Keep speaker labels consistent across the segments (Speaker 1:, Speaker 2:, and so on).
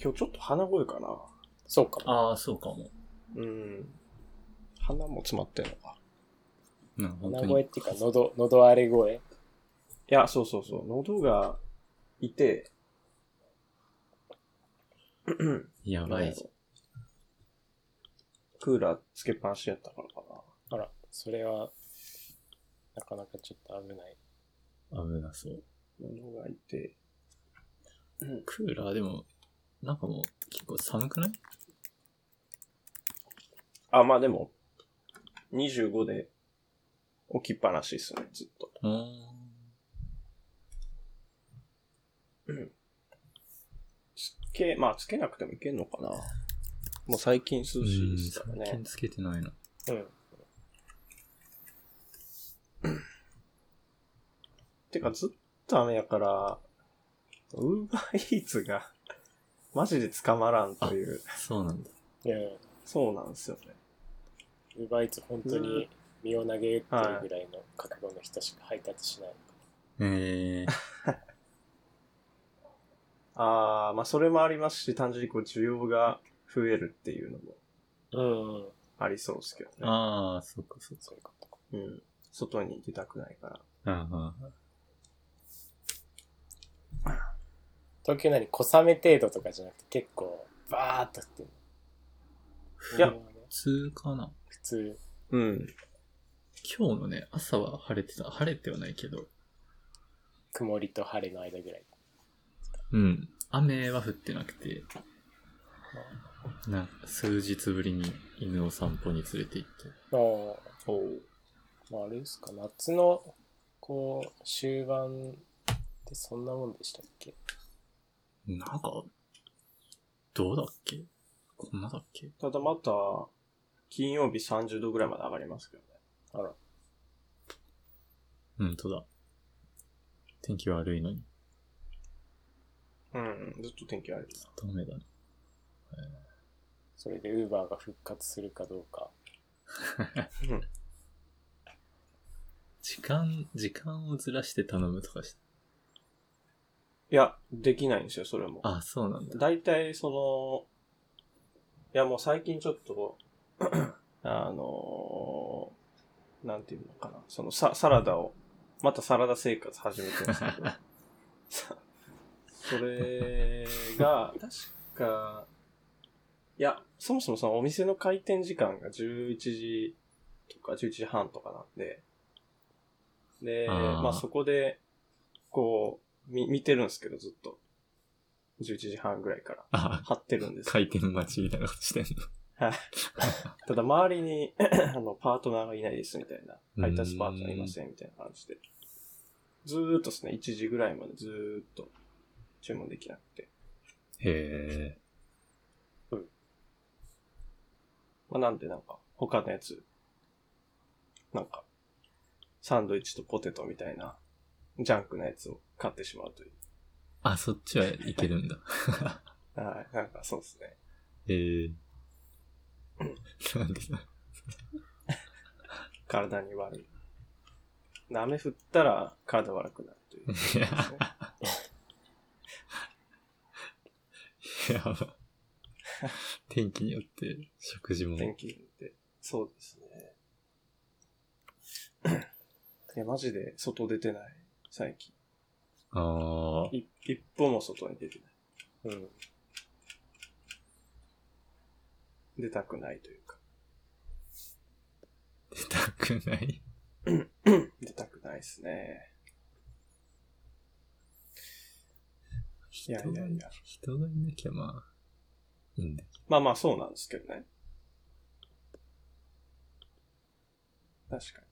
Speaker 1: 今日ちょっと鼻声かな。
Speaker 2: そうかも。
Speaker 3: ああ、そうかも。
Speaker 1: うん。鼻も詰まってんのか。
Speaker 3: うん、本当に。
Speaker 2: 鼻声っていうか、喉、喉荒れ声。
Speaker 1: いや、そうそうそう。喉がいて、
Speaker 3: やばいじ
Speaker 1: クーラーつけっぱなしやったからかな。
Speaker 2: あら、それは、なかなかちょっと危ない。
Speaker 3: 危なそう。
Speaker 1: 喉がいて、
Speaker 3: クーラーでも、なんかもう結構寒くない？
Speaker 1: あ、まあでも、25で置きっぱなしですね、ずっと。
Speaker 3: うーん。
Speaker 1: つけ、まあつけなくてもいけんのかな。もう最近涼しいですからね
Speaker 3: 最近。つけてないな。
Speaker 2: うん。
Speaker 1: てかずっと雨やから、ウーバーイーツが、マジで捕まらんという。
Speaker 3: そうなんだ。
Speaker 2: いや、
Speaker 1: そうなんですよね。
Speaker 2: ウーバーイーツ本当に身を投げ打ってるぐらいの覚悟の人しか配達しない。
Speaker 3: え ー、
Speaker 1: ああ、まあそれもありますし、単純にこう需要が増えるっていうのも
Speaker 2: うん、うん。
Speaker 1: ありそうですけどね。
Speaker 3: ああ、そっかそっか。
Speaker 2: そういうことか。
Speaker 1: うん。外に出たくないから。
Speaker 3: ああ、
Speaker 2: 東京何小雨程度とかじゃなくて結構バーっと降ってる。
Speaker 1: いや
Speaker 3: 普通かな。
Speaker 2: 普通。
Speaker 1: うん。
Speaker 3: 今日のね、朝は晴れてた。晴れてはないけど、
Speaker 2: 曇りと晴れの間ぐらい。
Speaker 3: うん。雨は降ってなくて、なんか数日ぶりに犬を散歩に連れて行って。
Speaker 2: ああ、
Speaker 1: おう。
Speaker 2: まあ、あれですか、夏の、こう、終盤ってそんなもんでしたっけ？
Speaker 3: なんか、どうだっけ？こんなだっけ？
Speaker 1: ただまた、金曜日30度ぐらいまで上がりますけどね。
Speaker 2: あら、
Speaker 3: うんとだ。天気悪いのに。
Speaker 1: うん。ずっと天気悪い
Speaker 3: ダメだね。
Speaker 2: それでウーバーが復活するかどうか。
Speaker 3: 時間、時間をずらして頼むとかして。
Speaker 1: いや、できないんですよ、それも。
Speaker 3: あ、そうなんだ。
Speaker 1: 大体、その、いやもう最近ちょっと、あのーなんていうのかな。そのササラダを、またサラダ生活始めてるんですけど、さ それが、確か、いや、そもそもそのお店の開店時間が11時とか11時半とかなんで、で、まあそこで、こう、み、見てるんですけど、ずっと。11時半ぐらいから。
Speaker 3: あ、
Speaker 1: 貼ってるんですよ
Speaker 3: 回転待ちみたいなことしてんの？
Speaker 1: はい。ただ周りに、あの、パートナーがいないですみたいな。配達パートナーいませんみたいな感じで。ずーっとですね、1時ぐらいまでずーっと注文できなくて。
Speaker 3: へえ。
Speaker 1: まあ、なんでなんか、他のやつ、なんか、サンドイッチとポテトみたいな、ジャンクなやつを買ってしまうという。
Speaker 3: あ、そっちはいけるんだ。
Speaker 1: はい。なんかそうですね。
Speaker 3: へえ。なんでだ。
Speaker 1: 体に悪い。雨降ったら体悪くなるという、
Speaker 3: いや。天気によって食事も。
Speaker 1: 天気って。そうですね。いや、マジで外出てない。最近。
Speaker 3: ああ。
Speaker 1: い一歩も外に出てない。
Speaker 2: うん。
Speaker 1: 出たくないというか。
Speaker 3: 出たくない？
Speaker 1: 出たくないですね。いやいやいや。
Speaker 3: 人がいなきゃまあ、いいんだけ
Speaker 1: まあまあそうなんですけどね。確かに。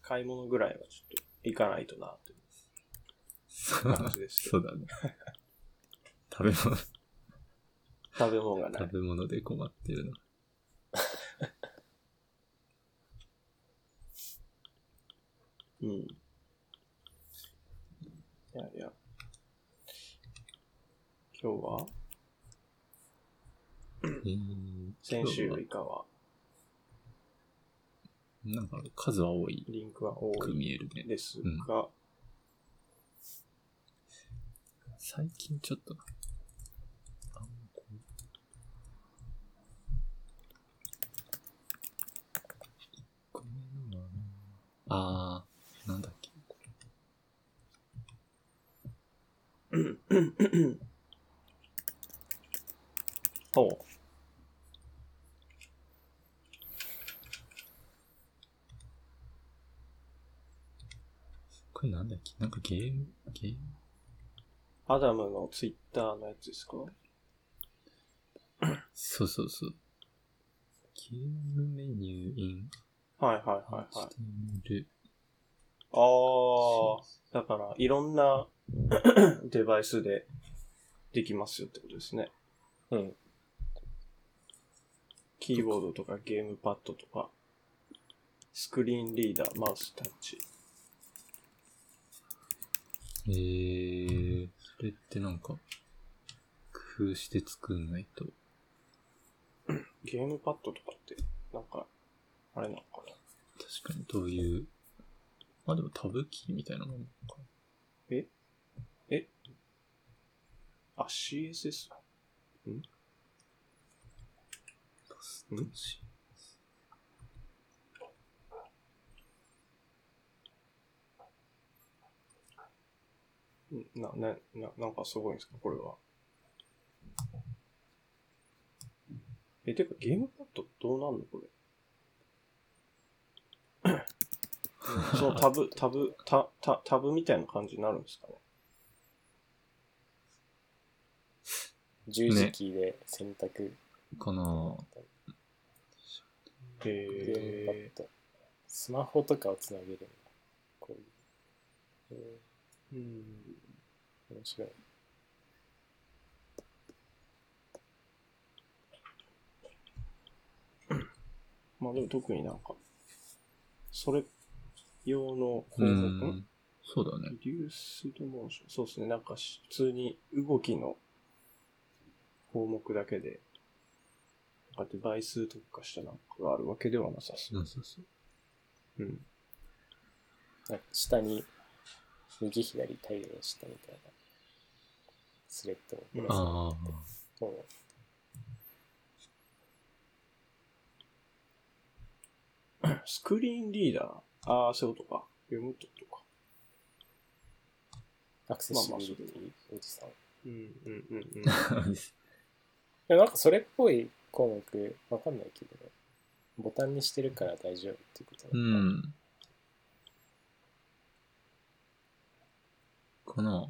Speaker 1: 買い物ぐらいはちょっと行かないとな、という
Speaker 3: ど。
Speaker 1: 感じですけど。
Speaker 3: そうだね。食べ物、
Speaker 1: 食べ物がない
Speaker 3: 食。べ物で困ってるの。
Speaker 1: うん。いやいや。今日は？
Speaker 3: えー
Speaker 1: 先週よりかは
Speaker 3: なんか数は多い。
Speaker 1: リンクは多
Speaker 3: く見えるね。
Speaker 1: ですが、うん、
Speaker 3: 最近ちょっと、ああ、なんだっけ？
Speaker 1: ほう。
Speaker 3: これなんだっけ？なんかゲーム、ゲーム？
Speaker 1: アダムのツイッターのやつですか？
Speaker 3: そうそうそう。ゲームメニューイン
Speaker 1: はいはいはいはい。ああ、だから、いろんな デバイスでできますよってことですね。
Speaker 2: うん。
Speaker 1: キーボードとかゲームパッドとか、スクリーンリーダー、マウスタッチ。
Speaker 3: えー、それってなんか、工夫して作んないと？
Speaker 1: ゲームパッドとかって、なんか、あれなのかな？
Speaker 3: 確かにどういう、まあでもタブキーみたいなもんなのか。
Speaker 1: え？え？あ、CSS? ん？
Speaker 3: パス
Speaker 1: ん？
Speaker 3: し
Speaker 1: な、な、な、なんかすごいんですかこれは。え、てかゲームパッドどうなんのこれ？そのタブ、タブ、タ、タ、タブみたいな感じになるんですかね？
Speaker 2: 十字キーで選択、
Speaker 3: かな
Speaker 2: ゲームパ
Speaker 1: へ
Speaker 2: ッド。スマホとかをつなげるんだ。こういう。え
Speaker 1: ー。うん。
Speaker 2: ー、面白い。
Speaker 1: まあでも特になんか、それ用の項
Speaker 3: う
Speaker 1: 目、
Speaker 3: ん。そうだね。
Speaker 1: リデュースドモーション。そうですね。なんかし普通に動きの項目だけで、なんかデバイス特化したなんかがあるわけではなさそう。
Speaker 3: そうそうそう。
Speaker 1: うん。
Speaker 2: 下に右左対応したみたいなスレッドを
Speaker 3: ああ。
Speaker 2: も
Speaker 1: スクリーンリーダー。ああ、そういうことか。読むってことか。
Speaker 2: うアクセシビリティおじさん。
Speaker 1: うん、うん、うん、うん。
Speaker 2: でもなんかそれっぽい項目わかんないけど、ボタンにしてるから大丈夫っていうこと
Speaker 3: う
Speaker 2: なのか
Speaker 3: ん。かな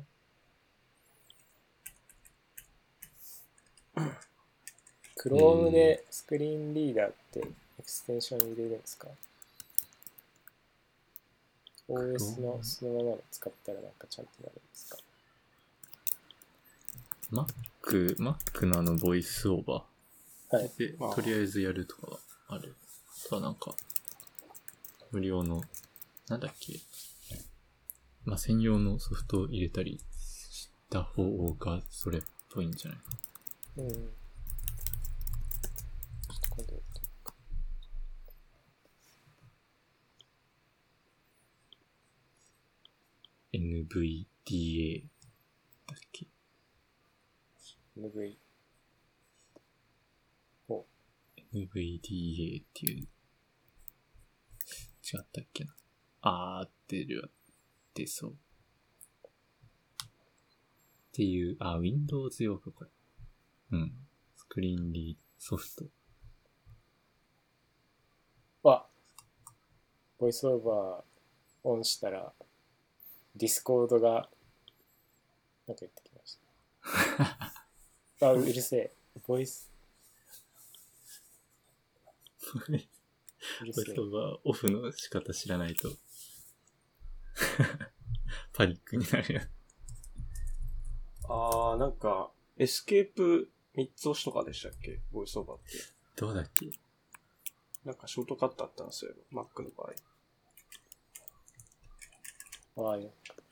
Speaker 2: Chrome でスクリーンリーダーってエクステンション入れるんですか ?OS のそのままの使ったらなんかちゃんとなるんですか
Speaker 3: ？Mac、Mac のあのボイスオーバ
Speaker 2: はい。
Speaker 3: ーで、
Speaker 1: まあ
Speaker 3: とりあえずやるとかはある。あとはなんか、無料の、なんだっけ？まあ、専用のソフトを入れたりした方がそれっぽいんじゃない
Speaker 2: うん。ちょっと今度やってみようか
Speaker 3: NVDA だっけ
Speaker 2: ？NV。
Speaker 3: NVDA っていう、違ったっけな？あーってる、ってそう。っていう、あ、Windows 用か、これ。うん。スクリーンリーソフト。
Speaker 2: あ VoiceOver on したら、 Discord が、なんか言ってきました。あ、うるせえ。
Speaker 3: Voice、VoiceOver offの仕方知らないと、パニックになるよ。
Speaker 1: あー、なんか、 escape 3つ押しとかでしたっけ？ VoiceOver って。
Speaker 3: どうだっけ？
Speaker 1: なんかショートカットあったんですよ。Mac の場合。
Speaker 2: ああ、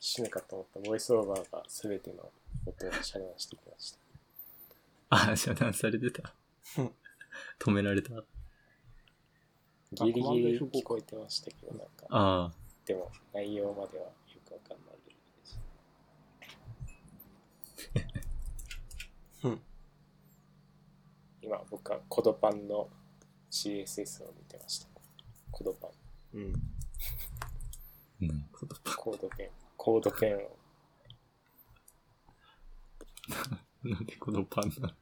Speaker 2: 死ぬかと思った。ボイスオーバーが全ての音を遮断してきました。
Speaker 3: あ、遮断されてた
Speaker 1: うん。
Speaker 3: 止められた
Speaker 2: ギリギリ聞こえてましたけど、なんか、
Speaker 3: ああ、
Speaker 2: でも内容まではよくわかんないです。
Speaker 1: うん。
Speaker 2: 今僕はコドパンの CSS を見てました。コドパン、
Speaker 1: うん。
Speaker 3: うん、こと
Speaker 2: コードペン、コードペンを。
Speaker 3: なんでこのパンな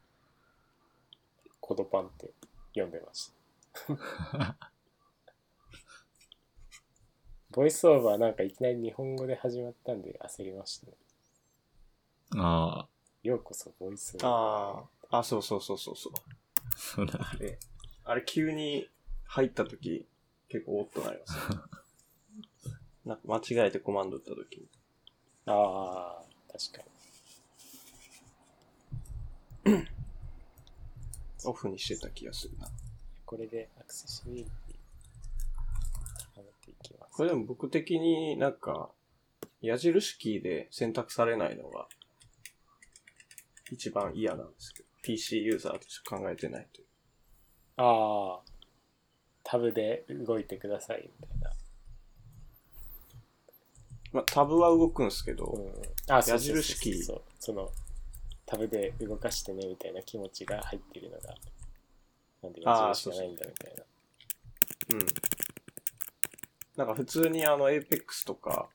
Speaker 2: コドパンって読んでました。ボイスオーバーなんかいきなり日本語で始まったんで焦りましたね。
Speaker 3: ああ、
Speaker 2: ようこそボイスオーバ
Speaker 1: ああ、あ、そうそうそうそうそう。
Speaker 3: そうだ。
Speaker 1: あれ、あれ急に入った時、結構おっとなります、ね。なんか間違えてコマンド打った時に。
Speaker 2: ー。ああ、確かに。
Speaker 1: オフにしてた気がするな。
Speaker 2: これでアクセシビリテ。
Speaker 1: これでも僕的になんか、矢印キーで選択されないのが、一番嫌なんですけど、PC ユーザーとして考えてないという。
Speaker 2: ああ、タブで動いてくださいみたいな。
Speaker 1: まあ、タブは動くんですけど、
Speaker 2: うん、あそうそうそうそう
Speaker 1: 矢印キー
Speaker 2: そうそのタブで動かしてねみたいな気持ちが入ってるのがなんで矢印がないんだみたいな
Speaker 1: うん。なんか普通にあの Apex とか、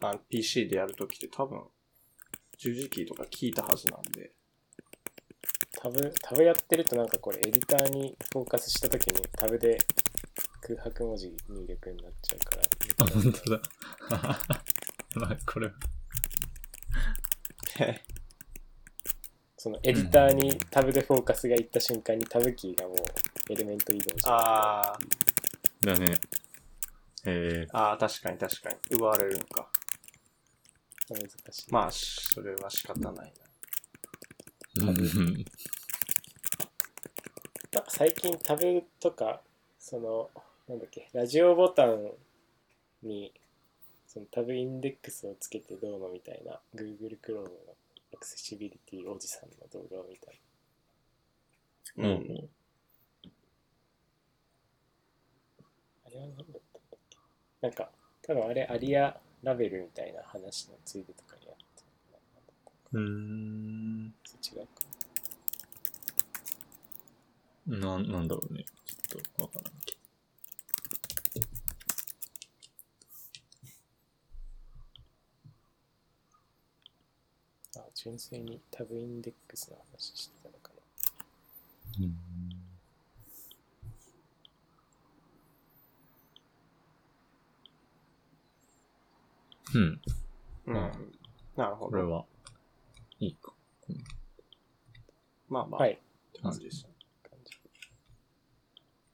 Speaker 1: あ PC でやるときって多分、十字キーとか聞いたはずなんで、
Speaker 2: タブタブやってるとなんかこれエディターにフォーカスした時にタブで空白文字入力になっちゃうから
Speaker 3: あ、本当だ。まあ、これ、
Speaker 2: そのエディターにタブでフォーカスがいった瞬間にタブキーがもうエレメント移動して
Speaker 1: あ
Speaker 3: だね。え
Speaker 1: あ、ああ、確かに確かに。奪われるのか。
Speaker 2: 難しい。
Speaker 1: まあ、それは仕方ない
Speaker 3: ー、う ん
Speaker 2: なんか最近タブとか、その、なんだっけ、ラジオボタンに、そのタブインデックスをつけてどうのみたいな、Google Chrome のアクセシビリティおじさんの動画を見たり。
Speaker 1: な。
Speaker 3: うん
Speaker 2: あれは何だったんだっけ？なんか、多分あれアリアラベルみたいな話のついでとかにあって、
Speaker 3: うーん。
Speaker 2: 違うか
Speaker 3: な、なんだろうね。ちょっとわからんけ
Speaker 2: な。あ、純粋にタブインデックスの話してたのかな。
Speaker 3: ど。うん。うん。
Speaker 1: うん。なるほど。
Speaker 3: これは、いいか。
Speaker 1: まあまあ、
Speaker 2: はい。
Speaker 1: って感じです。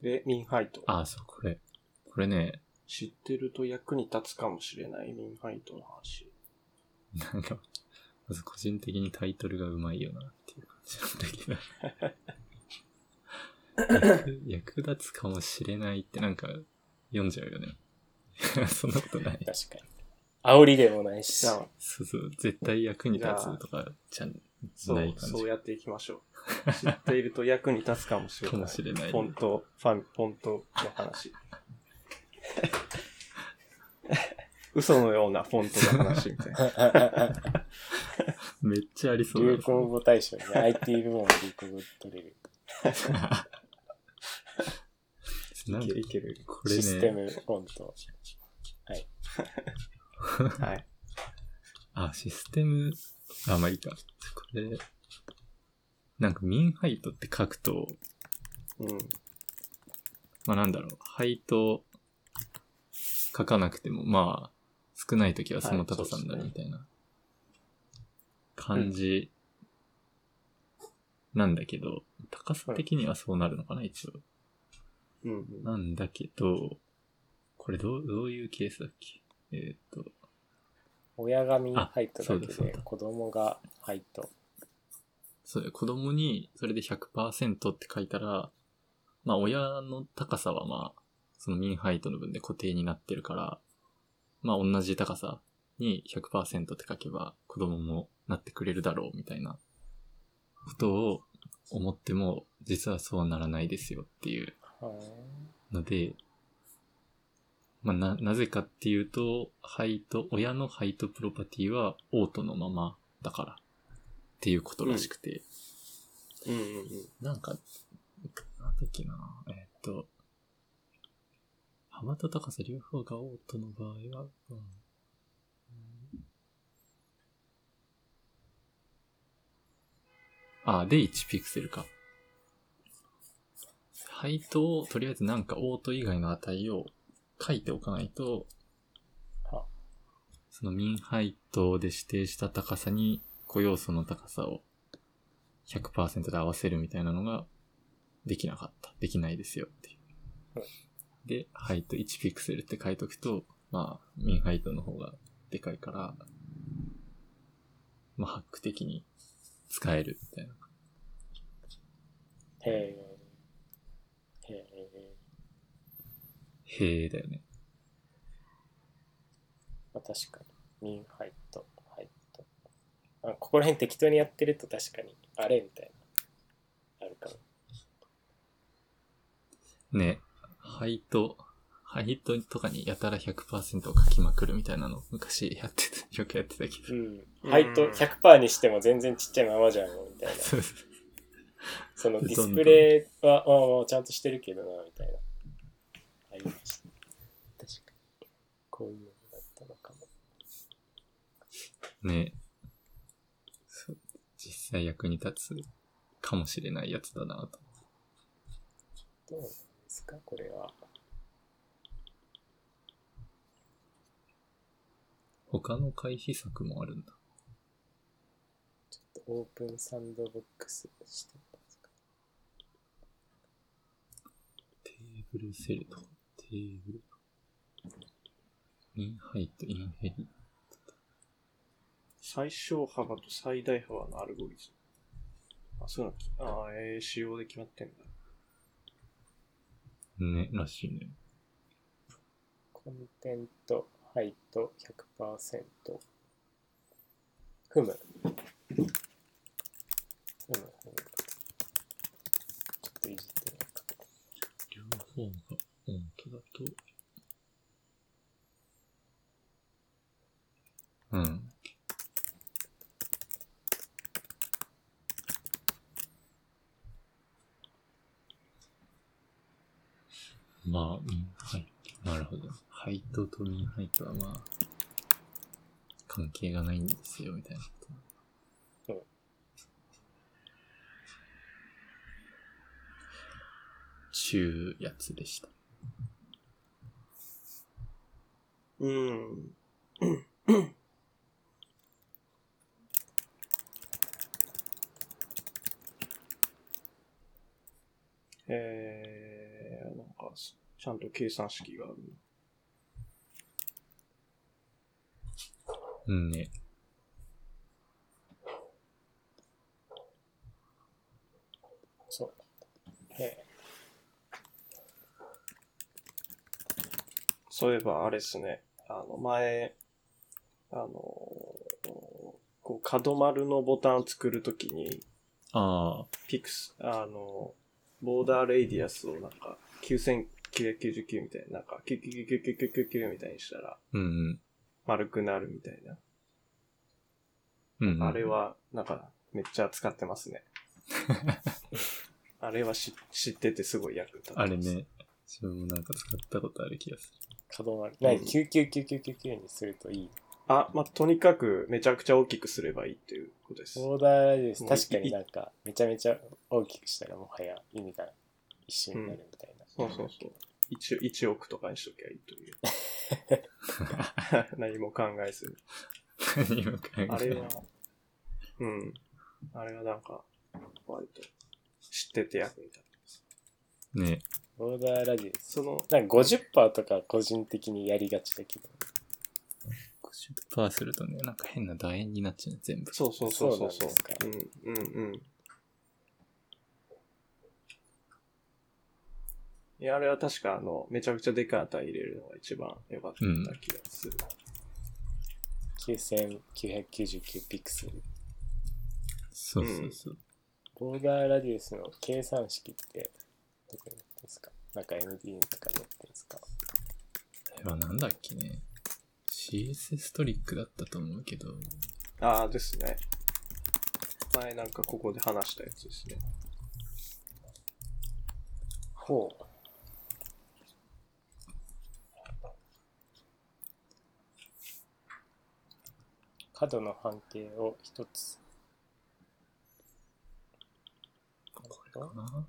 Speaker 1: で、ミンハイト。
Speaker 3: あ、そう、これ。これね、
Speaker 1: 知ってると役に立つかもしれないミンハイトの話。
Speaker 3: なんか、まず個人的にタイトルがうまいよなっていう感じなんだけど。役 役立つかもしれないってなんか読んじゃうよね。そんなことない。
Speaker 2: 確かに。煽りでもないし。
Speaker 3: そうそう、絶対役に立つとかじゃ
Speaker 1: そう、
Speaker 3: ない感じ。
Speaker 1: そうやっていきましょう。知っていると役に立つかもしれ
Speaker 3: か
Speaker 1: ない。
Speaker 3: もしれない。
Speaker 1: フォント、ファン、フォントの話。嘘のようなフォントの話みたいな。
Speaker 3: めっちゃありそうだ
Speaker 2: 流行語大賞に IT 部門で流行語取れる。
Speaker 1: いけるいける。
Speaker 3: これ
Speaker 2: システ
Speaker 3: ね、
Speaker 2: ムフォント。
Speaker 1: はい。
Speaker 3: あ、システム、あ、まあいいか。これ、なんかミンハイトって書くと、
Speaker 1: うん。
Speaker 3: まあなんだろう、ハイト書かなくても、まあ、少ない時はその高さになるみたいな感じなんだけど、高さ的にはそうなるのかな、一応。
Speaker 1: うんうん。
Speaker 3: なんだけど、これどう、どういうケースだっけ？えーっと、
Speaker 2: 親がミンハイトだけで子供がハイト。
Speaker 3: そう子供にそれで100%って書いたら、まあ親の高さはまあ、そのミンハイトの分で固定になってるから、まあ同じ高さに100%って書けば子供もなってくれるだろうみたいなことを思っても、実はそうならないですよっていう
Speaker 2: は
Speaker 3: ので、まあな、なぜかっていうと、ハイト、親のハイトプロパティはオートのままだからっていうことらしくて、
Speaker 1: うんうんうん。
Speaker 3: なんか、なんだっけな、えーっと、幅と高さ両方がオートの場合は、うんあ、で1ピクセルか。ハイトをとりあえずなんかオート以外の値を書いておかないと
Speaker 2: は、
Speaker 3: そのミンハイトで指定した高さに個要素の高さを100%で合わせるみたいなのができなかった。できないですよっていう
Speaker 2: うん。
Speaker 3: で、ハイト1ピクセルって書いとくと、まあ、ミンハイトの方がでかいから、まあ、ハック的に使えるみたいな。
Speaker 2: へえ。へえ。
Speaker 3: へえだよね。
Speaker 2: まあ、確かに。ミンハイト、ハイト。あここら辺適当にやってると確かに、あれみたいな。あるかも。
Speaker 3: ね、ハイト、ハイトとかにやたら100%を書きまくるみたいなの昔やってた、よくやってたけど。
Speaker 2: うん。ハイト100%にしても全然ちっちゃいままじゃん、みたいな。
Speaker 3: そ
Speaker 2: のディスプレイは、まあまあちゃんとしてるけどな、みたいな。ありました。確かに。こういうのだったのかも。
Speaker 3: ねそう実際役に立つかもしれないやつだなと。
Speaker 2: どうなんですか、これは。
Speaker 3: 他の回避策もあるんだ。
Speaker 2: ちょっとオープンサンドボックスしてみますか。
Speaker 3: テーブルセルと、テーブル。インハイト、インヘリ。
Speaker 1: 最小幅と最大幅のアルゴリズム。あ、そういうのき、ああ、えー、仕様で決まってんだ。
Speaker 3: ね、らしいね。
Speaker 2: コンテント、ハイト100%。ふむ。ふむ、ふむ。ちょっといじってみようか。
Speaker 3: 両方がオンとだと。まあ、ミンハイト。なるほど。ハイトとミンハイトはまあ、関係がないんですよ、みたいなこと。
Speaker 2: うん
Speaker 3: ちゅうやつでした。
Speaker 1: うん。えー、なんか、ちゃんと計算式がある。
Speaker 3: うんね。
Speaker 2: そう。へえ。
Speaker 1: そういえば、あれですね。あの、前、あの、こう、角丸のボタンを作るときに、
Speaker 3: ああ、
Speaker 1: ピクス、あの、ボーダーレイディアスをなんか、9999みたいな、なんか、99999みたいにしたら、
Speaker 3: うんうん。
Speaker 1: 丸くなるみたいな。
Speaker 3: うんうん、
Speaker 1: あれは、なんか、めっちゃ使ってますね。あれはし知っててすごい役立ってます。
Speaker 3: あれね。自分もなんか使ったことある気がす
Speaker 2: 角丸。何 ?99999 にするといい。
Speaker 1: あ、まあ、とにかくめちゃくちゃ大きくすればいいということです。
Speaker 2: オーダーラジオス、
Speaker 1: もう
Speaker 2: 確かになんか、めちゃめちゃ大きくしたらもはや意味が一緒になるみたいな。
Speaker 1: そうそうそう。1, 1億とかにしときゃいいという。何も考えずに。
Speaker 3: る。何も考えない
Speaker 1: あれは、うん。あれはなんか、割と知ってて役に立ってます。
Speaker 3: ね。
Speaker 2: オーダーラジオス。
Speaker 1: その、
Speaker 2: なんか50%とか個人的にやりがちだけど。
Speaker 3: 50%するとね、なんか変な楕円になっちゃうね、全部。
Speaker 1: そうそうそうそう
Speaker 2: そう
Speaker 1: うん、うん、うん。いや、あれは確かあの、めちゃくちゃでかい値入れるのが一番良かった気がする。
Speaker 2: 9999ピクセル。
Speaker 3: そうそうそう。
Speaker 2: ボーダーラディウスの計算式って、どこに載ってんですか？なんか MD とかに載ってんですか？
Speaker 3: あれはなんだっけね。CSS トリックだったと思うけど、
Speaker 1: ああですね。前なんかここで話したやつですね。
Speaker 2: ほう。角の半径を一つ
Speaker 3: かな？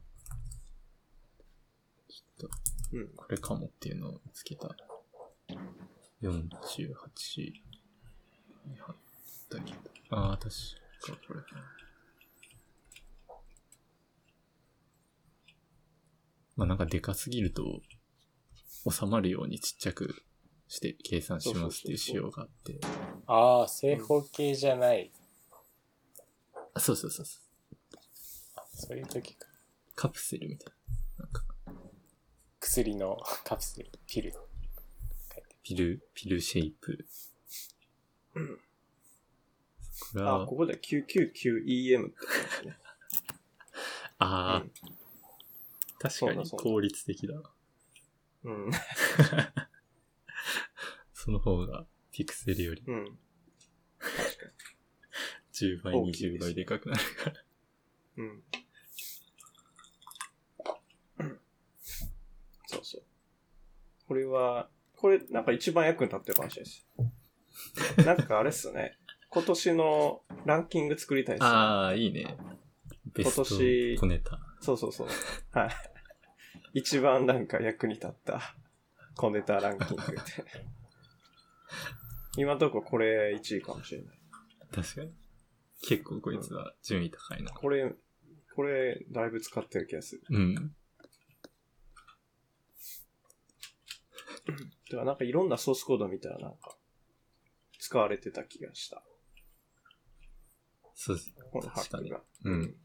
Speaker 3: きっと、
Speaker 1: うん。
Speaker 3: これかもっていうのを見つけた。48に貼ったけど。ああ、確かこれ。まあなんかでかすぎると収まるようにちっちゃくして計算しますっていう仕様があって。
Speaker 2: ああ、正方形じゃない。
Speaker 3: あそうそうそうそう。
Speaker 2: あそういう時か。
Speaker 3: カプセルみたいな。なんか
Speaker 2: 薬のカプセル、ピル。
Speaker 3: ピル、ピルシェイプ。これ
Speaker 1: あ、
Speaker 3: は
Speaker 1: こ、こで 999EM ってね。
Speaker 3: ああ、
Speaker 1: うん
Speaker 3: 確かに
Speaker 1: そうだそうだ
Speaker 3: 効率的だな。
Speaker 1: うん。
Speaker 3: その方がピクセルより
Speaker 1: うん。
Speaker 3: 10倍、
Speaker 1: 大きいです
Speaker 3: 20倍でかくなるから。
Speaker 1: うん。そうそう。これは、これなんか一番役に立ってるかもしれないです。なんかあれっすね。今年のランキング作りたいです、ね。
Speaker 3: ああ、いいね。ベスト
Speaker 1: 今年
Speaker 3: 小ネタ。
Speaker 1: そうそうそう。はい。一番なんか役に立った小ネタランキングって。今のとここれ1位かもしれない。
Speaker 3: 確かに。結構こいつは順位高いな。
Speaker 1: これ、これ、だいぶ使ってる気がする。
Speaker 3: うん。
Speaker 1: ではなんかいろんなソースコード見たらなんか、使われてた気がした。
Speaker 3: そうです。
Speaker 1: このハックが。。
Speaker 3: うん。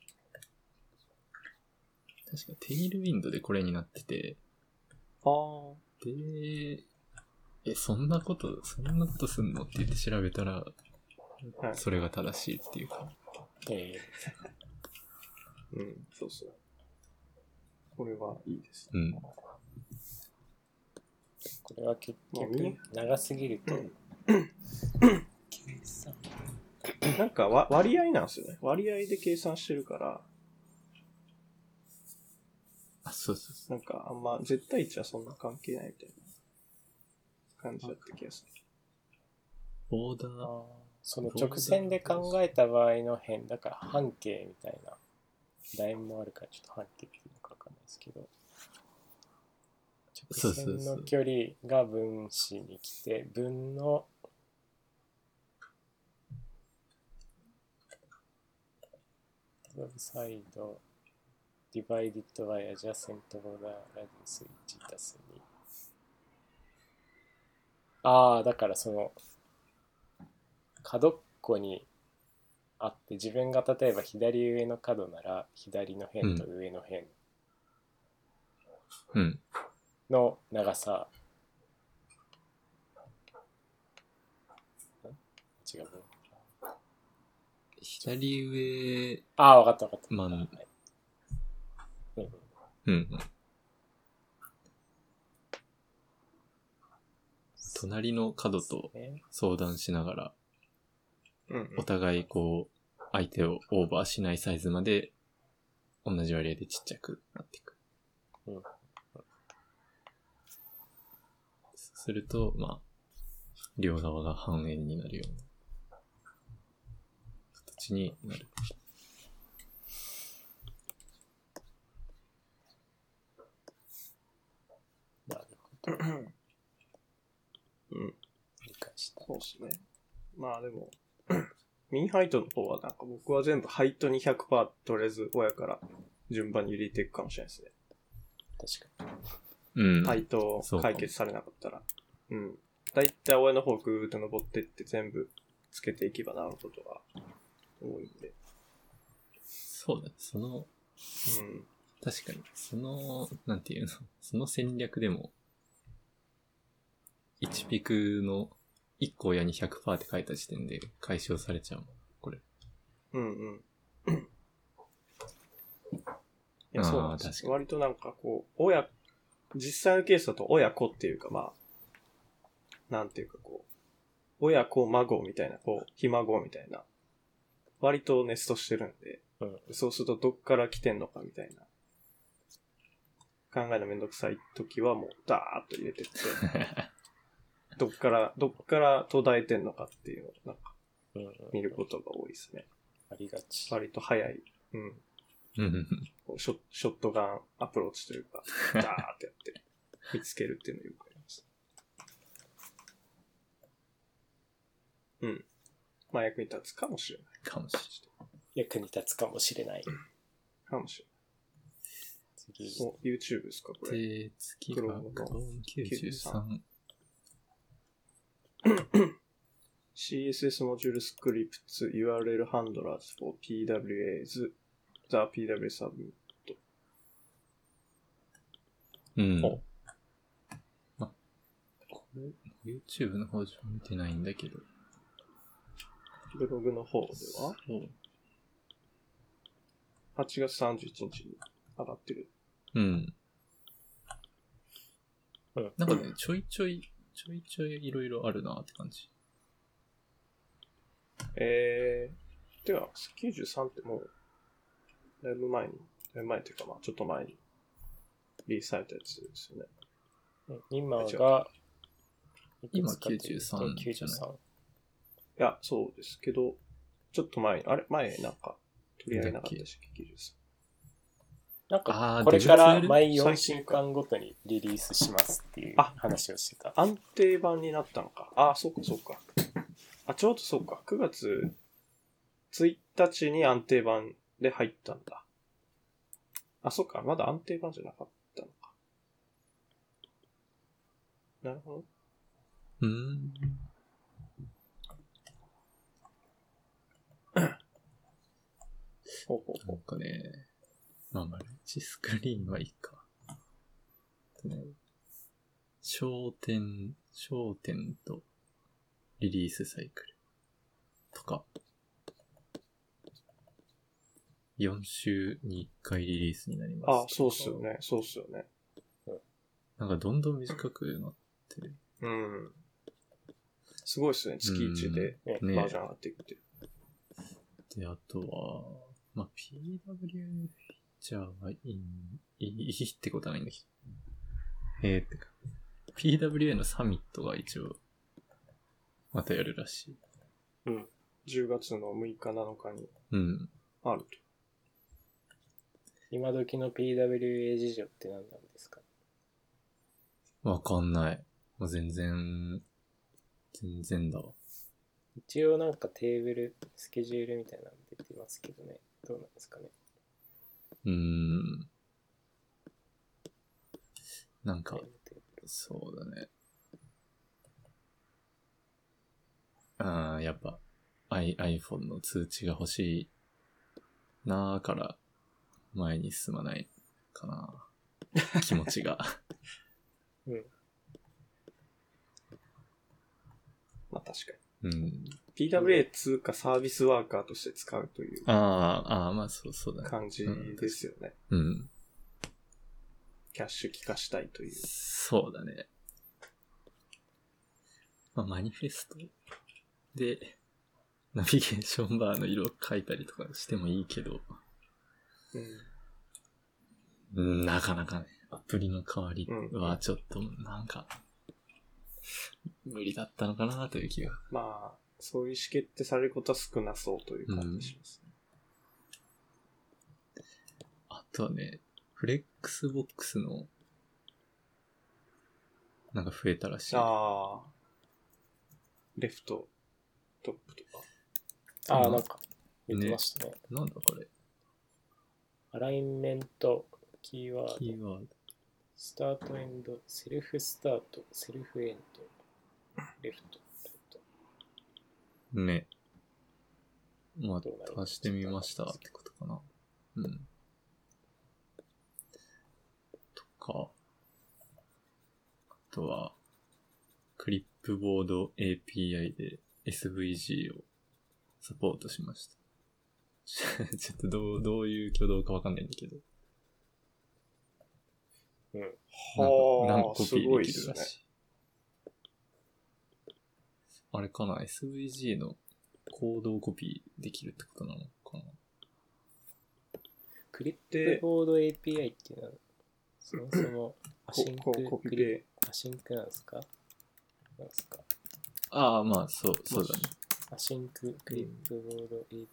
Speaker 3: 確かテイルウィンドでこれになってて、
Speaker 1: ああ。
Speaker 3: で、え、そんなこと、そんなことすんの？って言って調べたら、
Speaker 1: はい。
Speaker 3: それが正しいっていうか。
Speaker 2: え
Speaker 1: うん、そうそう。これはいいです。
Speaker 3: うん。
Speaker 2: ーこれは結局長すぎると、計算
Speaker 1: なんかわ割合なんですよね。割合で計算してるから、
Speaker 3: あ、そうそうそ
Speaker 1: なんかあんま絶対値はそんな関係ないみたいな感じだった気がする。
Speaker 3: う。ボーダ
Speaker 2: あ
Speaker 3: ー、
Speaker 2: ーその直線で考えた場合の辺、だから半径みたいな、楕円もあるからちょっと半径っていうのかわかんないですけど、直線の距離が分子に来て、分のサイド、divided by adjacent border radius 1足す2。ああ、だからその、角っこにあって、自分が例えば左上の角なら、左の辺と上の辺
Speaker 3: うん。
Speaker 2: の長さ、ん違う？
Speaker 3: 左上、
Speaker 2: ああ、わかったわかった。
Speaker 3: まあ
Speaker 2: はいうん
Speaker 3: うんうん。隣の角と
Speaker 2: ね
Speaker 3: 相談しながら、お互いこう、相手をオーバーしないサイズまで、同じ割合でちっちゃくなっていく。
Speaker 2: うん
Speaker 3: すると、まあ、両側が半円になるような形になる。
Speaker 2: なるほど。
Speaker 1: うん。
Speaker 2: 理解した。
Speaker 1: そうですね。まあでも、ミンハイトの方はなんか僕は全部ハイトに100%とりあえず親から順番に入れていくかもしれないですね。
Speaker 2: 確かに。
Speaker 3: うん。
Speaker 1: ハイト解決されなかったら。うん。だいたい親の方ぐーっと登ってって全部つけていけばなることが多いんで。
Speaker 3: そうだね。その、
Speaker 1: うん。
Speaker 3: 確かに、その、なんていうの、その戦略でも、1ピクの1個親に100%って書いた時点で解消されちゃうもん。これ。
Speaker 1: うんうん。いや、そうなんです割となんかこう、親、実際のケースだと親子っていうかまあ、なんていうかこう、親子孫みたいな、こう、ひ孫みたいな、割とネストしてるんで、
Speaker 2: うん
Speaker 1: そうするとどっから来てんのかみたいな、考えるのめんどくさい時はもう、ダーッと入れてって、どっから、どっから途絶えてんのかっていうのを、なんか、見ることが多いですね。
Speaker 2: ありがち。
Speaker 1: 割と早い。うん。ショショットガンアプローチというか、ダーってやって、見つけるっていうのをよくやります。うん。まあ役に立つかもしれない。
Speaker 3: かもしれない。
Speaker 2: 役に立つかもしれない。
Speaker 1: かもしれない。お、YouTube ですかこれ。
Speaker 3: 手つきが
Speaker 1: 93。CSS モジュールス
Speaker 3: ク
Speaker 1: リプツ URL ハンドラーズ for PWAs the PW submit
Speaker 3: うん。
Speaker 1: お、
Speaker 3: これ、YouTube の方じゃ見てないんだけど。
Speaker 1: ブログの方では
Speaker 3: うん。
Speaker 1: 8月31日に上がってる。
Speaker 3: うん。
Speaker 2: うん。
Speaker 3: なんかね、ちょいちょいちょいちょいいろいろあるなって感じ。
Speaker 1: えー、では、93ってもう、だいぶ前に、だいぶ前っていうかまあちょっと前にリリースされたやつですよね。
Speaker 2: 今が、
Speaker 3: 今
Speaker 2: いくつかというと
Speaker 3: 93じゃない
Speaker 2: 93。
Speaker 1: いや、そうですけど、ちょっと前に、あれ？前なんか取り上げなかったし、93。
Speaker 2: なんか、これから毎4
Speaker 1: 最
Speaker 2: 週間ごとにリリースしますっていう
Speaker 1: あ
Speaker 2: 話をしてた。
Speaker 1: 安定版になったのか。ああ、そうか、そうか。あ、ちょうどそうか。9月1日に安定版で入ったんだ。あ、そうか。まだ安定版じゃなかったのか。なるほど。
Speaker 3: うーん。
Speaker 1: ほうほうほ
Speaker 3: なんかね、まあマルチスクリーンはいいか。焦点、焦点とリリースサイクルとか、4週に1回リリースになります。
Speaker 1: あ、そうっすよね。そうっすよね。
Speaker 3: なんかどんどん短くなってる。
Speaker 1: うん。すごいっすね。月1で
Speaker 2: うん
Speaker 3: ね
Speaker 1: バージョン上がっていくって。
Speaker 3: で、あとは、まあ、PW フィーチャーはいい、いいってことはないんだけど。えー、ってか、PWA のサミットが一応、またやるらしい。
Speaker 1: うん。10月の6日7日に
Speaker 3: うん。
Speaker 1: あると。
Speaker 2: 今時の PWA 事情って何なんですか？
Speaker 3: わかんない。もう全然、全然だわ。
Speaker 2: 一応なんかテーブル、スケジュールみたいなの出てますけどね。どうなんですかね？
Speaker 3: うーん。なんかそうだね。ああ、やっぱ、I、iPhone の通知が欲しいなーから、前に進まないかな。気持ちが。
Speaker 2: うん。
Speaker 1: まあ確か
Speaker 3: うん。
Speaker 1: に。PWA 通貨サービスワーカーとして使うという
Speaker 3: ああ、ああ、まあそうそうだね。
Speaker 1: 感じですよね。
Speaker 3: うん。
Speaker 1: キャッシュ効かしたいという。
Speaker 3: そうだね。まあ、マニフェストで、ナビゲーションバーの色書いたりとかしてもいいけど、
Speaker 1: うん。
Speaker 3: うん、なかなかね、アプリの代わり
Speaker 1: うん
Speaker 3: はちょっと、なんか、無理だったのかなという気が。
Speaker 1: まあ、そういう意思決定されることは少なそうという感じしますね。
Speaker 3: あとはね、フレックスボックスの、なんか増えたらしい。
Speaker 1: ああ。レフト、トップとか。
Speaker 2: ああ、なんか言ってましたね。
Speaker 3: なんだこれ。
Speaker 2: アラインメント、キーワード、
Speaker 3: キーワード。
Speaker 2: スタートエンド、セルフスタート、セルフエンド、レフト。
Speaker 3: ね。まあ、足してみましたってことかな。うん。とか、あとは、クリップボード API で SVG をサポートしました。ちょっとどう、どういう挙動かわかんないんだけど。
Speaker 2: うん。
Speaker 1: はあ
Speaker 3: なんかコピ
Speaker 1: すご
Speaker 3: ーできるらしい。あれかな ?SVG のコードをコピーできるってことなのかな？
Speaker 2: クリップボード API っていうのは、そもそも アシンククリ
Speaker 1: ペ。
Speaker 2: アシンクなんですか？なんですか？
Speaker 3: ああ、まあ、そう、そうだね。
Speaker 2: アシンククリップボード API。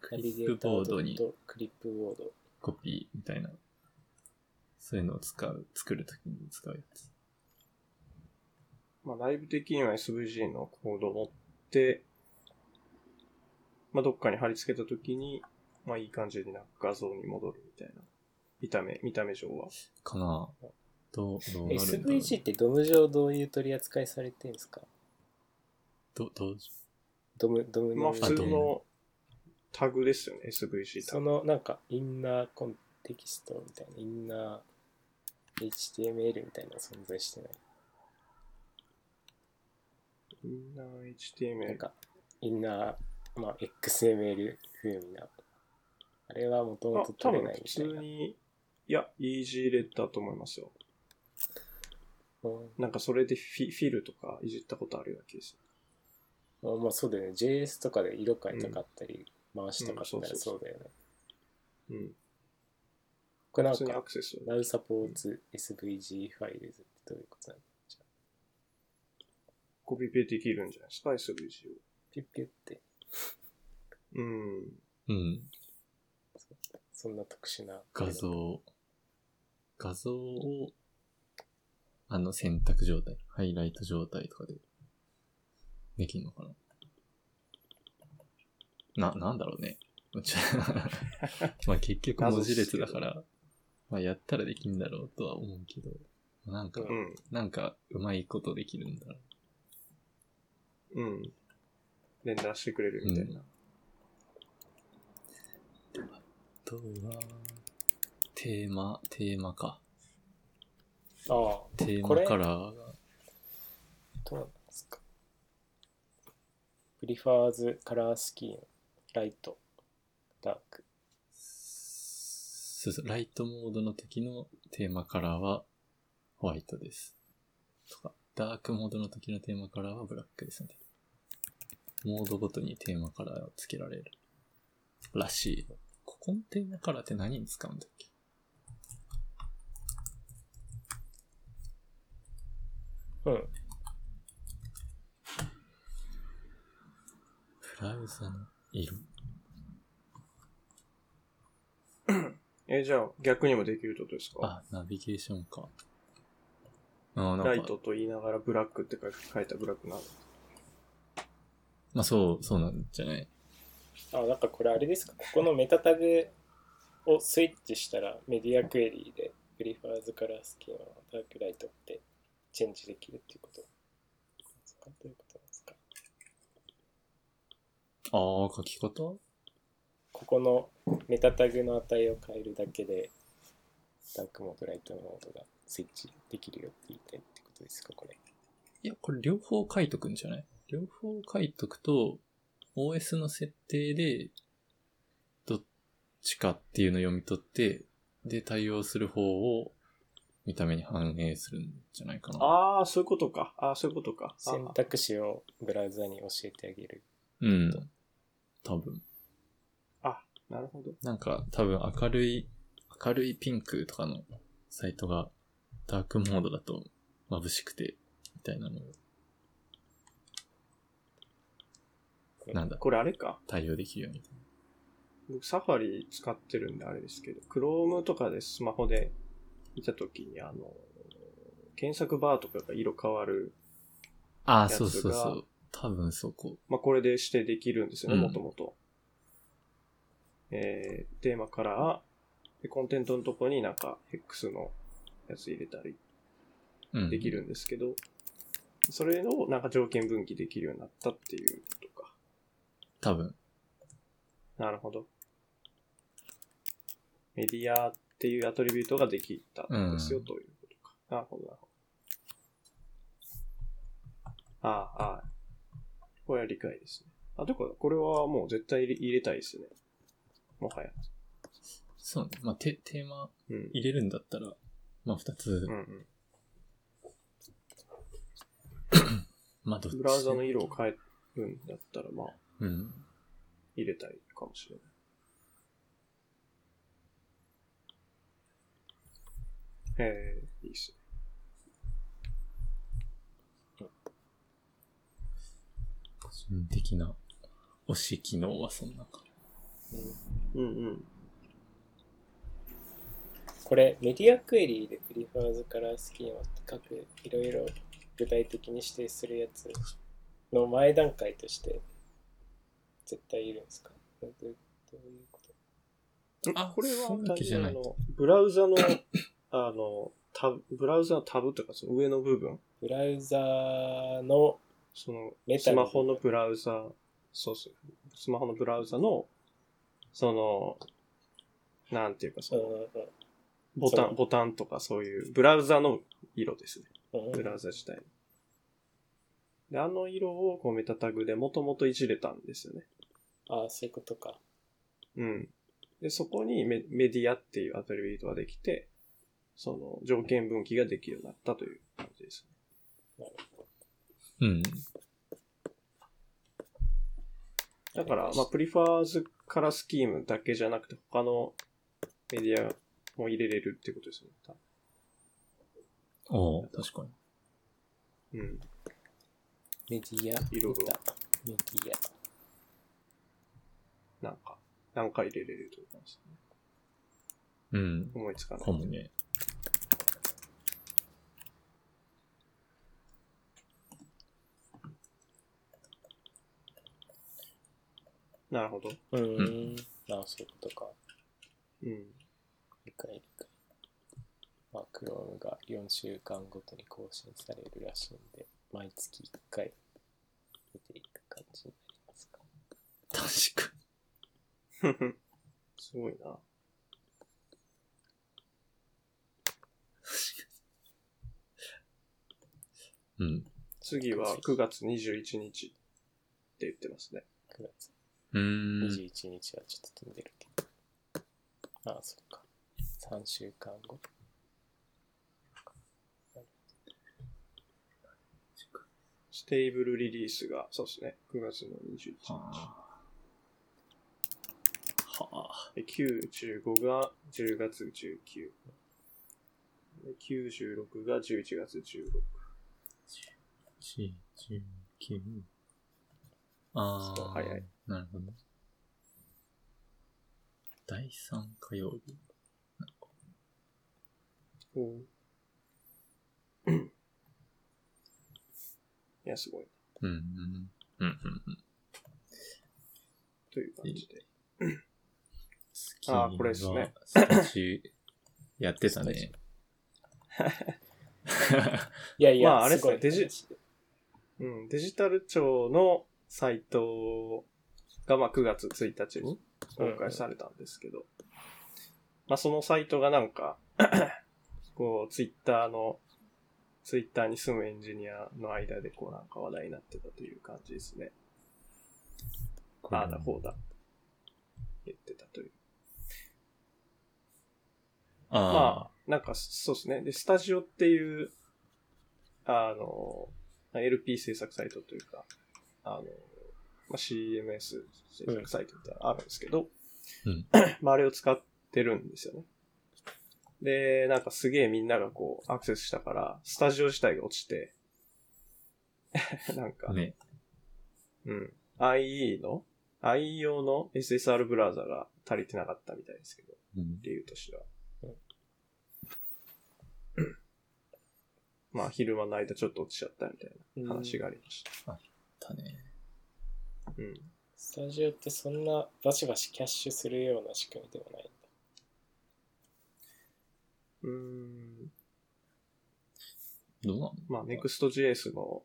Speaker 3: クリップボードに
Speaker 2: とクリップボード。
Speaker 3: コピーみたいな、そういうのを使う、作るときに使うやつ。
Speaker 1: まあ、ライブ的には SVG のコードを持って、まあ、どっかに貼り付けたときに、まあ、いい感じになんか画像に戻るみたいな。見た目、見た目上は。
Speaker 3: かなどう、どうなるんだろう
Speaker 2: SVG ってドム上どういう取り扱いされてるんですか？
Speaker 3: ど、どう、
Speaker 2: ドム、ドム
Speaker 1: まあ、
Speaker 2: の
Speaker 1: 普通のタグですよね、SVG タ
Speaker 2: そ
Speaker 1: グ。
Speaker 2: のなんかインナーコンテキストみたいな、インナー HTML みたいなの存在してない。
Speaker 1: インナー
Speaker 2: なん
Speaker 1: HTML。
Speaker 2: か、インナー、まあ、XML 風味な。あれはもともと、取れないみたいな。
Speaker 1: 通に、いや、イージーレッダーと思いますよ。
Speaker 2: うん
Speaker 1: なんかそれでフィフィルとかいじったことあるような気です
Speaker 2: あまあそうだよね。JS とかで色変えたかったり、回したかったら
Speaker 1: うんそう
Speaker 2: だよね。
Speaker 1: うん。
Speaker 2: これなんか。Now supports SVG ファイルズってどういうことなの？
Speaker 1: コピペできるんじゃない？ですか、SVG を。
Speaker 2: ピュッピュッって、
Speaker 1: うん。
Speaker 3: うん。
Speaker 2: そんな特殊な。
Speaker 3: 画像、画像を、あの選択状態、ハイライト状態とかで、できんのかな？な、なんだろうね。まあ結局文字列だから、まあやったらできんだろうとは思うけど、なんか、
Speaker 1: うん。
Speaker 3: なんかうまいことできるんだろ
Speaker 1: うん。連打してくれるみたいな。
Speaker 3: う。あとは、テーマ、テーマか。
Speaker 2: ああ、
Speaker 3: テー
Speaker 2: これ
Speaker 3: マカラーが、
Speaker 2: どうなんですか？プリファーズカラースキーム、ライト、ダーク。
Speaker 3: そうそう、ライトモードの時のテーマカラーはホワイトです。とか、ダークモードの時のテーマカラーはブラックですね。モードごとにテーマカラーをつけられる。らしい。ここのテーマカラーって何に使うんだっけ？
Speaker 2: うん。
Speaker 3: ブラウザの色
Speaker 1: え、じゃあ逆にもできるってことですか？
Speaker 3: あ、ナビゲーションか。あなんか
Speaker 1: ライトと言いながらブラックって書い書いたブラックなの。
Speaker 3: まあそう、そうなんじゃない？
Speaker 2: あ、なんかこれあれですか？ここのメタタグをスイッチしたらメディアクエリーでプリファーズカラースキームのダークライトってチェンジできるっていうこと。ですかどういうことですか？
Speaker 3: ああ、書き方？
Speaker 2: ここのメタタグの値を変えるだけでダークモード、ライトモードがスイッチできるよって言いたいってことですか？これ。
Speaker 3: いや、これ両方書いとくんじゃない？両方書いとくと、OS の設定で、どっちかっていうのを読み取って、で、対応する方を見た目に反映するんじゃないかな。
Speaker 1: ああ、そういうことか。ああ、そういうことか。あ
Speaker 2: 選択肢をブラウザに教えてあげる。
Speaker 3: うん。多分。
Speaker 1: あ、なるほど。
Speaker 3: なんか、多分明るい、明るいピンクとかのサイトがダークモードだと眩しくて、みたいなのをなんだ、
Speaker 1: これあれか。
Speaker 3: 対応できるように。
Speaker 1: 僕サファリ使ってるんであれですけど、Chrome とかでスマホで見たときに、あの、検索バーとかが色変わる。
Speaker 3: ああ、そうそうそう。多分そこ。
Speaker 1: まあ、これで指定できるんですよね、
Speaker 3: うん
Speaker 1: もともと。えー、テーマカラー、でコンテントのとこになんか X のやつ入れたり
Speaker 3: うん。
Speaker 1: できるんですけど、それをなんか条件分岐できるようになったっていう。
Speaker 3: 多分。
Speaker 1: なるほど。メディアっていうアトリビュートができたんですよ、
Speaker 3: うん
Speaker 1: ということか。なるほど、なるほど。ああ、ああ。これは理解ですね。あ、とか、これはもう絶対入れたいですね。もはや。
Speaker 3: そうね。まあ、テテーマ
Speaker 1: うん。
Speaker 3: 入れるんだったら、まあ、二つ
Speaker 1: うんうん。
Speaker 3: まあ、どっち
Speaker 1: ブラウザの色を変えるんだったら、まあ、
Speaker 3: うん。
Speaker 1: 入れたいかもしれない。えー、いいっすね。
Speaker 3: 個人的な推し機能はそんな感じ。
Speaker 1: うんうん。
Speaker 2: これ、メディアクエリーでプリファーズカラースキーマって各いろいろ具体的に指定するやつの前段階として絶対いるんですか？どうどういうこと？
Speaker 3: あ
Speaker 1: これは単純にあのブラウザの、あの、タブ、ブラウザのタブとかその上の部分、
Speaker 2: ブラウザーの、
Speaker 1: そのスマホのブラウザ、そうそう、スマホのブラウザの、その、なんていうかその、
Speaker 2: うんうん
Speaker 1: ボタン、ボタンとかそういう、ブラウザの色ですね。
Speaker 2: うん
Speaker 1: ブラウザ自体の。で、あの色をこうメタタグでもともといじれたんですよね。
Speaker 2: ああ、そういうことか。
Speaker 1: うん。で、そこにメメディアっていうアトリビュートができて、その条件分岐ができるようになったという感じですね。
Speaker 3: うん。
Speaker 1: だから、まあ、プリファーズカラースキームだけじゃなくて、他のメディアも入れれるってことですよね。多
Speaker 3: おお確かに。
Speaker 1: 分うん。
Speaker 2: メディア、
Speaker 1: いろいろ
Speaker 2: メディア。
Speaker 1: なんか、何回入れれるというかですね？
Speaker 3: うん。
Speaker 1: 思いつかない。
Speaker 3: かもね。
Speaker 1: なるほど。
Speaker 2: うーん。ああ、そういうことか。
Speaker 1: うん。
Speaker 2: 理解理解。まあ、Chrome が4週間ごとに更新されるらしいんで、毎月1回見ていく感じになりますか。
Speaker 3: 確か
Speaker 1: すごいな。
Speaker 3: に。うん。
Speaker 1: 次は9月21日って言ってますね。
Speaker 2: 9月
Speaker 3: うーん。
Speaker 2: 21日はちょっと飛んでるけど。ああ、そっか。3週間後。
Speaker 1: stable release が、そうですね。9月の21日。
Speaker 3: はあ。はあ。
Speaker 1: で95が10月19。で96が11月16。
Speaker 3: 1、19。ああ。
Speaker 1: そう早い。
Speaker 3: なるほど。第3火曜日。
Speaker 1: おいや、すごい。
Speaker 3: うん。うん。うん。うん。うん。
Speaker 1: という感じで。あーこれですね。
Speaker 3: やってたね。
Speaker 2: いやいや、
Speaker 1: まああれっすねデジうん、デジタル庁のサイトが、まあ、9月1日に公開されたんですけど、まあ、そのサイトがなんか、こう、ツイッターの、ツイッターに住むエンジニアの間で、こう、なんか話題になってたという感じですね。ああだ、こうだ。言ってたという。
Speaker 3: あ
Speaker 1: まあ、なんか、そうですね。で、スタジオっていう、あの、LP 制作サイトというか、あの、まあ、CMS 制作サイトみたいなのあるんですけど、
Speaker 3: うん
Speaker 1: まあ、あれを使ってるんですよね。で、なんかすげえみんながこう、アクセスしたから、スタジオ自体が落ちて、なんか、
Speaker 3: あ。ね。
Speaker 1: うん。IE の IE 用の SSR ブラウザが足りてなかったみたいですけど、
Speaker 3: うん。
Speaker 1: 理由としては。まあ、昼間の間ちょっと落ちちゃったみたいな話がありました。
Speaker 3: だね。
Speaker 1: うん。
Speaker 2: スタジオってそんなバシバシキャッシュするような仕組みではないんだ。
Speaker 1: うーん。
Speaker 3: どうなの？
Speaker 1: まあ、Next.js の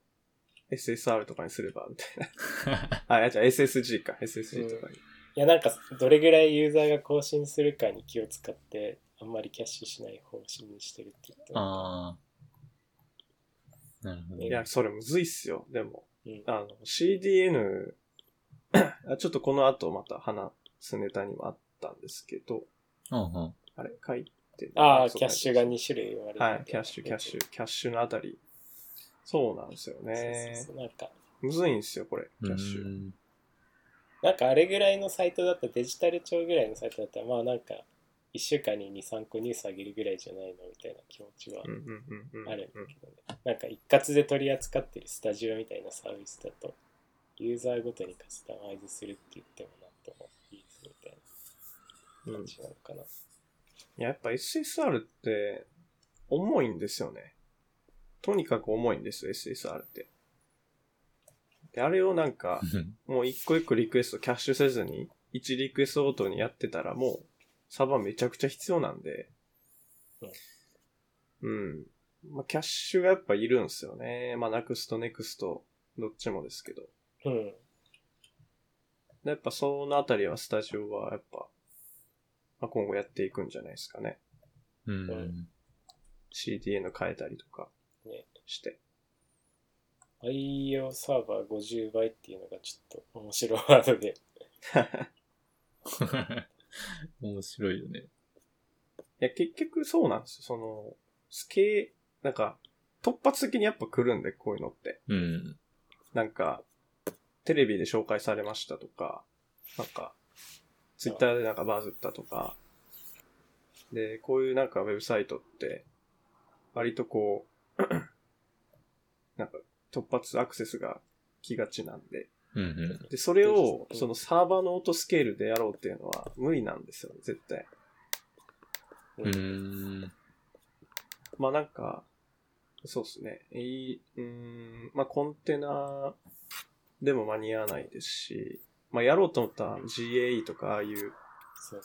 Speaker 1: SSR とかにすれば、みたいな。あ、いや、じゃあ SSG か。SSG とかに。
Speaker 2: いや、なんか、どれぐらいユーザーが更新するかに気を使って、あんまりキャッシュしない方針にしてるって言ってた
Speaker 3: ああ。なるほど。
Speaker 1: いや、それむずいっすよ。でも、
Speaker 2: うん
Speaker 1: あの、CDN あ、ちょっとこの後また話すネタにもあったんですけど、
Speaker 3: うんうん。
Speaker 1: あれ、書いてる
Speaker 2: ああ、キャッシュが2種類割れて
Speaker 1: はい、キャッシュ、キャッシュ、キャッシュのあたり。そうなんですよ
Speaker 2: そう
Speaker 1: ね
Speaker 2: そう。そうなんか、
Speaker 1: むずいんですよ、これ、キャッシュ。
Speaker 3: うん
Speaker 2: なんかあれぐらいのサイトだったら、デジタル庁ぐらいのサイトだったら、まあなんか、1週間に2、3個ニュース上げるぐらいじゃないのみたいな気持ちは
Speaker 1: うんうんうんうんうん
Speaker 2: あるんだけどね。なんか一括で取り扱ってるスタジオみたいなサービスだと、ユーザーごとにカスタマイズするって言ってもなんともいいみたい感じなのかな。
Speaker 1: いや、やっぱ SSR って重いんですよね。とにかく重いんですよ、SSR って。で、あれをなんか、もう一個一個リクエストキャッシュせずに、1リクエストごとにやってたらもう、サバめちゃくちゃ必要なんで、うん。まあ、キャッシュがやっぱいるんですよね。まあ、 Nuxt、Next、どっちもですけど。
Speaker 2: うん。
Speaker 1: でやっぱそのあたりはスタジオはやっぱ、まあ、今後やっていくんじゃないですかね。
Speaker 3: うん。
Speaker 2: うん
Speaker 1: CDN 変えたりとか
Speaker 2: ね。
Speaker 1: して。
Speaker 2: IO サーバー50倍っていうのがちょっと面白いワードで。
Speaker 3: 面白いよね。
Speaker 1: いや、結局そうなんですよ。その、スケー、なんか、突発的にやっぱ来るんで、こういうのって。
Speaker 3: うん。
Speaker 1: なんか、テレビで紹介されましたとか、なんか、ツイッターでなんかバズったとか、で、こういうなんかウェブサイトって、割とこう、なんか突発アクセスが来がちなんで、
Speaker 3: うんうん。
Speaker 1: で、それを
Speaker 2: う、ん
Speaker 1: そのサーバーのオートスケールでやろうっていうのは無理なんですよね、絶対。
Speaker 3: うーん。
Speaker 1: まあなんか、そうですね。いい、うーん、まあコンテナでも間に合わないですし、まあやろうと思ったら GAE とかああいう、
Speaker 2: そう。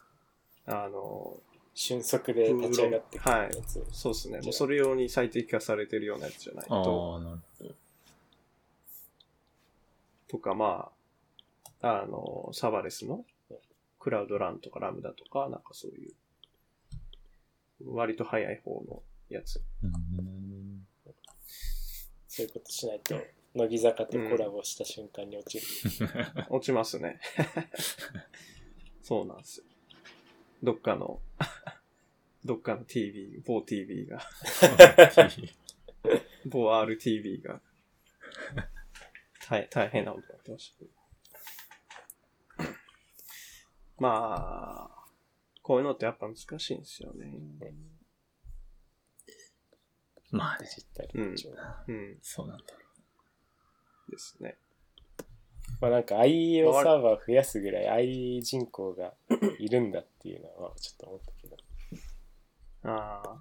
Speaker 1: あの、
Speaker 2: 瞬足で立ち上がってくるやつ。
Speaker 1: そうですね。もうそれ用に最適化されてるようなやつじゃない
Speaker 3: あ
Speaker 1: と、
Speaker 3: あ、なるほど。
Speaker 1: とかまあ、あの、サバレスのクラウドランとかラムダとか、なんかそういう、割と早い方のやつ。
Speaker 3: うん。
Speaker 2: そういうことしないと、乃木坂とコラボした瞬間に落ちる。
Speaker 1: 落ちますね。そうなんですよ。どっかの、どっかの TV、某 TV が、某 RTV が、大大変なことになってました。まあ、こういうのってやっぱ難しいんですよね。
Speaker 3: まあね、
Speaker 2: デジタル一応
Speaker 1: うん、
Speaker 3: そうなんだろ
Speaker 1: ですね。
Speaker 2: まあなんか IEO サーバー増やすぐらい IE 人口がいるんだっていうのはちょっと思ったけど。
Speaker 1: ああ、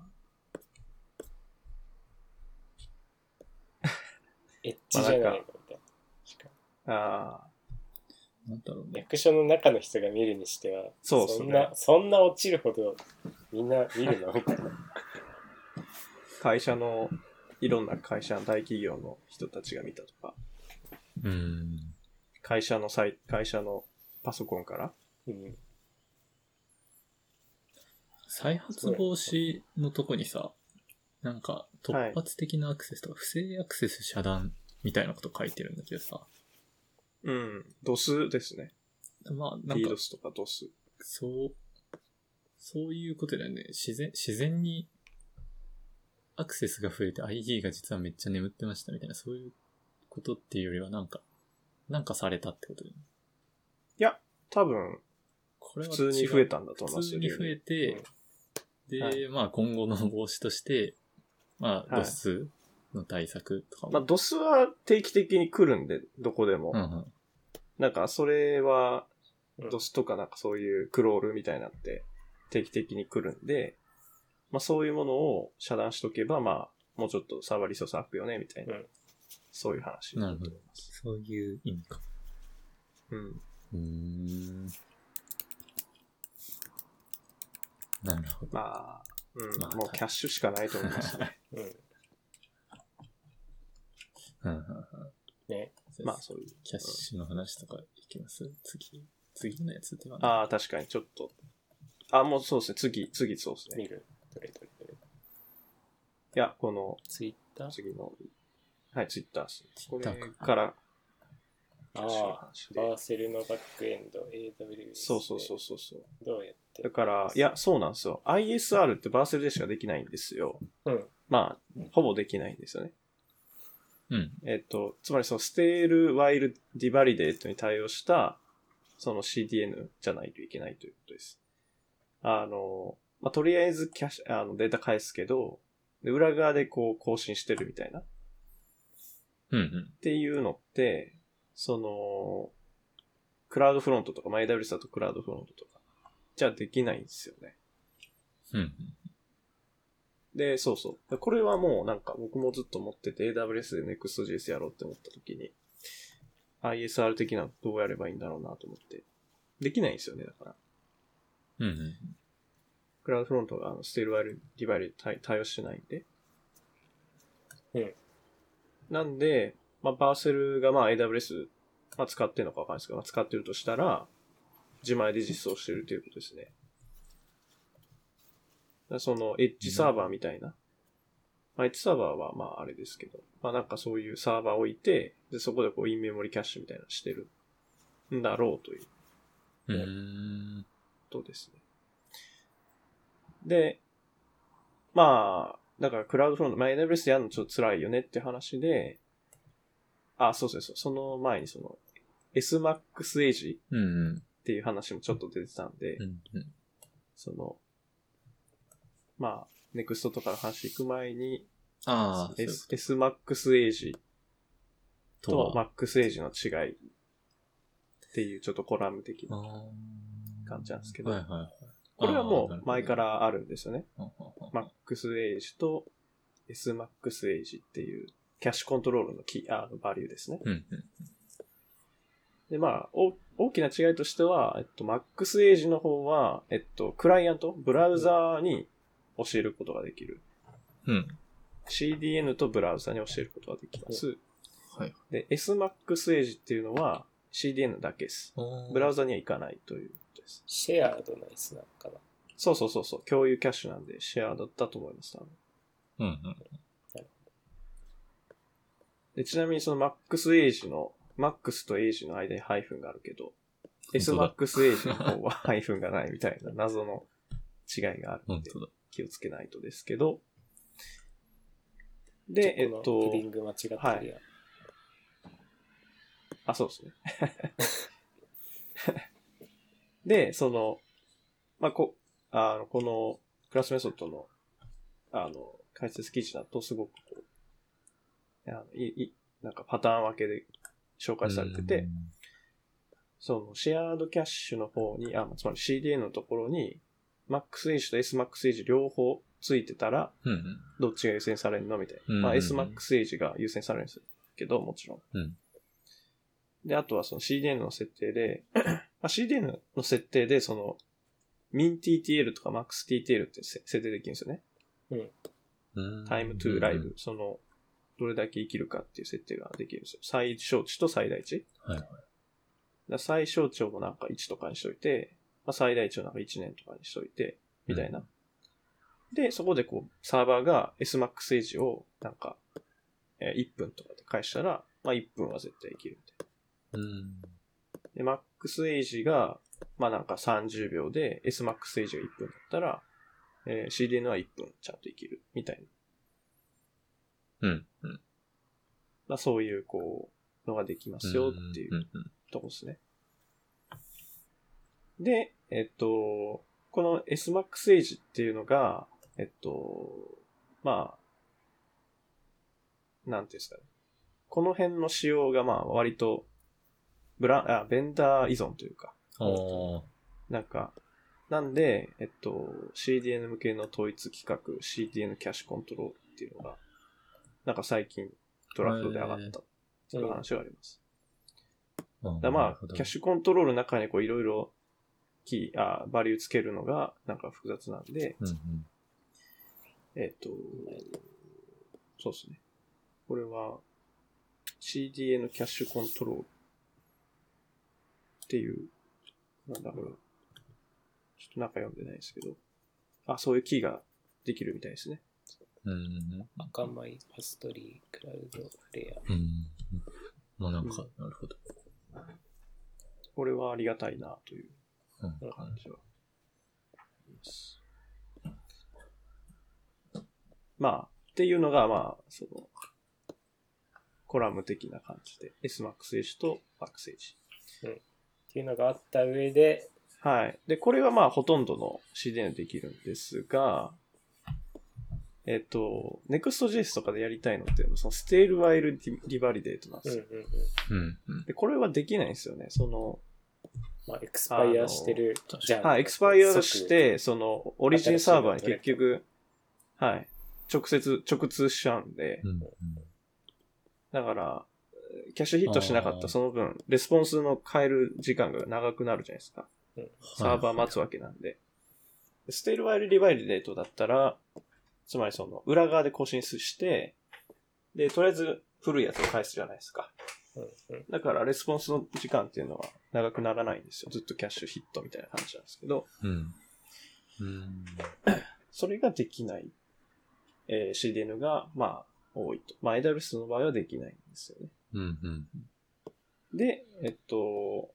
Speaker 2: エッジじゃないかも
Speaker 1: ああ、
Speaker 3: う。なんだろうね。
Speaker 2: 役所の中の人が見るにしては、
Speaker 1: そうっすね
Speaker 2: んな、そんな落ちるほどみんな見るの？みたいな。
Speaker 1: 会社の、いろんな会社、大企業の人たちが見たとか、
Speaker 3: うん。
Speaker 1: 会社のサイ会社のパソコンから
Speaker 2: うん。
Speaker 3: 再発防止のとこにさ、なんか突発的なアクセスとか、不正アクセス遮断みたいなこと書いてるんだけどさ、
Speaker 1: うん。ドスですね。
Speaker 3: まあなんか
Speaker 1: DDoS とかドス。
Speaker 3: そう、そういうことだよね。自然、自然にアクセスが増えて ID が実はめっちゃ眠ってましたみたいな、そういうことっていうよりはなんか、なんかされたってことだよね。
Speaker 1: いや、多分、
Speaker 3: これは
Speaker 1: 普通に増えたんだと思い
Speaker 3: 普
Speaker 1: ますよ。
Speaker 3: 通に増えて、で、
Speaker 1: はい
Speaker 3: まあ今後の防止として、まあ、
Speaker 1: はい
Speaker 3: ドスの対策とかも。
Speaker 1: まあ、ドスは定期的に来るんで、どこでも。
Speaker 3: うんうん。
Speaker 1: なんか、それは
Speaker 2: うん、
Speaker 1: ドスとかなんかそういうクロールみたいなって定期的に来るんで、まあそういうものを遮断しとけば、まあ、もうちょっとサーバーリソース空くよね、みたいな。
Speaker 2: うん
Speaker 1: そういう話
Speaker 3: なるほど
Speaker 1: だと思います。
Speaker 3: そういう意味か。
Speaker 1: うん。
Speaker 3: うーん。なるほど。
Speaker 1: まあ、うん、
Speaker 3: まあ
Speaker 1: もうキャッシュしかないと思いますね。
Speaker 2: うん。
Speaker 3: うんうんうん
Speaker 2: ね。
Speaker 1: まあ、そういう。
Speaker 3: キャッシュの話とかいきます？次。次のやつでは
Speaker 1: ああ、確かに、ちょっと。あ、もうそうですね。次、次そうですね。い
Speaker 2: 見る。どれどれどれ。
Speaker 1: や、この
Speaker 2: ツイッター
Speaker 1: 次の、はい、ツイッターです。これ
Speaker 3: か
Speaker 1: から、
Speaker 2: ああ、 Vercel のバックエンド、AWS。
Speaker 1: そうそうそうそうそう。
Speaker 2: どうやって？
Speaker 1: だから、いや、そうなんですよ。ISR って Vercel でしかできないんですよ。
Speaker 2: うん。
Speaker 1: まあ、ほぼできないんですよね。
Speaker 3: うん。
Speaker 1: えっと、つまりその stale、while、revalidate に対応した、その CDN じゃないといけないということです。あの、まあ、とりあえずキャッシュ、あの、データ返すけど、で裏側でこう更新してるみたいな。っ
Speaker 3: うんうん。
Speaker 1: ていうのって、その、クラウドフロントとか、マイ AWS だとクラウドフロントとかじゃできないんですよね。
Speaker 3: うん。
Speaker 1: で、そうそう。これはもうなんか僕もずっと思ってて AWS で Next.js やろうって思った時に ISR 的なのどうやればいいんだろうなと思って。できないんですよね、だから。
Speaker 3: うんうん。
Speaker 1: クラウドフロントがあのステールワイルディバイル対対応してないんで。
Speaker 2: うん。
Speaker 1: なんで、まあ、バーセルがまあ AWS、まあ、使ってるのかわかんないですけど、まあ、使ってるとしたら、自前で実装してるということですね。その、エッジサーバーみたいな。まあ、エッジサーバーはまああれですけど、まあなんかそういうサーバーを置いて、で、そこでこうインメモリキャッシュみたいなのしてるんだろうという
Speaker 3: うーん。
Speaker 1: ことですね。で、まあ、だからクラウドフロント、まあ AWS でやるのちょっと辛いよねって話で、あ、そうそうそう、その前にその SMAX
Speaker 3: んうん。
Speaker 1: っていう話もちょっと出てたんで、
Speaker 3: うんうん。
Speaker 1: その、まあ、NEXT とかの話行く前に、
Speaker 3: ああ、
Speaker 1: S SMAX Age
Speaker 3: こと
Speaker 1: と MAX Age の違いっていうちょっとコラム的な感じなんですけど
Speaker 3: はいはいはい。
Speaker 1: これはもう前か。らあるんですよね。
Speaker 3: なるほどうんうんうん
Speaker 1: MAX Age と SMAX Age っていうキャッシュコントロールのキー、あの、バリューですね。
Speaker 3: うんうん。
Speaker 1: で、まあ、お大きな違いとしては、えっと、MAX Age の方は、えっと、クライアント、ブラウザーに教えることができる。
Speaker 3: うん。
Speaker 1: CDN とブラウザに教えることができます。
Speaker 3: はい。
Speaker 1: で、SMAX Age っていうのは CDN だけです。ブラウザには行かないということです。
Speaker 2: シェアードナイスなのかな。
Speaker 1: そうそうそうそう、共有キャッシュなんでシェアだったと思います。多分
Speaker 3: うんうん。
Speaker 1: でちなみにその MAX Age の、MAX と Age の間にハイフンがあるけど、
Speaker 3: 本当だ
Speaker 1: SMAX Age の方はハイフンがないみたいな謎の違いがあるんで
Speaker 3: 本当だ。
Speaker 1: 気をつけないとですけど、で、えっ
Speaker 2: ことのヘディ
Speaker 1: と、
Speaker 2: ング間違ってるやん。
Speaker 1: はいあ、そうですね。で、その、まあ、こ、あの、このクラスメソッドの、あの、解説記事だとすごくこう、あのいい、なんかパターン分けで紹介されてて、そのシェアードキャッシュの方に、あ、つまり CDN のところに、MaxAge と SMaxAge 両方ついてたら、
Speaker 3: うんうん。
Speaker 1: どっちが優先されるのみたいな。
Speaker 3: うん
Speaker 1: まあ、SMaxAge が優先されるんですけど、もちろん。
Speaker 3: うん
Speaker 1: で、あとはその CDN の設定で、まあ、CDN の設定で、その、MinTTL とか MaxTTL ってせ設定できるんですよね。
Speaker 3: うん。
Speaker 1: Time to Live、その、どれだけ生きるかっていう設定ができるんですよ。最小値と最大値。
Speaker 3: はいはい。
Speaker 1: だ最小値をもなんか1とかにしといて、まあ、最大値をなんか1年とかにしといて、みたいな。で、そこでこう、サーバーが SMAX エイジをなんか、えー1分とかで返したら、まあ1分は絶対生きるみたい
Speaker 3: うん。
Speaker 1: な。で、MAX エイジが、まあなんか30秒で、SMAX エイジが1分だったら、えー CDN は1分ちゃんと生きる、みたいな。
Speaker 3: うん。うん。
Speaker 1: まあそういうこう、のができますよっていう
Speaker 3: うんうん
Speaker 1: とこでえっと、この SMAX エイジっていうのが、えっと、まあ、なんていうんですかね。この辺の仕様がまあ割と、ブラあ、ベンダー依存というか。なんか、なんで、えっと、CDN 向けの統一規格、CDN キャッシュコントロールっていうのが、なんか最近ドラフトで上がったっていう話があります。だからまあ、キャッシュコントロールの中にこういろいろキー、あ、バリューつけるのがなんか複雑なんで、
Speaker 3: うんうん。
Speaker 1: えっ、と、そうですね。これは CDN キャッシュコントロールっていう、なんだろう。ちょっと中読んでないですけど、あ、そういうキーができるみたいですね。
Speaker 3: うんうん
Speaker 2: 赤米、パストリー、クラウド、フレア。
Speaker 3: うん。うん。まあなんか、なるほど。
Speaker 1: これはありがたいなという
Speaker 3: うん。
Speaker 1: 感じはまあ、っていうのが、まあ、その、コラム的な感じで、SMAX エイジと MAX エイジ。
Speaker 2: っていうのがあった上で、
Speaker 1: はい。で、これはまあ、ほとんどの CDN でできるんですが、えっと、Next.js とかでやりたいのっていうのは、そのステールワイルリバリデートなんですよ。
Speaker 2: うんうんうん。
Speaker 3: うんうん。
Speaker 1: で、これはできないんですよね。その、
Speaker 2: まあ、エクスパイアしてるじゃん。
Speaker 1: はい、エクスパイアして、その、オリジンサーバーに結局、はい、直接、直通しちゃうんで、
Speaker 3: うんうん
Speaker 1: だから、キャッシュヒットしなかったその分、レスポンスの返る時間が長くなるじゃないですか。サーバー待つわけなんで。 stale-while-revalidate だったら、つまりその、裏側で更新して、で、とりあえず古いやつを返すじゃないですか。
Speaker 2: うんうん
Speaker 1: だから、レスポンスの時間っていうのは長くならないんですよ。ずっとキャッシュヒットみたいな感じなんですけど、
Speaker 3: うん。うん。
Speaker 1: それができない、えー CDN が、まあ、多いと。まあ、AWS の場合はできないんですよね。
Speaker 3: うん。うん。
Speaker 1: で、えっと、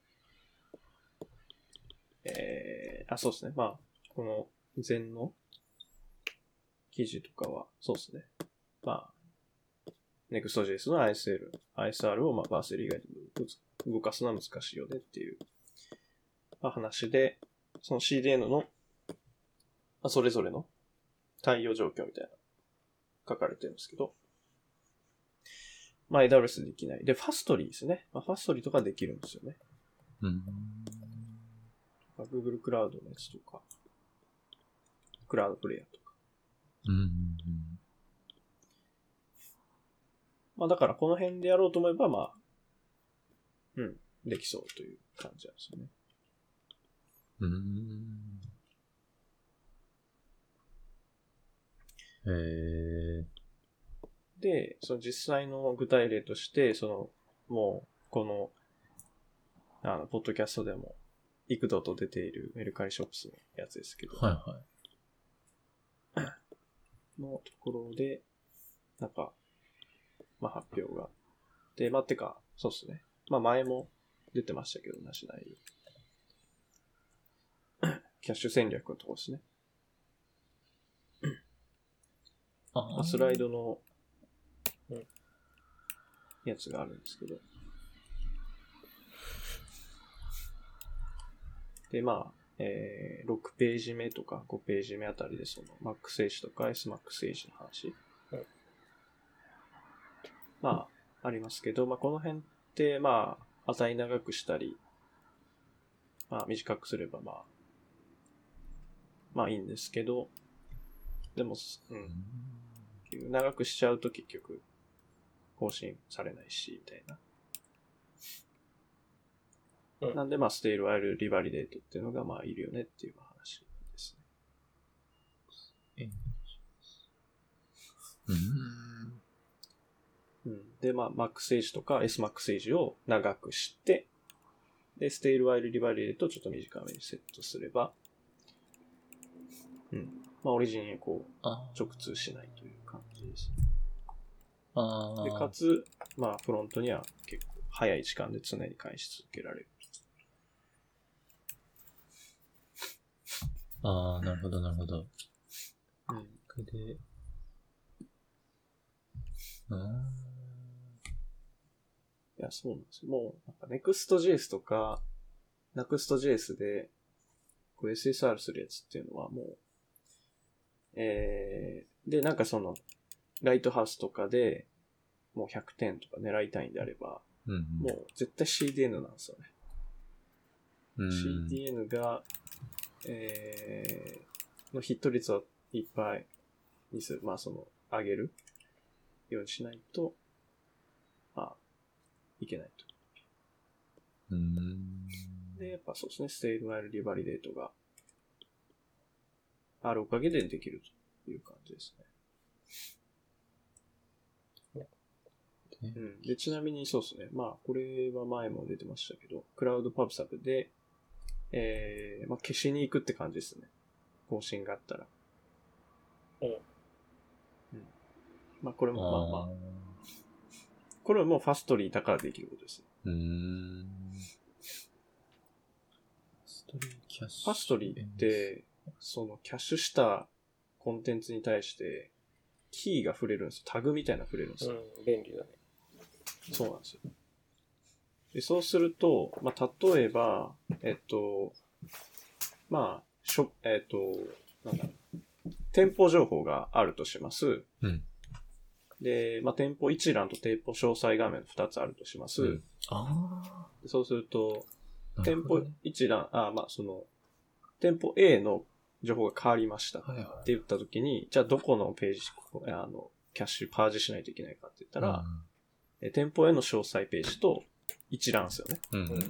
Speaker 1: えー、あ、そうですね。まあ、この前の記事とかは、そうですね。まあ、Next.js の ISL、ISR をまあバーセル以外で動かすのは難しいよねっていう、まあ、話で、その CDN の、まあ、それぞれの対応状況みたいな、書かれてるんですけど、まあ AWS できない。で、ファストリーですね。まあ、ファストリーとかできるんですよね。
Speaker 3: うん。
Speaker 1: Google クラウドのやつとか、クラウドプレイヤーとか。
Speaker 3: うん。
Speaker 1: まあだからこの辺でやろうと思えば、まあ、うん、できそうという感じなんですよね。
Speaker 3: うん。へえ。
Speaker 1: で、その実際の具体例として、その、もう、この、あの、ポッドキャストでも、幾度と出ているメルカリショップスのやつですけど、
Speaker 3: はいはい。
Speaker 1: のところで、なんか、まあ発表が。で、まあてか、そうですね。まあ前も出てましたけど、同じ内容。キャッシュ戦略のところですね。
Speaker 3: あ
Speaker 1: まあ、スライドの、うんやつがあるんですけど。で、まあ、えー、6ページ目とか5ページ目あたりでその Mac セージとか SMAC セージの話。
Speaker 2: はい
Speaker 1: まあ、ありますけど、まあこの辺って、まあ、値長くしたり、まあ短くすればまあ、まあいいんですけど、でも、うん、長くしちゃうと結局更新されないし、みたいな。
Speaker 2: うん
Speaker 1: なんで、まあ、ステイルワイルリバリデートっていうのが、まあ、いるよねっていう話ですね。
Speaker 3: うん。
Speaker 1: うん。で、まあ、Mac セージとか SMAC セージを長くして、で、ステイルワイルリバリデートをちょっと短めにセットすれば、うん。まあ、オリジンにこう、
Speaker 3: あ
Speaker 1: 直通しないという感じです。
Speaker 3: あ
Speaker 1: で、かつ、まあ、フロントには結構早い時間で常に返し続けられる。
Speaker 3: ああ、なるほど、なるほど。
Speaker 1: うん。
Speaker 3: これで、あ
Speaker 1: いや、そうなんですよ。もう、なんか Next.js とか、Next.js で、こう SSR するやつっていうのはもう、えー、で、なんかその、ライトハウスとかで、もう100点とか狙いたいんであれば、
Speaker 3: ーうん。
Speaker 1: もう絶対 CDN なんですよね。
Speaker 3: うん、
Speaker 1: CDN が、えー、のヒット率をいっぱいにする、まあその、上げるようにしないと、まあ、いけないと。
Speaker 3: うん。
Speaker 1: で、やっぱそうですね、ステイルワイルリバリデートがあるおかげでできるという感じですね。うん。で、ちなみにそうですね、まあ、これは前も出てましたけど、クラウドパブサブで、えー、まあ、消しに行くって感じですね。更新があったら。
Speaker 2: うん
Speaker 1: うん。まあ、これも、まあまあ、
Speaker 3: あ
Speaker 1: これはもうファストリーだからできることです。
Speaker 3: うーん。ストリーキャッシュ。
Speaker 1: ファストリーって、そのキャッシュしたコンテンツに対して、キーが触れるんですよ。タグみたいなの触れるんですよ。
Speaker 2: うん、便利だね。
Speaker 1: そうなんですよ。でそうすると、まあ、例えば、えっと、まあ、しょ、えっと、なんだろう。店舗情報があるとします。
Speaker 3: うん。
Speaker 1: で、まあ、店舗一覧と店舗詳細画面2つあるとします。
Speaker 3: うんあ
Speaker 1: でそうすると、店舗一覧、あ、まあその、店舗 A の情報が変わりましたっ
Speaker 3: はいはい。
Speaker 1: て言った時に、じゃあどこのページ、あの、キャッシュパージしないといけないかって言ったら、え店舗への詳細ページと一覧ですよね。
Speaker 3: うん、うん、うん。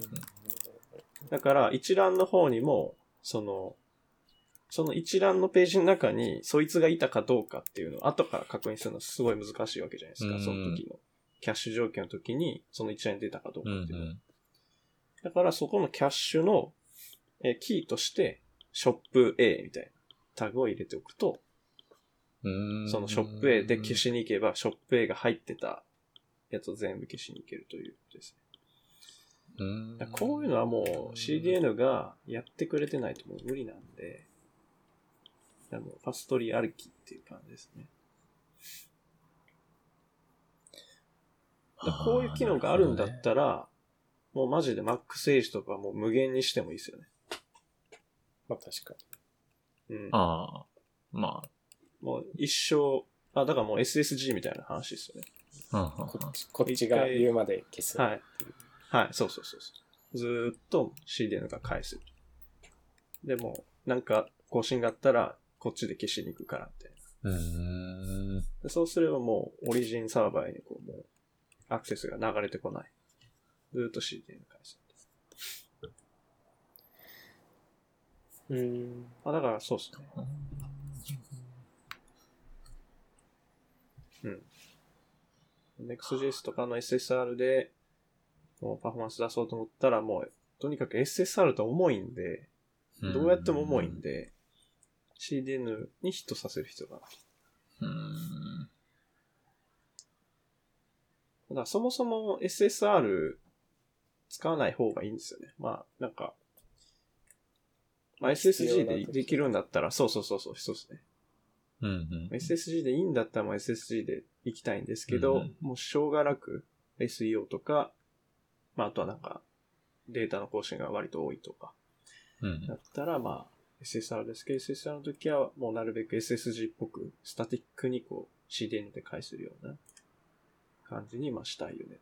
Speaker 1: だから一覧の方にも、その、その一覧のページの中に、そいつがいたかどうかっていうのを後から確認するのはすごい難しいわけじゃないですか。
Speaker 3: うん
Speaker 1: その時の。キャッシュ状況の時に、その一覧に出たかどう
Speaker 3: うん、
Speaker 1: かっていうの。
Speaker 3: うん。
Speaker 1: だからそこのキャッシュの、えーキーとして、ショップ A みたいなタグを入れておくと、
Speaker 3: うん
Speaker 1: そのショップ A で消しに行けば、ショップ A が入ってたやつを全部消しに行けるということですね。こういうのはもう CDN がやってくれてないともう無理なんで、だからもうファストリー歩きっていう感じですね。こういう機能があるんだったら、もうマジで Max エイジとかもう無限にしてもいいですよね。
Speaker 2: まあ確か
Speaker 1: うん。
Speaker 3: ああ、ま
Speaker 1: もう一生、あ、だからもう SSG みたいな話ですよね。
Speaker 2: こっちこっちが言うまで消す。
Speaker 1: はい。はい、そうそうそうそう。ずーっと CDN が返す。でも、なんか更新があったら、こっちで消しに行くからみたいな。
Speaker 3: うん。
Speaker 1: そうすればもう、オリジンサーバーにこう、もう、アクセスが流れてこない。ずーっと CDN 返す。
Speaker 2: うん。
Speaker 1: あ、だからそうですね。うん。Next.js とかの SSR で、もうパフォーマンス出そうと思ったら、もう、とにかく SSR と重いんで、どうやっても重いんで、CDN にヒットさせる必要がある。
Speaker 3: うん。
Speaker 1: だからそもそも SSR 使わない方がいいんですよね。まあ、なんか、まあ、SSG でできるんだったら、そうそうそうそう、そうですね。
Speaker 3: うん。うん。
Speaker 1: SSG でいいんだったらもう SSG で行きたいんですけど、
Speaker 3: うん
Speaker 1: もうしょうがなく SEO とか、まああとはなんかデータの更新が割と多いとか、
Speaker 3: うん
Speaker 1: だったらまあ SSR ですけど、SSR の時はもうなるべく SSG っぽくスタティックにこう CDN で返せるような感じにまあしたいよね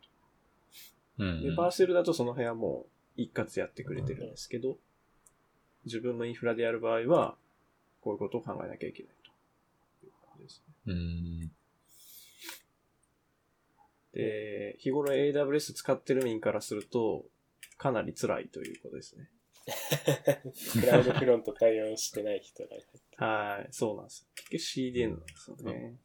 Speaker 3: うん。
Speaker 1: と。で、バーセルだとその辺はもう一括やってくれてるんですけど、自分のインフラでやる場合は、こういうことを考えなきゃいけないという感じですね。
Speaker 3: うん。
Speaker 1: で、日頃 AWS 使ってる民からすると、かなり辛いということですね。
Speaker 2: クラウドフロント対応してない人がいる。
Speaker 1: はい、そうなんです。結局 CDN なんですよね。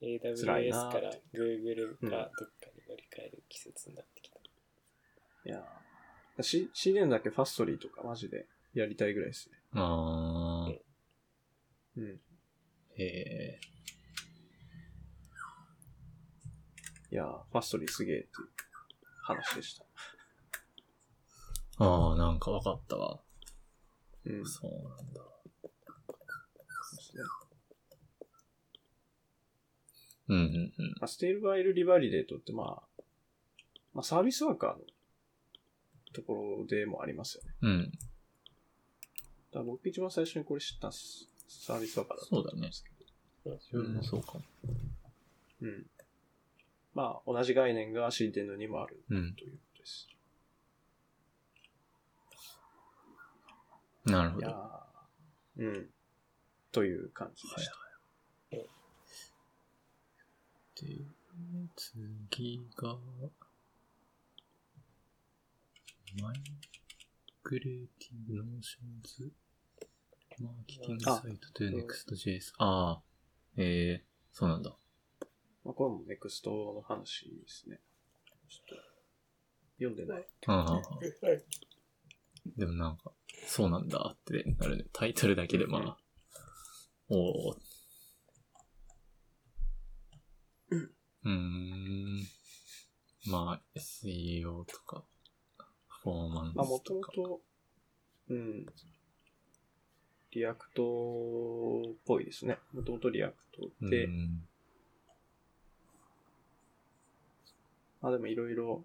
Speaker 2: AWS
Speaker 1: な
Speaker 2: から Google
Speaker 1: うん
Speaker 2: かどっかに乗り換える季節になってきた。
Speaker 1: いやー C- CDN だけファストリーとかマジでやりたいぐらいですね。
Speaker 3: ああ、
Speaker 1: うん。
Speaker 3: へえ。
Speaker 1: いやーファストリーすげえっていう話でした。
Speaker 3: ああ、なんかわかったわ。
Speaker 1: うん。
Speaker 3: そうなんだ。
Speaker 1: そうですね。
Speaker 3: うんうんうん。
Speaker 1: まあ、ステールバイルリバリデートってまあ、まあサービスワーカーのところでもありますよね。
Speaker 3: うん。
Speaker 1: だから僕一番最初にこれ知ったんすサービスワーカーだったと思うんですけど。
Speaker 3: 自分もそうかも。
Speaker 1: うん。まあ、同じ概念が CDN にもある
Speaker 3: うん。
Speaker 1: ということです。
Speaker 3: なるほど。
Speaker 1: いやーうん。という感じでした。
Speaker 3: で、次が、マイグレーティブノーションズマーケティングサイトという Next.js。ああ、えー、そうなんだ。
Speaker 1: まあ、これも Next の話ですね。ちょっと、読んでない。
Speaker 3: ああ、
Speaker 2: はい。
Speaker 3: でもなんか、そうなんだってなるね。タイトルだけでまあ、おー。うーん。まあ、SEO とか、パフォーマンス
Speaker 1: まあ、もと
Speaker 3: とか。
Speaker 1: もと、うん。 React っぽいですね。もともと React で、
Speaker 3: うん
Speaker 1: まあでもいろいろ、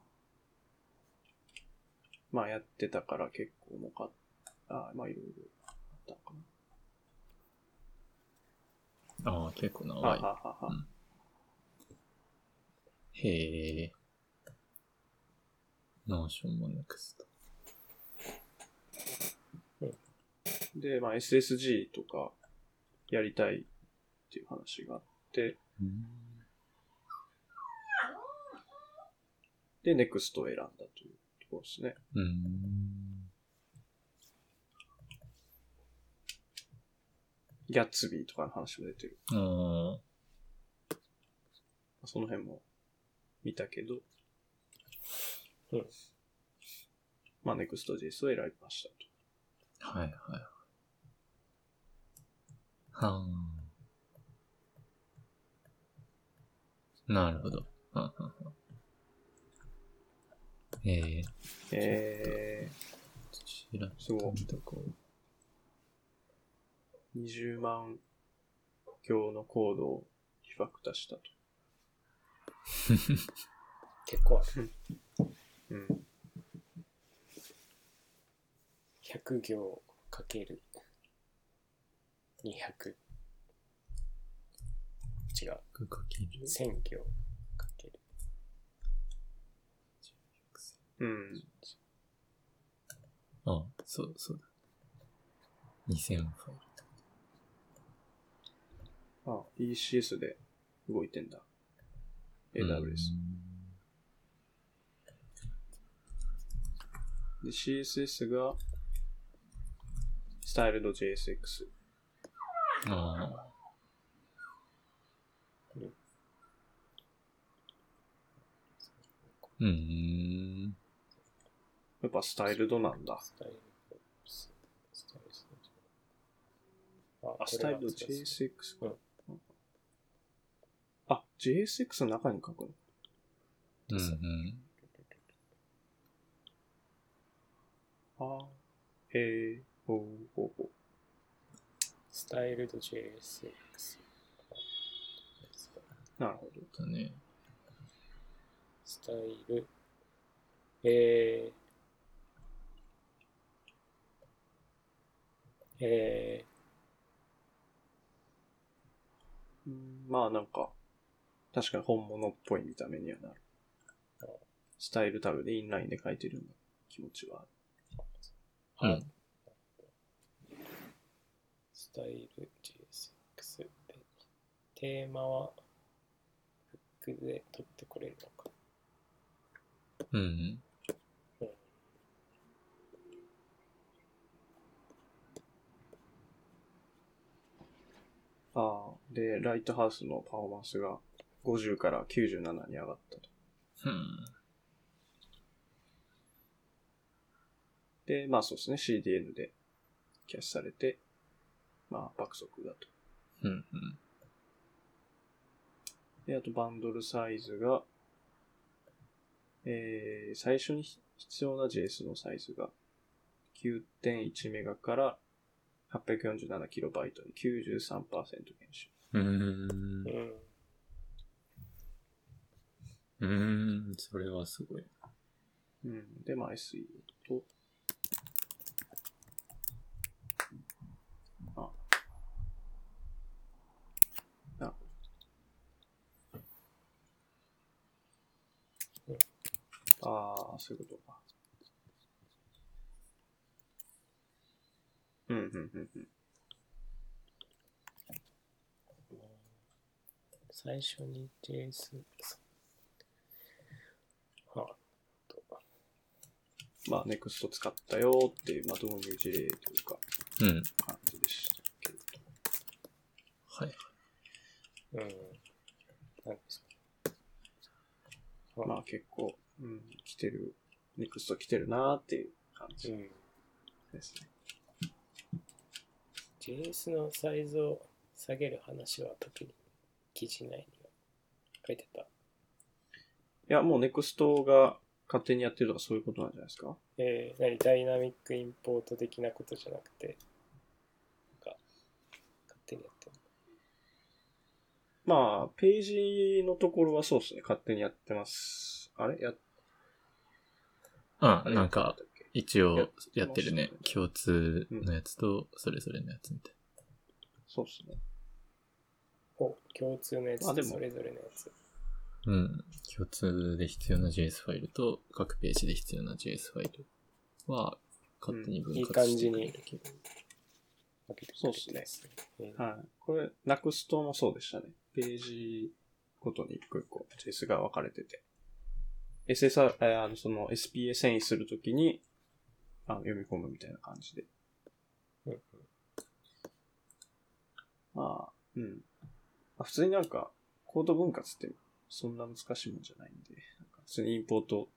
Speaker 1: まあやってたから結構重かった。あまあいろいろあったのか
Speaker 3: ああ、結構
Speaker 1: な。
Speaker 3: 長い。
Speaker 1: はははは
Speaker 3: うんへえ。 Notion も Next。
Speaker 1: で、まあ SSG とかやりたいっていう話があって、
Speaker 3: うん。
Speaker 1: で、NEXT を選んだというところですね。
Speaker 3: うん。
Speaker 1: ギャッツビーとかの話も出てる。
Speaker 3: あ
Speaker 1: その辺も見たけど、
Speaker 2: うん
Speaker 1: まあ NEXTJS を選びましたと。
Speaker 3: あ。はいはい。はあ。なるほど。はんはんはんえー、
Speaker 1: え
Speaker 3: ちらっ
Speaker 1: すごい
Speaker 3: と見とこう。
Speaker 1: ー、20万行のコードをリファクタしたと。
Speaker 2: 結構ある。
Speaker 1: うん。
Speaker 2: 100行かける200。違う。
Speaker 3: グかける
Speaker 2: 1000行かける。
Speaker 1: うん。
Speaker 3: あ、そう、そうだ。2000ファイル。
Speaker 1: あ、ECS で動いてんだ。AWS。で、CSS が、styled.jsx。
Speaker 3: ああ。うーん。
Speaker 1: やっぱスタイルドなんだ。
Speaker 2: スタイルススタイルスあ
Speaker 1: あ、スタイルド JSX
Speaker 2: うん
Speaker 1: JSX の中に書くの？
Speaker 3: うんうん。
Speaker 1: あーへえ、ほうほうほう。
Speaker 2: スタイルド JSX。
Speaker 1: なるほど。
Speaker 3: だね。
Speaker 2: スタイル、えー、え
Speaker 1: うんまあなんか、確かに本物っぽい見た目にはなる。スタイルタグでインラインで書いてるような気持ちはある。
Speaker 2: ー、
Speaker 3: うん
Speaker 2: スタイル JSX で、テーマはフックで取ってこれるのか。
Speaker 3: うんうん。
Speaker 1: ああ、で、ライトハウスのパフォーマンスが50から97に上がったと。
Speaker 3: うん。
Speaker 1: で、まあそうですね、CDN でキャッシュされて、まあ爆速だと。
Speaker 3: うんうん。
Speaker 1: で、あとバンドルサイズが、えー、最初に必要な JS のサイズが9.1メガから847キロバイトに93%減少。
Speaker 3: うーん
Speaker 2: う。ん。
Speaker 3: うーん。それはすごい。
Speaker 1: うん。で、まあ SE と、あ、あ、ああ、そういうことか。うん、うん、うん、うん。
Speaker 2: 最初に JS、はあ、
Speaker 1: まあ、ネクスト使ったよっていう、まあ、導入事例というか、
Speaker 3: うん。
Speaker 1: 感じでしたけれ
Speaker 3: はい。
Speaker 2: うん。なんです
Speaker 1: ど。まあ、結構、うん、来てる、ネクスト来てるなーっていう感じ
Speaker 2: うん。
Speaker 1: ですね。
Speaker 2: JS のサイズを下げる話は特に記事内には書いてた。
Speaker 1: いや、もうネクストが勝手にやってるとかそういうことなんじゃないですか？
Speaker 2: えー、何？ダイナミックインポート的なことじゃなくて、なんか、勝手にやってる。
Speaker 1: まあ、ページのところはそうですね。勝手にやってます。あれ？や、
Speaker 3: あ
Speaker 1: あ、れ？
Speaker 3: なんか、一
Speaker 1: や
Speaker 3: 応やってるね共通のやつと、それぞれのやつみたい
Speaker 1: そうですね。
Speaker 2: お、共通のやつ
Speaker 1: あでも
Speaker 2: とそれぞれのやつ。
Speaker 3: うん。共通で必要な JS ファイルと、各ページで必要な JS ファイルは、勝手に分
Speaker 2: いい
Speaker 3: 割して
Speaker 2: 感じに
Speaker 3: くれるけど。
Speaker 2: 分けてく
Speaker 1: そうっすね。はい。これ、なくすともそうでしたね。ページごとに一個一個 JS が分かれてて。SSR、えーあの、その SPA 遷移するときに、あの読み込むみたいな感じで。
Speaker 2: うん
Speaker 1: まあ、うん。あ普通になんか、コード分割ってそんな難しいもんじゃないんで、なんか普通にインポート、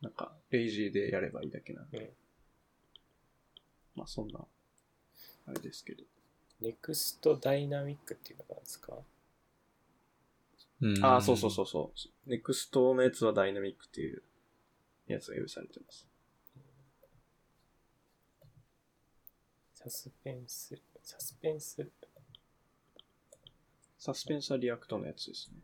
Speaker 1: なんか、 lazy でやればいいだけなんで、
Speaker 2: うん
Speaker 1: まあそんな、あれですけど。
Speaker 2: Next dynamic っていうのがあるんですか？
Speaker 3: うん
Speaker 1: ああ、そうそうそうそう。 Next のやつはダイナミックっていうやつが用意されてます。 Suspense、Suspense、 Suspense は React のやつですね。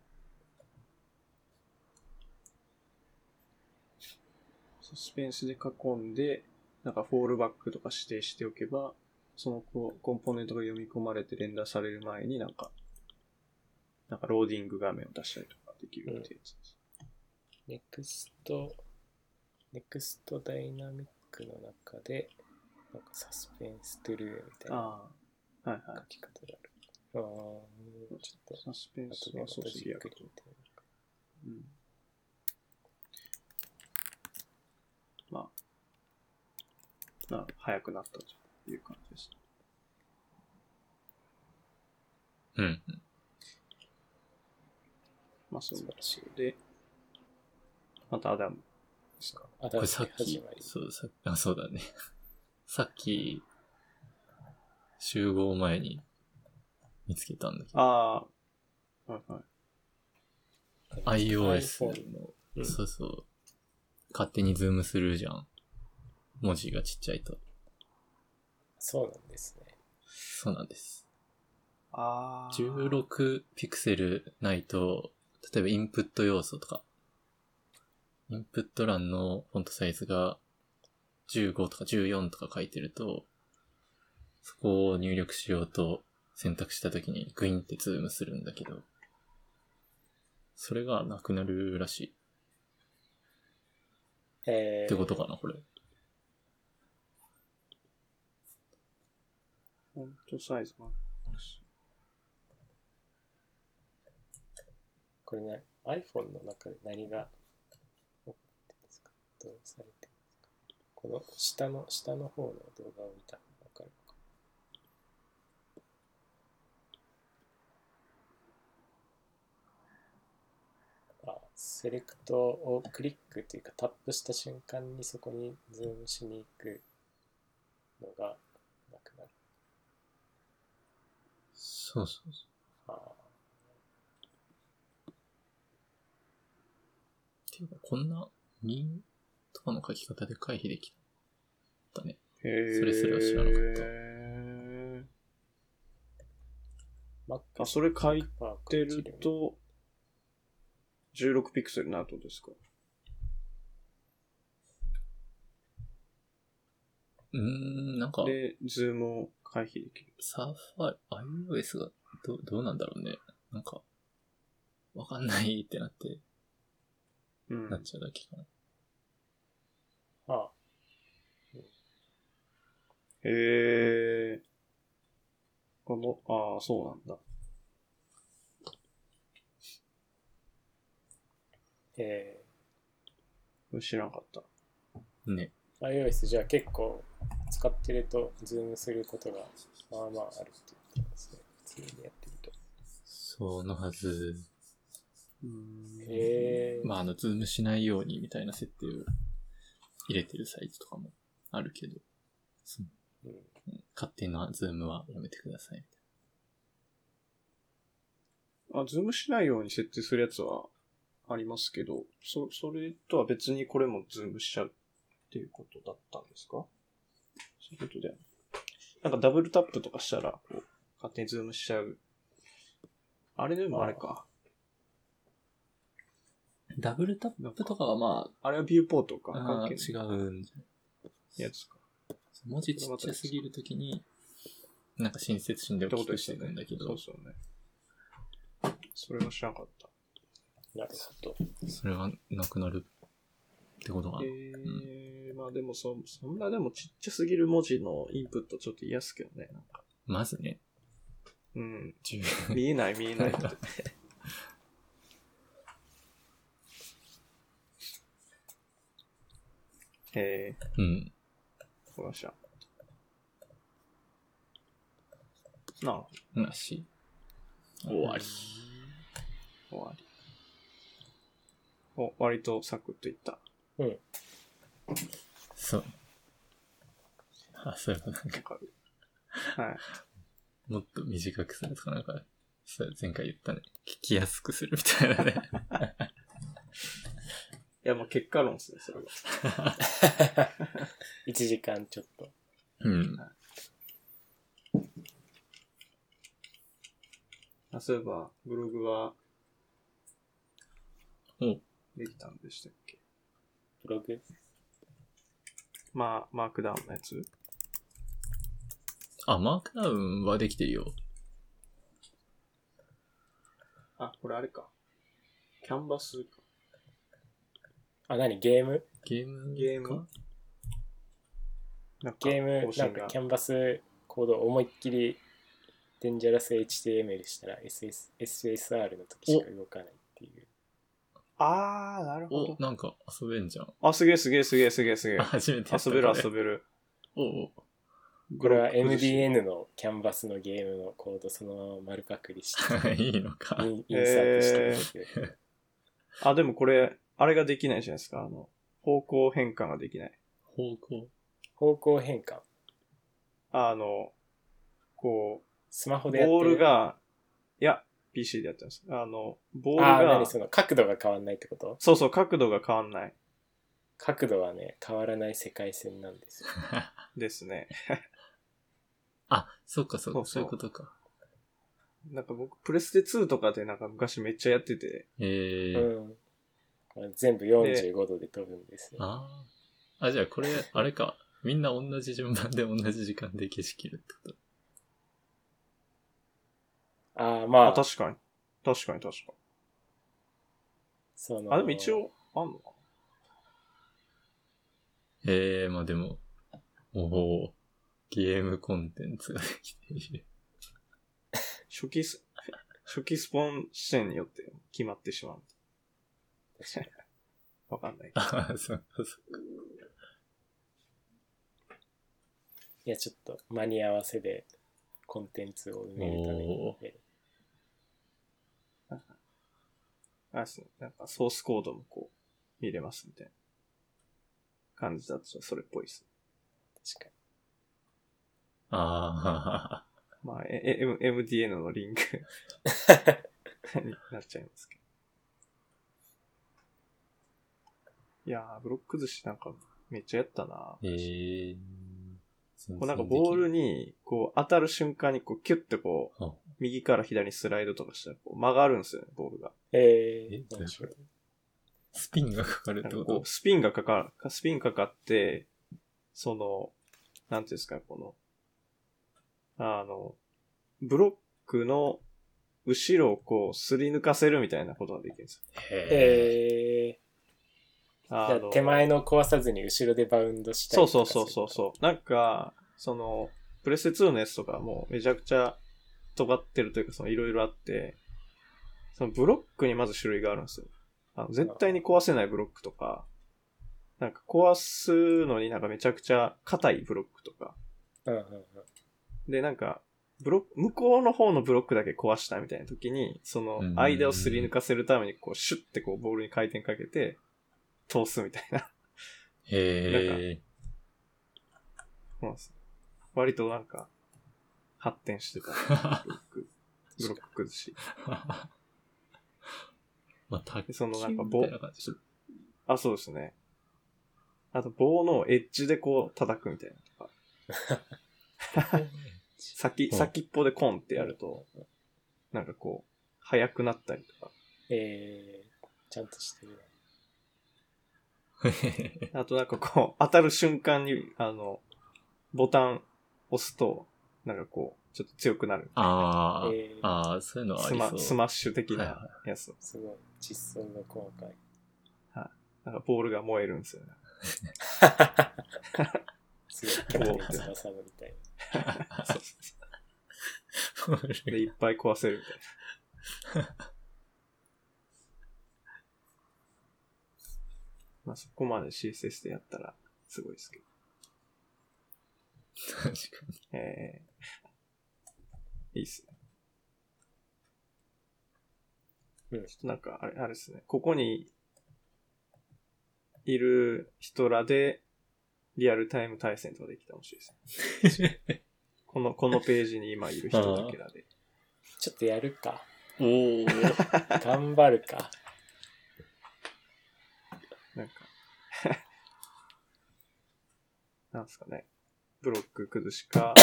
Speaker 1: サスペンスで囲んで、なんかフォールバックとか指定しておけば、そのココンポーネントが読み込まれてレンダーされる前になんか、なんかローディング画面を出したりとかできるってやつです。
Speaker 2: Next、Next dynamic の中で、なんか suspense true みたいな。書き方がある。ああ、ちょっと、
Speaker 1: サスペンスはそうです、
Speaker 2: たじっく
Speaker 1: React。
Speaker 2: り見てみようか。
Speaker 1: うんまあ、な、早くなったという感じです。
Speaker 3: うん。
Speaker 1: まあ、そんなと
Speaker 2: 素晴らし
Speaker 1: ころで、またアダムですか？
Speaker 2: あ、
Speaker 3: これさっき。そう、さあ、そうだね。さっき、集合前に見つけたんだけど、
Speaker 1: ああ、はいはい。
Speaker 3: iOS の
Speaker 2: うん
Speaker 3: そうそう、勝手にズームするじゃん。文字がちっちゃいと。
Speaker 2: そうなんですね。
Speaker 3: そうなんです。
Speaker 1: ああ。
Speaker 3: 16ピクセルないと、例えばインプット要素とか、インプット欄のフォントサイズが15とか14とか書いてると、そこを入力しようと選択したときにグインってズームするんだけど、それがなくなるらしい。
Speaker 2: えー、
Speaker 3: ってことかな、これ。
Speaker 1: font-size max。
Speaker 2: これね、iPhone の中で何が起こってるんですか？どうされてるんですか？この下の、下の方の動画を見たらわかるのか？あ、セレクトをクリックっていうかタップした瞬間にそこにズームしに行くのがなくなる。
Speaker 3: そうそうそ
Speaker 2: あ
Speaker 3: う。っていうか、こんな、 min とかの書き方で回避できたね。
Speaker 1: へえ。
Speaker 3: それすら知らなかった
Speaker 2: ー Mac
Speaker 1: あ、それ書いてると、16ピクセルな後ですか？
Speaker 3: うーん、なんか、
Speaker 1: で、ズームを回避できる。
Speaker 3: Safari、iOS がどどうなんだろうね。なんか、わかんないってなって、
Speaker 1: うん
Speaker 3: なっちゃうだけかな。
Speaker 2: ああ
Speaker 1: へえ。この、ああ、そうなんだ。
Speaker 2: え
Speaker 1: これ知らなかった。
Speaker 3: ね。
Speaker 2: ー、iOS じゃあ結構使ってるとズームすることがまあまああるっていうことですね。普通にやってると。
Speaker 3: そのはず。
Speaker 2: へえー。
Speaker 3: まあ、あの、ズームしないようにみたいな設定を入れてるサイトとかもあるけど、
Speaker 2: うん
Speaker 3: うん勝手なズームはやめてくださいみたい
Speaker 1: あ、ズームしないように設定するやつはありますけど、そ、それとは別にこれもズームしちゃうっていうことだったんですか？そういうことだよね。なんかダブルタップとかしたら、こう、勝手にズームしちゃう。あれでもあれか。
Speaker 3: な。ダブルタップとかはま
Speaker 1: あれはビューポートか。
Speaker 3: あ、あ
Speaker 1: 関係
Speaker 3: ー違うん
Speaker 1: やつか。
Speaker 3: 文字ちっちゃすぎるときに、なんか親切心で
Speaker 1: って
Speaker 3: 大きくして
Speaker 1: ことですよね。
Speaker 3: いくんだけど
Speaker 1: そう、そうね。それは知らなかった。
Speaker 2: なるほど。
Speaker 3: それがなくなるってことかな。
Speaker 1: えー、まあでもそ、そんなでもちっちゃすぎる文字のインプットちょっと嫌っすけどね。なんか
Speaker 3: まずね、
Speaker 1: うん。
Speaker 3: 十
Speaker 1: 見えない見えないって。え
Speaker 3: うん。
Speaker 1: ー、こらしゃ。なあ、
Speaker 3: なし。終わり。
Speaker 1: 終わり。お、割とサクッといった。
Speaker 2: うん。
Speaker 3: そう。あ、そういえばなんか。
Speaker 1: はい。
Speaker 3: もっと短くするとかなんか、そう前回言ったね。聞きやすくするみたいなね。
Speaker 1: いや、もう結果論ですね、それは。
Speaker 2: 1時間ちょっと。
Speaker 3: うん。
Speaker 1: あ、そういえば、ブログは
Speaker 3: お、
Speaker 1: できたんでしたっけ？
Speaker 2: ブログ？
Speaker 1: まあ、マークダウンのやつ？
Speaker 3: あ、マークダウンはできてるよ。
Speaker 1: あ、これあれか。キャンバスか。
Speaker 2: あ、何？ゲーム？
Speaker 3: ゲーム
Speaker 1: ゲーム？
Speaker 3: か
Speaker 1: なんか
Speaker 2: ゲーム、なんかキャンバスコードを思いっきりデンジャラス HTML したら SS SSR の時しか動かない。
Speaker 1: あー、なるほ
Speaker 3: お
Speaker 1: ど、。
Speaker 3: なんか遊べんじゃん。
Speaker 1: あ、すげえすげえすげえすげえすげえ
Speaker 3: あ。初めてやった
Speaker 1: 遊べる遊べる。
Speaker 3: おお
Speaker 2: これは MDN のキャンバスのゲームのコードそのまま丸パクリして
Speaker 3: いいのか。
Speaker 2: インインサートして
Speaker 1: あ、でもこれ、あれができないじゃないですか。あの、方向変換ができない。
Speaker 3: 方向。
Speaker 2: 方向変換。
Speaker 1: あの、こ
Speaker 2: スマホ
Speaker 1: う、
Speaker 2: でやってる
Speaker 1: ボールが、いや、PC でやってます。あの、ボール
Speaker 2: ああ、
Speaker 1: が
Speaker 2: 何、その角度が変わんないってこと？
Speaker 1: そうそう、角度が変わんない
Speaker 2: 角度はね、変わらない世界線なんですよ。
Speaker 1: ですね。
Speaker 3: あ、そうかそうか、
Speaker 1: そうそう
Speaker 3: そういうことか。
Speaker 1: なんか僕、プレステ2とかでなんか昔めっちゃやってて、
Speaker 3: え
Speaker 2: う
Speaker 3: ー。
Speaker 2: ん。全部45度で飛ぶんですよ。
Speaker 3: ああ。あ、じゃあこれ、あれか。みんな同じ順番で同じ時間で消し切るってこと？
Speaker 2: ああ、ま
Speaker 1: あ、
Speaker 2: あ、
Speaker 1: 確かに。確かに確かに。
Speaker 2: その、
Speaker 1: あ、でも一応、あんのか
Speaker 3: ええー、まあでも、おおゲームコンテンツができている。
Speaker 1: 初期ス、初期スポン視点によって決まってしまう。わかんない。
Speaker 3: ああ、そうそうそう。
Speaker 2: いや、ちょっと間に合わせでコンテンツを埋めるために
Speaker 3: お。
Speaker 1: あそうなんかソースコードもこう、見れますみたいな感じだとそれっぽいです。
Speaker 2: 確か
Speaker 3: あ
Speaker 1: まあ、え、え M- MDN のリンク になっちゃいますけど。いやー、ブロック寿司なんかめっちゃやったな。
Speaker 3: あ。ええー。
Speaker 1: こうなんかボールに、こう当たる瞬間にこうキュッてこう、
Speaker 3: あ
Speaker 1: 右から左にスライドとかしたらこう曲がるんですよね、ボールが。
Speaker 2: え
Speaker 3: え
Speaker 2: ー。
Speaker 3: スピンがかかるってこと？
Speaker 1: なんかこう、スピンがかかる、スピンかかって、その、なんていうんですか、この、あの、ブロックの後ろをこう、すり抜かせるみたいなことができるんですよ。
Speaker 3: へえ。
Speaker 2: あ
Speaker 1: あの
Speaker 2: 手前の壊さずに後ろでバウンドした
Speaker 1: そう
Speaker 2: りとか
Speaker 1: そうそうそうそう。なんか、その、プレステ2のやつとかもめちゃくちゃ尖ってるというか、そのいろいろあって、そのブロックにまず種類があるんですよ。あの絶対に壊せないブロックとか、なんか壊すのになんかめちゃくちゃ硬いブロックとか、
Speaker 2: うんうんうん。
Speaker 1: で、なんか、ブロック、向こうの方のブロックだけ壊したみたいな時に、その間をすり抜かせるために、こう、シュッてこう、ボールに回転かけて、通すみたいな。
Speaker 3: へえ。
Speaker 1: そうなんです割となんか、発展してた。ブロック、ブロック崩し。
Speaker 3: まあ、卓球
Speaker 1: でそのなんか
Speaker 3: み
Speaker 1: 棒。あ、そうですね。あと棒のエッジでこう叩くみたいなとか。先、
Speaker 3: うん
Speaker 1: 先っぽでコンってやると、なんかこう、速くなったりとか。
Speaker 2: えー、ちゃんとしてるな。
Speaker 1: あとなんかこう、当たる瞬間に、あの、ボタン押すと、なんかこう、ちょっと強くなる。
Speaker 3: あー、
Speaker 2: えー
Speaker 3: あー、そういうのはあ
Speaker 1: スマ
Speaker 3: りそう。
Speaker 1: スマッシュ的
Speaker 3: はい
Speaker 1: なやつ。
Speaker 2: すごい。窒素が細かい。
Speaker 1: なんかボールが燃えるんですよね。
Speaker 2: すごい。キャプテン翼みたい
Speaker 1: で、いっぱい壊せるみたいな。まあそこまで CSS でやったらすごいですけど。
Speaker 3: 確かに。
Speaker 1: えー、いいっすね。
Speaker 2: うん
Speaker 1: ちょっとなんか、あれ、あれですね。ここにいる人らでリアルタイム対戦とかできたら面白いですね。この、このページに今いる人だけらで。
Speaker 2: ちょっとやるか。
Speaker 3: おー。
Speaker 2: 頑張るか。
Speaker 1: なんか、なんですかね。ブロック崩しか、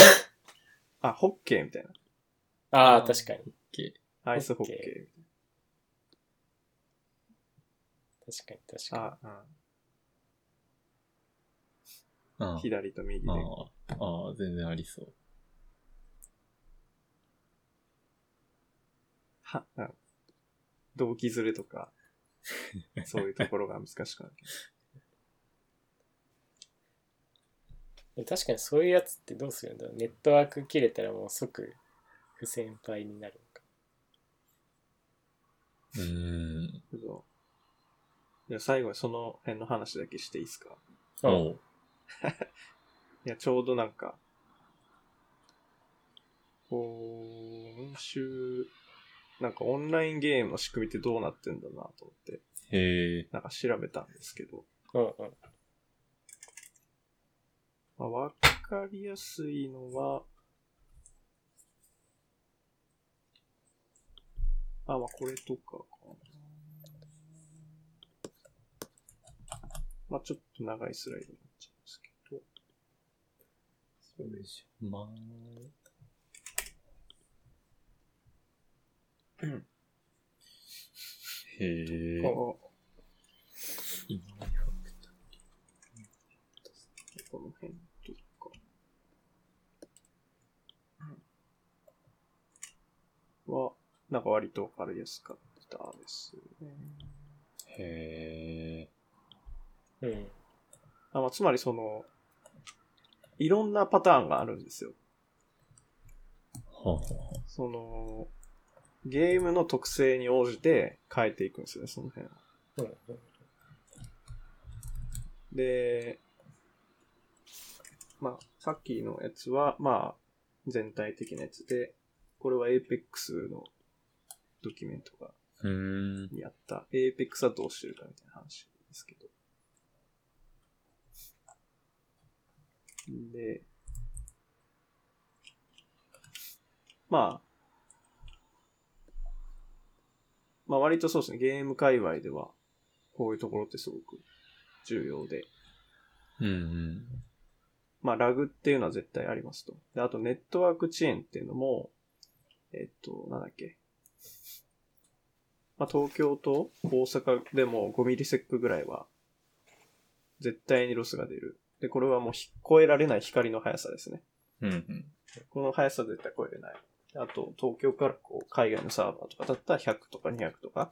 Speaker 1: あ、ホッケーみたいな。
Speaker 2: ああ、確かに。
Speaker 1: アイスホッケ
Speaker 2: ホッケ
Speaker 1: ーみ
Speaker 2: 確かに、確
Speaker 1: たいな。
Speaker 2: か
Speaker 1: あ、
Speaker 3: あ
Speaker 1: うん。左と右で。
Speaker 3: ああ、ああ、全然ありそう。
Speaker 1: は、うん動機ずれとか、そういうところが難しくなる。
Speaker 2: に。確かにそういうやつってどうするんだろう？ネットワーク切れたらもう即不先輩になるのか。
Speaker 3: うーん。
Speaker 1: けどいや、最後にその辺の話だけしていいですか？
Speaker 2: うん。
Speaker 1: いや、ちょうどなんか、今週、なんかオンラインゲームの仕組みってどうなってんだなと思って、
Speaker 3: へえ。
Speaker 1: なんか調べたんですけど、
Speaker 2: うんうん。
Speaker 1: まあ、わかりやすいのは、あ、まあこれとかかな。まあちょっと長いスライドになっちゃうんですけど、
Speaker 3: そうでしょ。まあ。へえ。
Speaker 1: こ
Speaker 3: 今
Speaker 1: この辺とか。は、なんか割とわかりやすかったですね。
Speaker 3: へえ。
Speaker 2: うん。
Speaker 1: あまあ、つまりその、いろんなパターンがあるんですよ。
Speaker 3: はあ、は
Speaker 1: その、ゲームの特性に応じて変えていくんですよね、その辺は。
Speaker 2: うんうん。
Speaker 1: で、まあ、さっきのやつは、まあ、全体的なやつで、これは Apex のドキュメントが
Speaker 3: うーん。
Speaker 1: にあった Apex はどうしてるかみたいな話ですけど。で、まあ、まあ割とそうですね、ゲーム界隈では、こういうところってすごく重要で、
Speaker 3: うんうん。
Speaker 1: まあ、ラグっていうのは絶対ありますと。で、あと、ネットワーク遅延っていうのも、えっと、なんだっけ。まあ、東京と大阪でも5ミリセックぐらいは、絶対にロスが出る。で、これはもうひ超えられない光の速さですね。
Speaker 3: うんうん。
Speaker 1: この速さは絶対超えれない。あと、東京からこう、海外のサーバーとかだったら100とか200とか、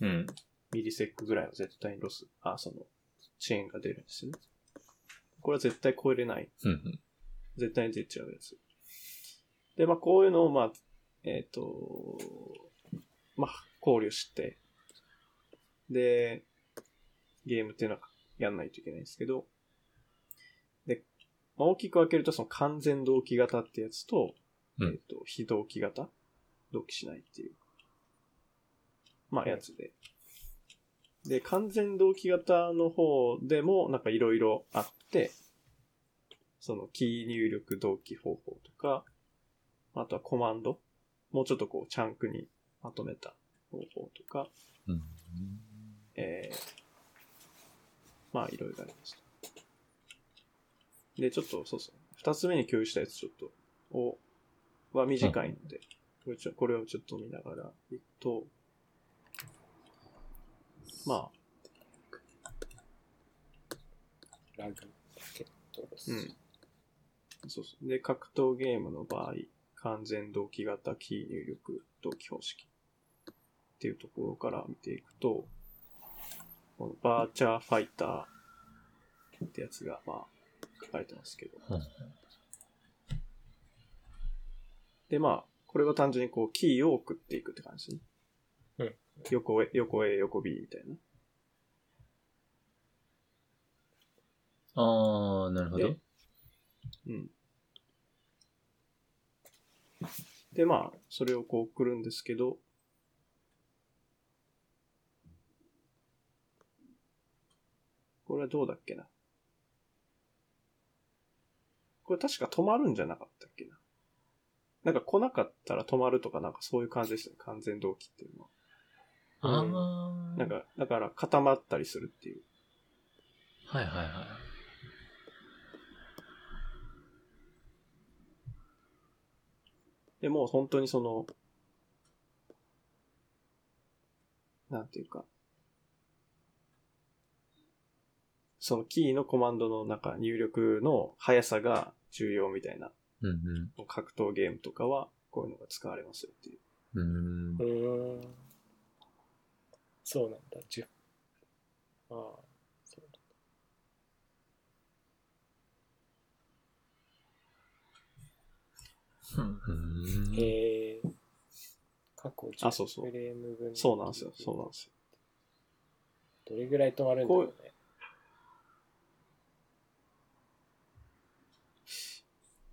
Speaker 3: うん。
Speaker 1: ミリセックぐらいは絶対にロス、あ、その、遅延が出るんですよね。これは絶対超えれない
Speaker 3: うんうん。
Speaker 1: 絶対に出ちゃうやつ。で、まあ、こういうのを、まあ、えっ、と、まあ、考慮して、で、ゲームっていうのはやんないといけないんですけど、で、まあ、大きく分けると、その完全同期型ってやつと、
Speaker 3: うん。
Speaker 1: えっ、と、非同期型。同期しないっていう、まあ、やつで。で、完全同期型の方でも、なんかいろいろあって、そのキー入力同期方法とか、あとはコマンド、もうちょっとこう、チャンクにまとめた方法とか、
Speaker 3: うん。
Speaker 1: えー、まあ、いろいろあります。で、ちょっと、そうですね。二つ目に共有したやつちょっと、を、は短いので、これちょこれをちょっと見ながらいくと、まあ、
Speaker 2: ラグパケットです。
Speaker 1: うんそうそう。で、格闘ゲームの場合、完全同期型キー入力同期方式っていうところから見ていくと、このバーチャーファイターってやつが、まあ、書かれてますけど。
Speaker 3: うん
Speaker 1: で、まあ、これは単純にこう、キーを送っていくって感じ。
Speaker 2: うん。
Speaker 1: 横へ、横 A、横 B みたいな。
Speaker 3: あー、なるほど
Speaker 1: で。うん。で、まあ、それをこう送るんですけど、これはどうだっけな。これ確か止まるんじゃなかったっけな。なんか来なかったら止まるとかなんかそういう感じでしたね。完全同期っていうのは。
Speaker 3: あー。
Speaker 1: なんか、だから固まったりするっていう。
Speaker 3: はいはいはい。
Speaker 1: でもう本当にその、なんていうか、そのキーのコマンドの中、入力の速さが重要みたいな、
Speaker 3: うんうん。
Speaker 1: 格闘ゲームとかは、こういうのが使われますよっていう。
Speaker 3: うん。
Speaker 2: そうなんだ。10。ああ、そうなんだ。
Speaker 3: うん
Speaker 2: へえ。過去
Speaker 1: あそうそう
Speaker 2: 10フレーム分。
Speaker 1: そうなんですよ、そうなんですよ。
Speaker 2: どれぐらい止まるんだろうね。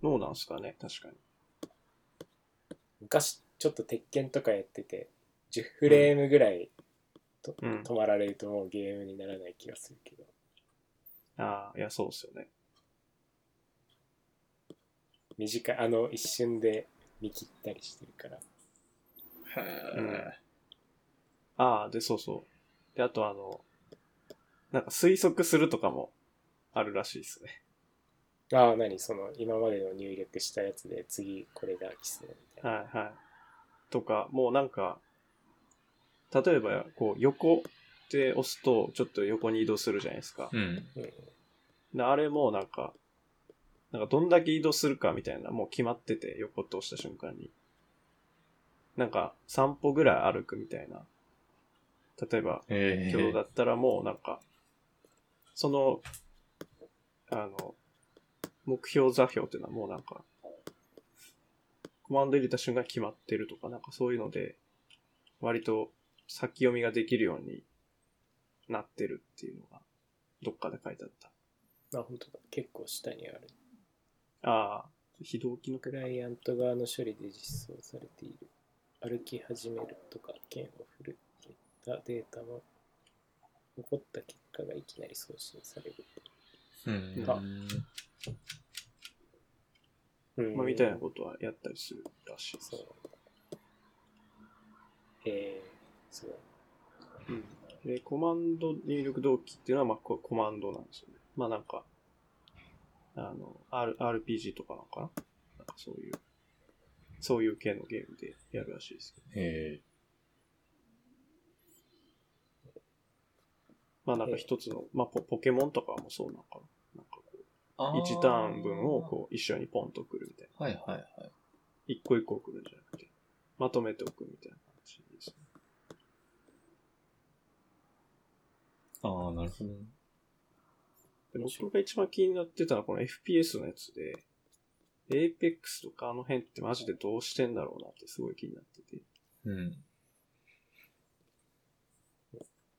Speaker 1: どうなんすかね、確かに。
Speaker 2: 昔、ちょっと鉄拳とかやってて、10フレームぐらいと、
Speaker 1: うん
Speaker 2: 止まられるともうゲームにならない気がするけど。
Speaker 1: ああ、いや、そうっすよね。
Speaker 2: 短い、あの一瞬で見切ったりしてるから。
Speaker 1: うん。ああ、で、そうそう。で、あとあの、なんか推測するとかもあるらしいですね。
Speaker 2: ああ、何？その、今までの入力したやつで次これが来そうみたいな。
Speaker 1: はいはい。とか、もうなんか、例えば、こう、横で押すと、ちょっと横に移動するじゃないですか。
Speaker 3: うん。
Speaker 2: うん。
Speaker 1: であれもなんか、なんかどんだけ移動するかみたいな、もう決まってて、横って押した瞬間に。なんか、散歩ぐらい歩くみたいな。例えば、
Speaker 3: え
Speaker 1: 今日だったらもうなんか、その、あの、目標座標っていうのはもうなんか、コマンド入れた瞬間に決まってるとか、なんかそういうので、割と先読みができるようになってるっていうのが、どっかで書いてあった。
Speaker 2: あ、本当だ。結構下にある。
Speaker 1: ああ、非同期の
Speaker 2: クライアント側の処理で実装されている。歩き始めるとか、剣を振る、ったデータの起こった結果がいきなり送信される。
Speaker 3: うん。
Speaker 2: あうん
Speaker 1: まあ、みたいなことはやったりするらしいです。
Speaker 2: そう。えー、すごい。
Speaker 1: うん。で、コマンド入力同期っていうのは、まあ、こコマンドなんですよね。まあなんか、あの、R、RPG とかなのかな？なんかそういう、そういう系のゲームでやるらしいですけど。
Speaker 3: え
Speaker 1: まあなんか一つの、まあポポケモンとかもそうなのかな？なんかこ
Speaker 3: ー。
Speaker 1: う、1ターン分をこう一緒にポンと送るみたいな。
Speaker 3: はいはいはい。
Speaker 1: 一個一個送るんじゃなくて、まとめておくみたいな感じですね。
Speaker 3: ああ、なるほどね。
Speaker 1: で僕が一番気になってたのはこの FPS のやつで、Apex とかあの辺ってマジでどうしてんだろうなってすごい気になってて。
Speaker 3: うん。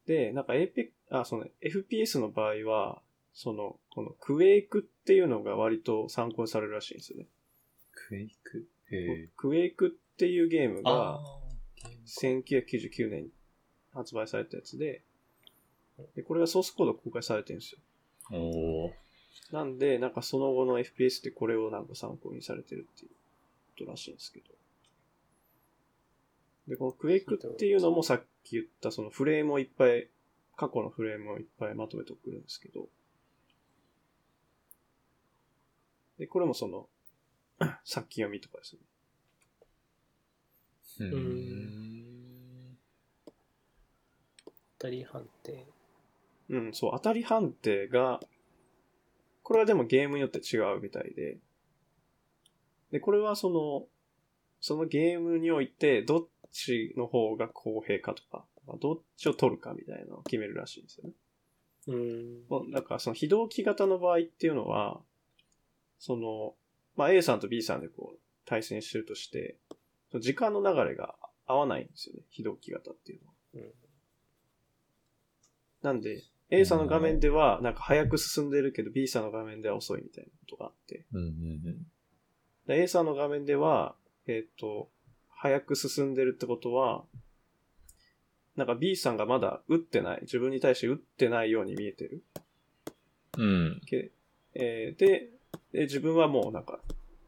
Speaker 1: で、なんか Apex、あ、その FPS の場合は、その、このクエイクっていうのが割と参考にされるらしいんですよね。
Speaker 3: クエイク？ええ。
Speaker 1: クエイクっていうゲームが
Speaker 3: あー
Speaker 1: 1999年に発売されたやつで、で、これがソースコード公開されてるんですよ。
Speaker 3: おー。
Speaker 1: なんで、なんかその後の FPS ってこれをなんか参考にされてるっていうことらしいんですけど。で、このクエイクっていうのもさっき言ったそのフレームをいっぱい、過去のフレームをいっぱいまとめて送るんですけど。で、これもその、先読みとかですね。
Speaker 3: う
Speaker 2: ーん。当たり判定。
Speaker 1: うん、そう、当たり判定が、これはでもゲームによって違うみたいで、で、これはその、そのゲームにおいて、どっちの方が公平かとか、まあどっちを取るかみたいなのを決めるらしいんですよね。
Speaker 2: うん。
Speaker 1: もうだからその非同期型の場合っていうのは、その、まあ A さんと B さんでこう対戦してるとして、その時間の流れが合わないんですよね。非同期型っていうのは。
Speaker 2: うん
Speaker 1: なんで、A さんの画面ではなんか早く進んでるけど B さんの画面では遅いみたいなことがあって。
Speaker 3: うんうん
Speaker 1: で A さんの画面では、えっ、と、早く進んでるってことは、なんか B さんがまだ打ってない、自分に対して打ってないように見えてる。
Speaker 3: うん。
Speaker 1: えーでで、自分はもうなんか、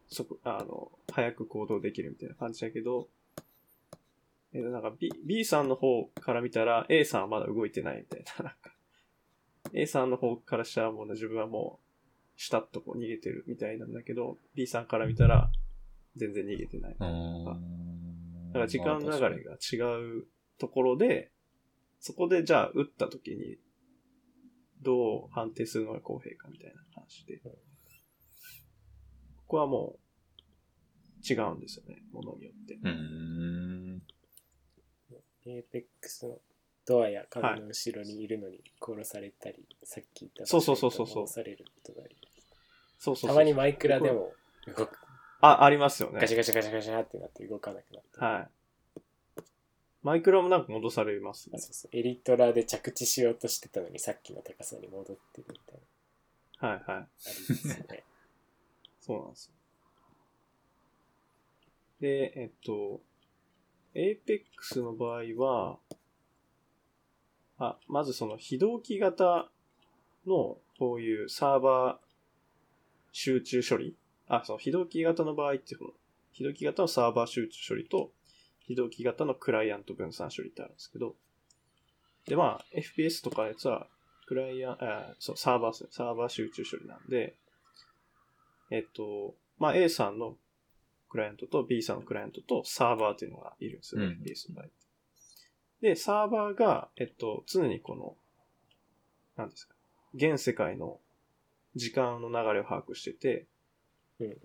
Speaker 1: そこ、あの、早く行動できるみたいな感じだけど、えーなんか B, B さんの方から見たら A さんはまだ動いてないみたいな、なんか、A さんの方からしたらもうね自分はもう、下っとこう逃げてるみたいなんだけど、B さんから見たら全然逃げてない。だから時間の流れが違うところで、そこでじゃあ打った時に、どう判定するのが公平かみたいな話で。ここはもう違うんですよね、ものによって。
Speaker 3: うーん。
Speaker 2: エーペックスのドアや壁の後ろにいるのに殺されたり、さっき言った
Speaker 1: そうそうそうそうそう
Speaker 2: 戻されることがあり
Speaker 1: そうそうそう
Speaker 2: たまにマイクラでも動く。
Speaker 1: あ、ありますよね
Speaker 2: ガ。シャガシャガシャガシャってなって動かなくなった。
Speaker 1: はい。マイクラもなんか戻されますね
Speaker 2: あ。そうそうエリトラで着地しようとしてたのにさっきの高さに戻ってるみたいな。
Speaker 1: はいはい。
Speaker 2: ありですね。
Speaker 1: そうなんですよ。で、えっと、Apex の場合は、あ、まずその非同期型のこういうサーバー集中処理あ、その非同期型の場合っていうの、非同期型のサーバー集中処理と、非同期型のクライアント分散処理ってあるんですけど、で、まあ、FPS とかのやつは、クライアン、あそう、サーバーですね。サーバー集中処理なんで、えっと、まあ A さんのクライアントと B さんのクライアントとサーバーっていうのがいるんですよね、
Speaker 3: うん
Speaker 1: FPS の場合。で、サーバーが、えっと、常にこの、なんですか、現世界の時間の流れを把握してて、
Speaker 2: うんうん。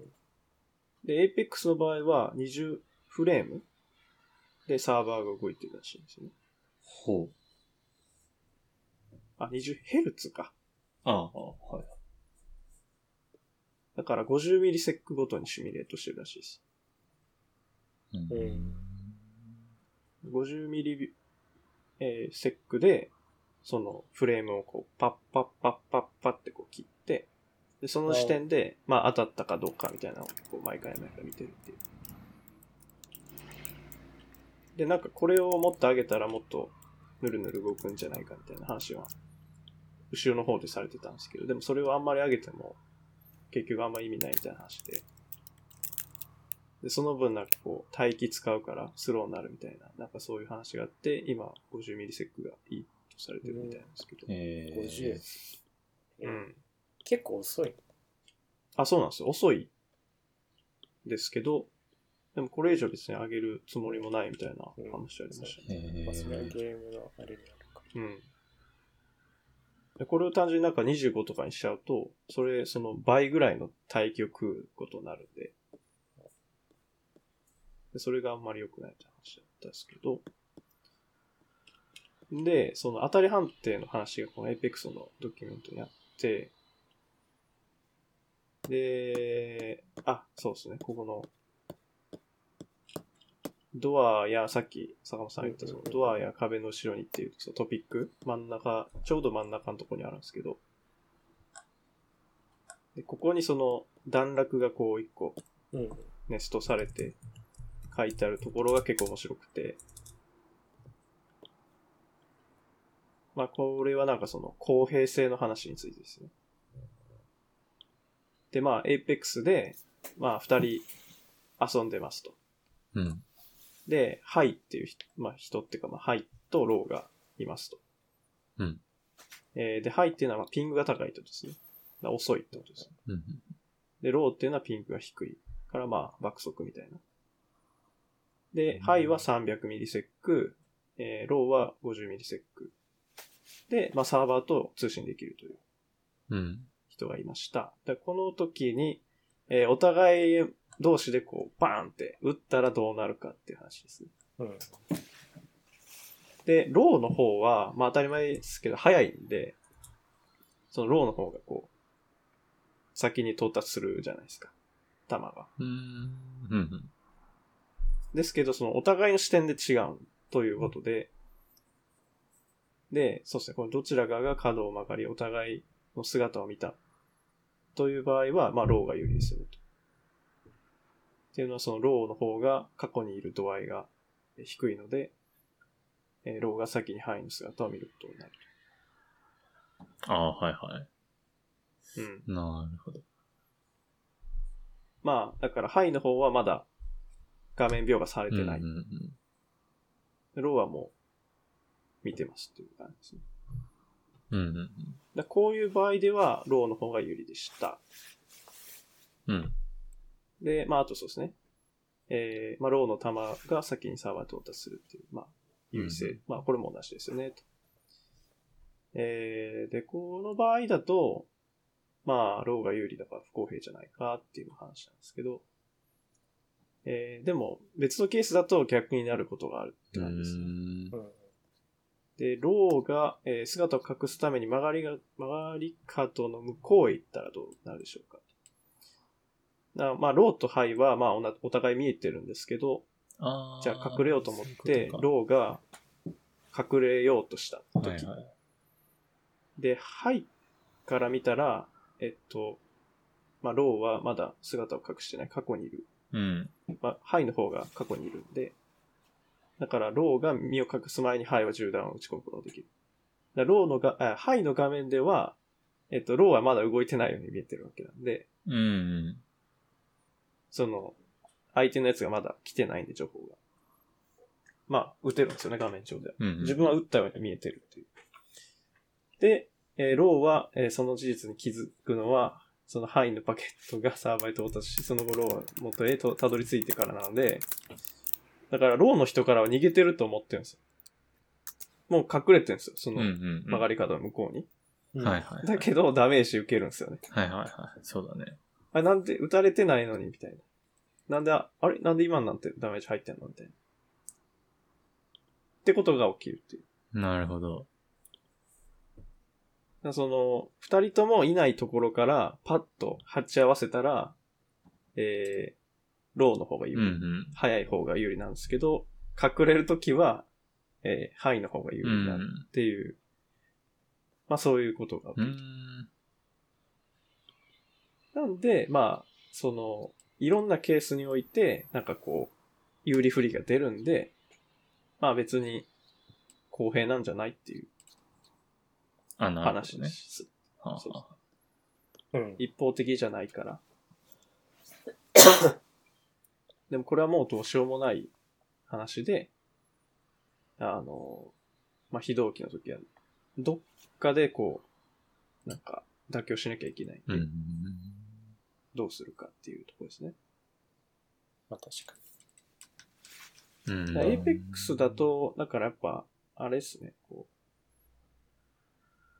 Speaker 1: で、Apex の場合は20フレームでサーバーが動いてるらしいんですよね。
Speaker 3: ほう。
Speaker 1: あ、20ヘルツか。
Speaker 3: ああ、はい。
Speaker 1: だから50ミリセックごとにシミュレートしてるらしいです。
Speaker 3: うん
Speaker 1: 50ミリ、えーセックで、そのフレームをこう、パッパッパッパッパってこう切って、で、その時点で、まあ当たったかどうかみたいなのをこう毎回毎回見てるっていう。で、なんかこれをもっと上げたらもっとぬるぬる動くんじゃないかみたいな話は、後ろの方でされてたんですけど、でもそれをあんまり上げても、結局あんま意味ないみたいな話で。で、その分なんかこう、待機使うからスローになるみたいな、なんかそういう話があって、今50ミリセックがいいとされてるみたいなんですけど。
Speaker 3: えー、
Speaker 2: 50。
Speaker 1: うん。
Speaker 2: 結構遅い。
Speaker 1: あ、そうなんですよ。遅いですけど、でもこれ以上別に上げるつもりもないみたいな話ありましたね。
Speaker 3: え
Speaker 2: まあ、それは
Speaker 3: ー、
Speaker 2: ゲームのあれになるか。
Speaker 1: うん。でこれを単純になんか25とかにしちゃうと、それ、その倍ぐらいの待機を食うことになるんで、でそれがあんまり良くないって話だったんですけど、で、その当たり判定の話がこの APEX のドキュメントにあって、で、あ、そうですね、ここの、ドアや、さっき坂本さんが言ったそのドアや壁の後ろにっていうそのトピック、真ん中、ちょうど真ん中のところにあるんですけど、でここにその段落がこう一個
Speaker 2: うん。
Speaker 1: ネストされて書いてあるところが結構面白くて、まあこれはなんかその公平性の話についてですね。で、まあ Apex で、まあ二人遊んでますと。
Speaker 3: うん。
Speaker 1: で、ハイっていう人、まあ人っていうか、まあハイとローがいますと。
Speaker 3: うん。
Speaker 1: えーで、ハイっていうのはまあピングが高いとですね。遅いってことです。
Speaker 3: うん。
Speaker 1: で、ローっていうのは ping が低い。からまあ爆速みたいな。で、ハイは300ミリセック、えーローは50ミリセック。で、まあサーバーと通信できるという
Speaker 3: うん。
Speaker 1: 人がいました。でこの時に、えーお互い同士でこう、バーンって打ったらどうなるかっていう話ですね。
Speaker 2: うん。
Speaker 1: で、ローの方は、まあ当たり前ですけど、早いんで、そのローの方がこう、先に到達するじゃないですか。球が。
Speaker 3: うーん。うん。
Speaker 1: ですけど、そのお互いの視点で違うということで、で、そうですね、このどちらかが角を曲がり、お互いの姿を見たという場合は、まあ、ローが有利ですよねと。っていうのは、そのローの方が過去にいる度合いがえ低いので、えーローが先に範囲の姿を見ることになる
Speaker 3: ああ、はいはい。
Speaker 1: と。うん。
Speaker 3: なるほど。
Speaker 1: まあ、だから範囲の方はまだ画面描画されてない。
Speaker 3: うんうんうん
Speaker 1: ローはもう見てますっていう感じですね。
Speaker 3: うんうん
Speaker 1: だこういう場合では、ローの方が有利でした。
Speaker 3: うん。うん。
Speaker 1: で、まあ、あとそうですね。えー、まあ、ローの球が先にサーバーに到達するっていう、まあ、優位性。
Speaker 3: うん
Speaker 1: まあ、これも同じですよね、と。えー、で、この場合だと、まあ、ローが有利だから不公平じゃないかっていう話なんですけど、えー、でも、別のケースだと逆になることがあるって
Speaker 3: う
Speaker 1: 感じですね。で、ローが、えー姿を隠すために曲がりが、曲がり角の向こうへ行ったらどうなるでしょうか。なまあ、ローとハイは、まあおな、お互い見えてるんですけど、じゃあ隠れようと思って、
Speaker 3: そういう
Speaker 1: ローが隠れようとした時。
Speaker 3: はいはい。
Speaker 1: で、ハイから見たら、えっと、まあ、ローはまだ姿を隠してない過去にいる。
Speaker 3: うん。
Speaker 1: まあ、ハイの方が過去にいるんで、だからローが身を隠す前にハイは銃弾を撃ち込むことができる。だローのが、あハイの画面では、えっと、ローはまだ動いてないように見えてるわけなんで、
Speaker 3: うんうん。
Speaker 1: その、相手のやつがまだ来てないんで、情報が。まあ、撃てるんですよね、画面上では。
Speaker 3: うんうん。
Speaker 1: 自分は撃ったように見えてるっていう。で、えーローは、えーその事実に気づくのは、その範囲のパケットがサーバーに到達し、その後ローの元へとたどり着いてからなので、だからローの人からは逃げてると思ってるんですよ。もう隠れてるんですよ、その。曲がり角の向こうに。
Speaker 2: うん
Speaker 3: はいはい。
Speaker 1: だけど、ダメージ受けるんですよね。
Speaker 3: はいはいはい。そうだね。
Speaker 1: あれなんで撃たれてないのにみたいな。なんで、ああれ？なんで今なんてダメージ入ってんの？みたいな。ってことが起きるっていう。
Speaker 3: なるほど。
Speaker 1: その、二人ともいないところからパッと鉢合わせたら、えー、ローの方が有利。
Speaker 3: うんうん。
Speaker 1: 早い方が有利なんですけど、隠れるときは、えー、ハイの方が有利になる
Speaker 3: うん
Speaker 1: っていう、まあそういうことが。なんで、まあ、その、いろんなケースにおいて、なんかこう、有利不利が出るんで、まあ別に公平なんじゃないっていう
Speaker 3: あ、なるほ
Speaker 1: 話
Speaker 3: どね。
Speaker 1: です。
Speaker 3: はあ
Speaker 1: そう
Speaker 3: はあ
Speaker 2: うん。
Speaker 1: 一方的じゃないから。でもこれはもうどうしようもない話で、あの、まあ、非同期の時は、どっかでこう、なんか、妥協しなきゃいけないんで、
Speaker 3: うん。
Speaker 1: どうするかっていうところですね。
Speaker 2: まあ確か
Speaker 3: うん。
Speaker 1: Apex だと、だからやっぱ、あれですね、こう、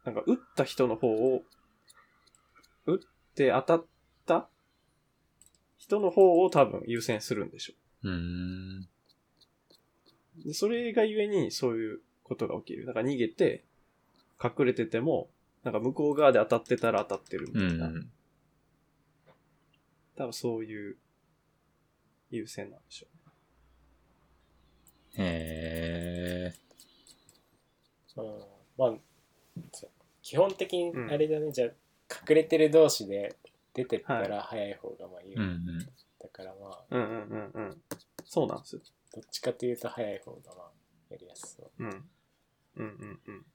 Speaker 1: なんか、撃った人の方を、打って当たった人の方を多分優先するんでしょ
Speaker 3: うん。
Speaker 1: う。でそれがゆえにそういうことが起きる。だから逃げて、隠れてても、なんか向こう側で当たってたら当たってるみ
Speaker 3: う
Speaker 1: たいな。
Speaker 3: ん。
Speaker 1: 多分そういう優先なんでしょ
Speaker 3: へえ。
Speaker 2: に。うん。まあ、そう基本的に
Speaker 1: うん
Speaker 2: あれだね、じゃあ、隠れてる同士で出てったら早い方がまあ有利。
Speaker 3: うんうん。
Speaker 2: だからまあ、
Speaker 1: う。うんうんうんうん。そうなんですよ。
Speaker 2: どっちかというと早い方がまあ、やりやすそう。
Speaker 1: うん。うんうんうん。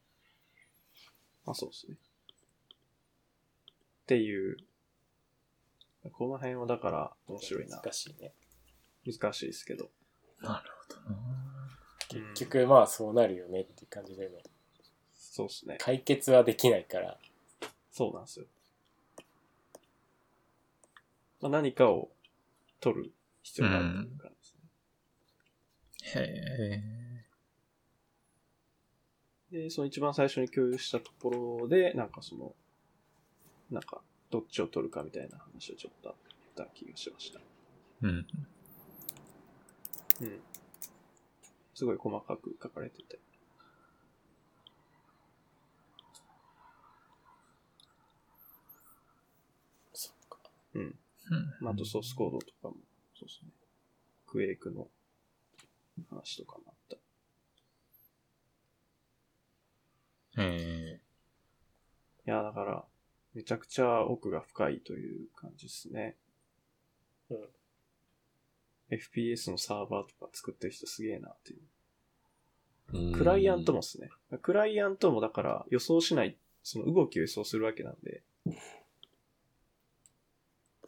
Speaker 1: まあそうですね。っていう。この辺はだから面白いな。
Speaker 2: 難しいね。
Speaker 1: 難しいですけど。
Speaker 3: なるほどな。
Speaker 2: 結局まあそうなるよねっていう感じでね。
Speaker 1: そうですね。
Speaker 2: 解決はできないから。
Speaker 1: そうなんですよ。まあ、何かを取る必要があるという感じですね。
Speaker 3: へえ。
Speaker 1: で、その一番最初に共有したところで、なんかその、なんか、どっちを取るかみたいな話をちょっとあった気がしました。
Speaker 3: うん。
Speaker 1: うん。すごい細かく書かれてて。
Speaker 2: そっか。
Speaker 1: うん。
Speaker 3: うん
Speaker 1: まあ、あとソースコードとかも、そうですね。クエイクの話とかもあった。
Speaker 3: え
Speaker 1: いや、だから、めちゃくちゃ奥が深いという感じですね。
Speaker 2: うん。
Speaker 1: FPS のサーバーとか作ってる人すげえなっていう。
Speaker 3: ー、
Speaker 1: クライアントもですね。クライアントもだから予想しない、その動きを予想するわけなんで。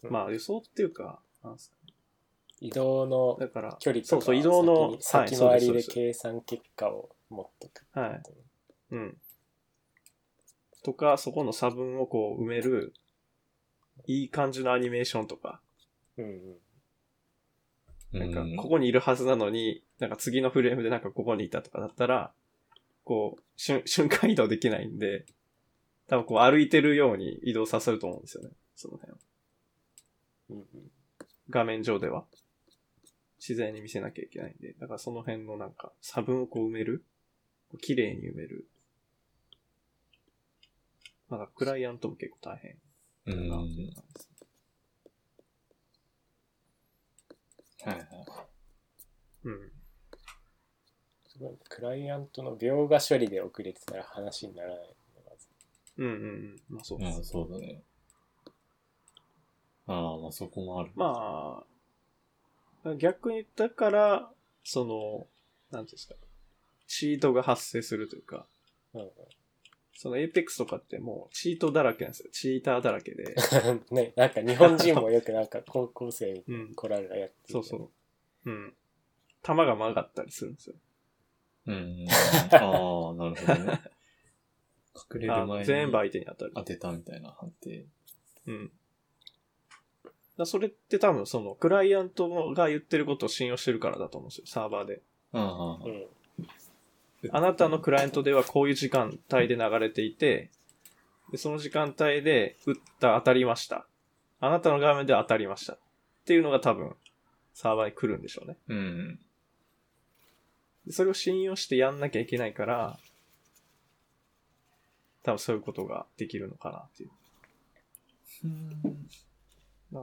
Speaker 2: うん
Speaker 1: まあ予想っていうか、なんすかね
Speaker 2: 移動の
Speaker 1: だから、
Speaker 2: 距離とか
Speaker 1: そうそう、移動の、
Speaker 2: 先に先回りで
Speaker 1: そうです
Speaker 2: 計算結果を持っとく。
Speaker 1: はい。うん。とか、そこの差分をこう埋める、いい感じのアニメーションとか、
Speaker 2: うんうん。
Speaker 1: なんか
Speaker 3: う、
Speaker 1: ここにいるはずなのに、なんか次のフレームでなんかここにいたとかだったら、こう、瞬瞬間移動できないんで、多分こう歩いてるように移動させると思うんですよね。その辺を。
Speaker 2: うんうん
Speaker 1: 画面上では。自然に見せなきゃいけないんで。だからその辺のなんか差分をこう埋める。こう綺麗に埋める。まだクライアントも結構大変
Speaker 3: うん。
Speaker 1: だな
Speaker 3: はい
Speaker 1: っていう感じです。
Speaker 3: はい。
Speaker 1: うん。
Speaker 2: すごいクライアントの描画処理で遅れてたら話にならない。
Speaker 1: うんうんうん。まあそう
Speaker 3: ああ、
Speaker 1: です。
Speaker 3: そうだね。ああ、まあそこもある。
Speaker 1: まあ、逆にだから、その、なんていうんですか。チートが発生するというか、
Speaker 2: うんうん
Speaker 1: その Apex とかってもうチートだらけなんですよ。チーターだらけで。
Speaker 2: ね、なんか日本人もよくなんか 高校生みたいな
Speaker 1: うん。
Speaker 2: コラがやってる
Speaker 1: そうそう。うん。弾が曲がったりするんですよ。
Speaker 3: うん。ああ、なるほどね。隠れ
Speaker 1: あ
Speaker 3: る前に
Speaker 1: 全部相手に当たる。
Speaker 3: 当てたみたいな判定。
Speaker 1: うん。だそれって多分そのクライアントが言ってることを信用してるからだと思うんですよ、サーバーで。
Speaker 3: ああ、
Speaker 2: うん。
Speaker 1: あなたのクライアントではこういう時間帯で流れていて、でその時間帯で打った当たりました。あなたの画面では当たりました。っていうのが多分サーバーに来るんでしょうね。
Speaker 3: うん。
Speaker 1: でそれを信用してやんなきゃいけないから、多分そういうことができるのかなっていう。だから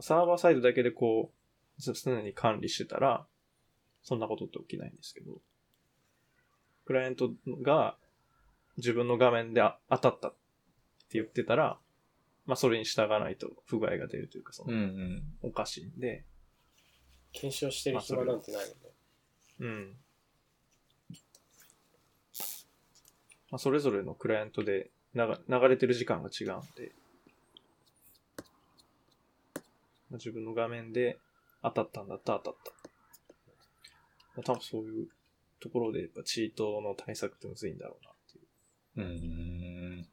Speaker 1: サーバーサイドだけでこう、ず常に管理してたら、そんなことって起きないんですけど、クライアントが自分の画面であ当たったって言ってたら、まあそれに従わないと不具合が出るというか、そ
Speaker 3: うんう
Speaker 1: の、
Speaker 3: ん。
Speaker 1: おかしいんで、
Speaker 2: 検証してる暇なんてないのね。
Speaker 1: うん。まあそれぞれのクライアントで流流れてる時間が違うんで、まあ自分の画面で当たったんだったら当たった。まあ多分そういうところでやっぱチートの対策ってむずいんだろうなっていう。
Speaker 3: うん。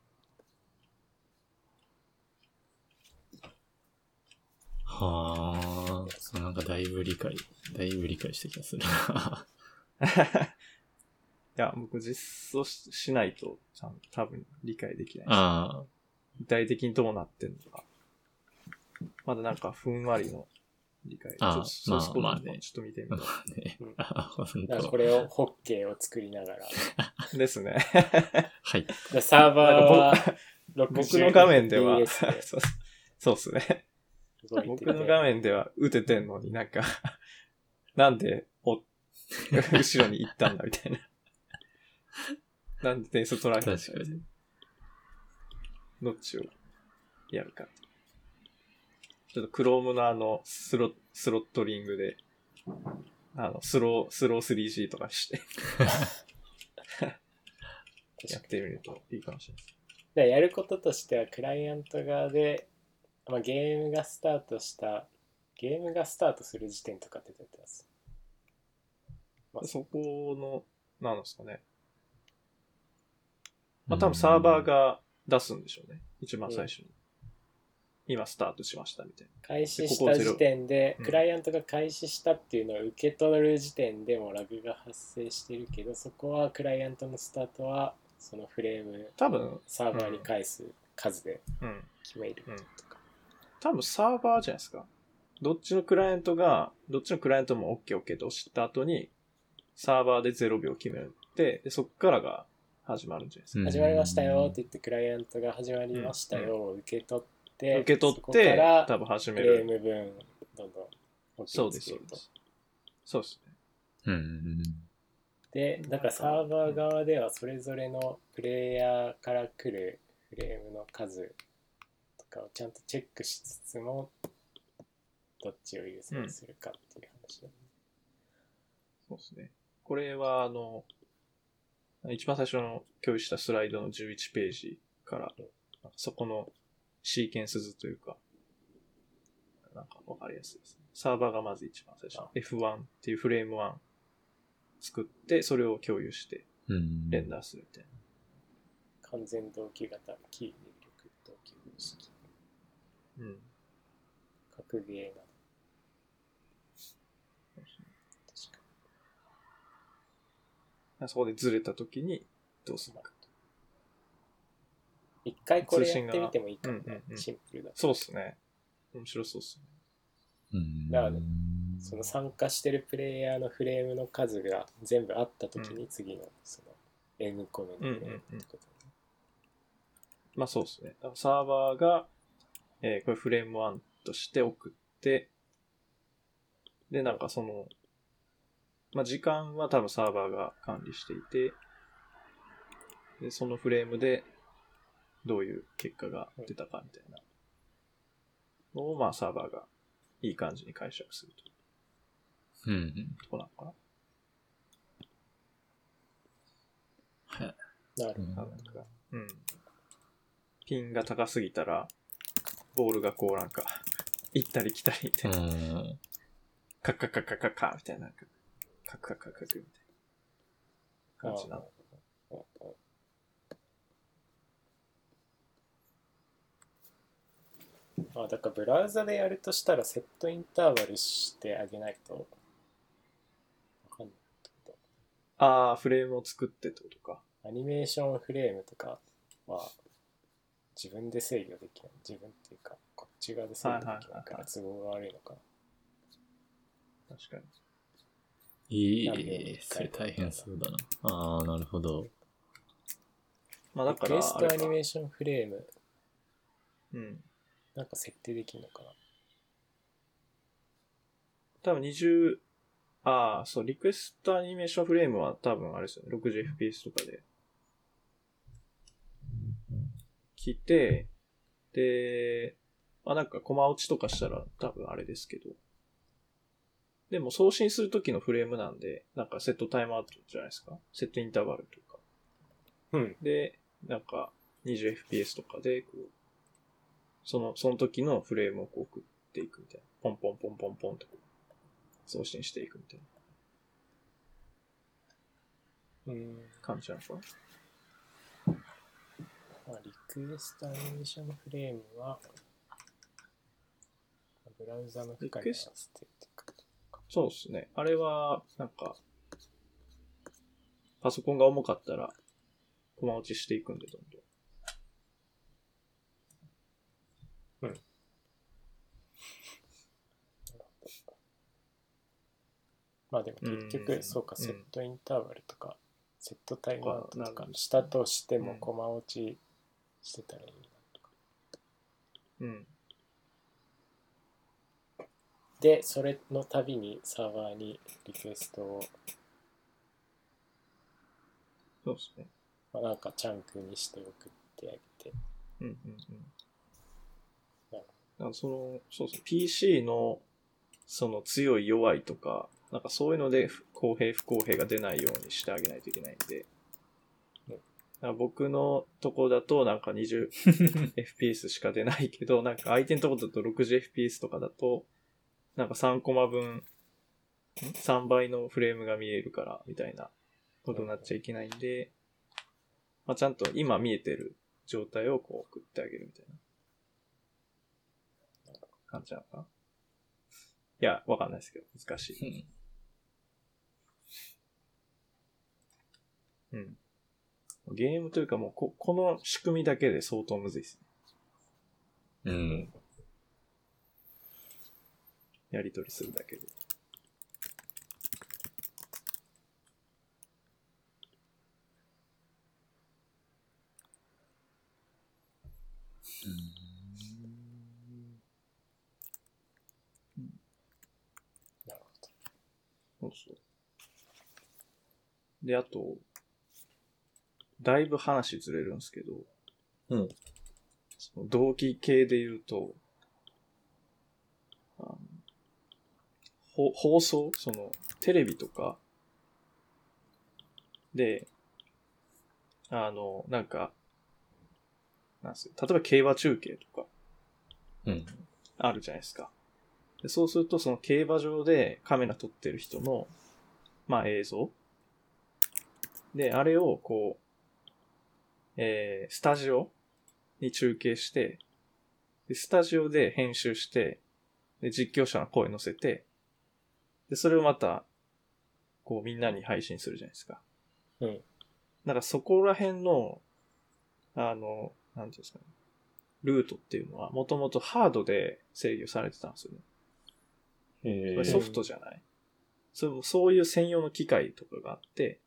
Speaker 3: はあ、そうなんかだいぶ理解、だいぶ理解した気がするな。
Speaker 1: いや、僕実装ししないとちゃん多分理解できない具体的にどうなってんのか。まだなんかふんわりの理解。
Speaker 3: あー
Speaker 1: ちょっとソースコード
Speaker 3: まあまあね
Speaker 1: ちょっと見てみ
Speaker 3: まあね
Speaker 2: うん。
Speaker 3: あ、ほん
Speaker 2: だか。これをホッケーを作りながら。
Speaker 1: い。ですね。
Speaker 3: はい。
Speaker 2: でサーバーは
Speaker 1: 僕の画面ではそうそうっすね。僕の画面では打ててんのになんか、なんで、お、後ろに行ったんだみたいな。なんで点数取られたんだ
Speaker 3: 確かに。
Speaker 1: どっちをやるか。ちょっと Chrome のあの、スロ、スロットリングで、あの、スロー、スロー 3G とかして、やってみるといいかもしれない。
Speaker 2: でやることとしてはクライアント側で、まあ、ゲームがスタートしたゲームがスタートする時点とかって出てますまあ
Speaker 1: そこの、なんですかね。まあ多分サーバーが出すんでしょうね。一番最初に。今スタートしましたみたい
Speaker 2: 開始した時点で
Speaker 1: うん
Speaker 2: クライアントが開始したっていうのを受け取る時点でもラグが発生してるけどそこはクライアントのスタートはそのフレーム
Speaker 1: な。多分、
Speaker 2: サーバーに返す数で
Speaker 1: うん。
Speaker 2: 決める
Speaker 1: うん
Speaker 2: とか、
Speaker 1: 多分サーバーじゃないですか。どっちのクライアントが、どっちのクライアントも OKOK と押した後に、サーバーで0秒決めるって、で、そっからが始まるんじゃないですか。
Speaker 3: うん
Speaker 2: 始まりましたよって言って、クライアントが始まりましたよを受け取って、
Speaker 1: 受け取って多分始め
Speaker 2: フレー
Speaker 1: る。
Speaker 2: ム分、どんどん
Speaker 1: そうです、そうです。そうですね。
Speaker 3: うんうん
Speaker 2: で、なんかサーバー側ではそれぞれのプレイヤーから来るフレームの数とかをちゃんとチェックしつつも、どっちを優先するかっていう話だね。
Speaker 1: そうですね。これは、あの、一番最初の共有したスライドの11ページから、そこのシーケンス図というか、なんかわかりやすいですね。サーバーがまず一番最初
Speaker 2: あ。
Speaker 1: F1 っていうフレーム1作って、それを共有して。レンダーするみたい
Speaker 2: 完全同期型、キー入力同期方式、
Speaker 1: な。うん。
Speaker 2: 格ゲーなど。確か
Speaker 1: そこでずれた時にどうするか。
Speaker 2: に。一回これやってみてもいいかもね
Speaker 1: うんうんうん
Speaker 2: シンプルだと
Speaker 1: そうっすね。面白そうっすね。
Speaker 3: うん。
Speaker 2: だからその参加してるプレイヤーのフレームの数が全部あったときに次のその N コムのフレームってことね
Speaker 1: まあそうですね。サーバーが、えーこれフレーム1として送って、で、なんかその、まあ時間は多分サーバーが管理していて、で、そのフレームでどういう結果が出たかみたいなのを、まあサーバーがいい感じに解釈するという
Speaker 3: うんうん。
Speaker 1: とこなのか
Speaker 3: はい。
Speaker 2: なる
Speaker 3: うん
Speaker 1: な。なんか、うん。ピンが高すぎたら、ボールがこうなんか、行ったり来たりみたいな。
Speaker 3: うん。
Speaker 1: カッカッカッカッカッカみたいな、なんか、カッカッカッカッカみたいな感じなの。
Speaker 2: あだからブラウザでやるとしたらセットインターバルしてあげないとわかんないってこ
Speaker 1: あー、フレームを作ってってことか。
Speaker 2: とアニメーションフレームとかは自分で制御できない自分っていうかこっち側で制御できないから都合が悪いのかな
Speaker 1: 確かに。
Speaker 3: いいそれ大変そうだな。ああ、なるほど。
Speaker 1: まあだから、
Speaker 2: requestAnimationFrame
Speaker 1: うん。
Speaker 2: なんか設定できるのかな
Speaker 1: 多分20、ああ、そう、 requestAnimationFrame は多分あれですよね。60fps とかで。来て、で、まあなんかコマ落ちとかしたら多分あれですけど。でも送信するときのフレームなんで、なんか setTimeout じゃないですか。 setInterval とか。
Speaker 2: うん
Speaker 1: で、なんか 20fps とかで、こう、その、その時のフレームをこう送っていくみたいな。ポンポンポンポンポンってこう送信していくみたいな
Speaker 2: うん
Speaker 1: 感じなのかな？
Speaker 2: まあ、リクエストアニメーションフレームは、ブラウザの負荷に合わせてって。
Speaker 1: そうですね。あれは、なんか、パソコンが重かったら、コマ落ちしていくんで、どんどん。
Speaker 2: まあでも結局、
Speaker 1: うん
Speaker 2: そうか、
Speaker 1: うん
Speaker 2: セットインターバルとか、セットタイムアウトとかしたとしても
Speaker 1: うん
Speaker 2: コマ落ちしてたらいいなとか。
Speaker 1: うん。
Speaker 2: で、それの度にサーバーにリクエストを、
Speaker 1: そうですね。
Speaker 2: まあ、なんかチャンクにして送ってあげて。
Speaker 1: うんうんうん。
Speaker 2: なる
Speaker 1: だからその、そうですね。PC の、その強い弱いとか、なんかそういうので不公平不公平が出ないようにしてあげないといけないんで。
Speaker 2: うん
Speaker 1: だから僕のとこだとなんか 20fps しか出ないけど、なんか相手のとこだと 60fps とかだと、なんか3コマ分、ん3倍のフレームが見えるから、みたいなことになっちゃいけないんで、まあ、ちゃんと今見えてる状態をこう送ってあげるみたいな感じなのかな？いや、わかんないですけど、難しい。うん。ゲームというかもうこ、この仕組みだけで相当むずいですね。
Speaker 3: うん。
Speaker 1: やり取りするだけで。
Speaker 2: なる
Speaker 1: そうそう。で、あと、だいぶ話ずれるんですけど、
Speaker 3: うん。
Speaker 1: その動機系で言うと、あのほ放送？その、テレビとか、で、あの、なんか、なんすよ例えば競馬中継とか、
Speaker 3: うん。
Speaker 1: あるじゃないですか。でそうすると、その競馬場でカメラ撮ってる人の、まあ映像。で、あれをこう、えー、スタジオに中継して、で、スタジオで編集して、で、実況者の声乗せて、で、それをまた、こうみんなに配信するじゃないですか。
Speaker 2: うん。
Speaker 1: なんかそこら辺の、あの、なんていうんですかね。ルートっていうのは、もともとハードで制御されてたんですよね。
Speaker 3: え
Speaker 1: これソフトじゃない、そうそういう専用の機械とかがあって、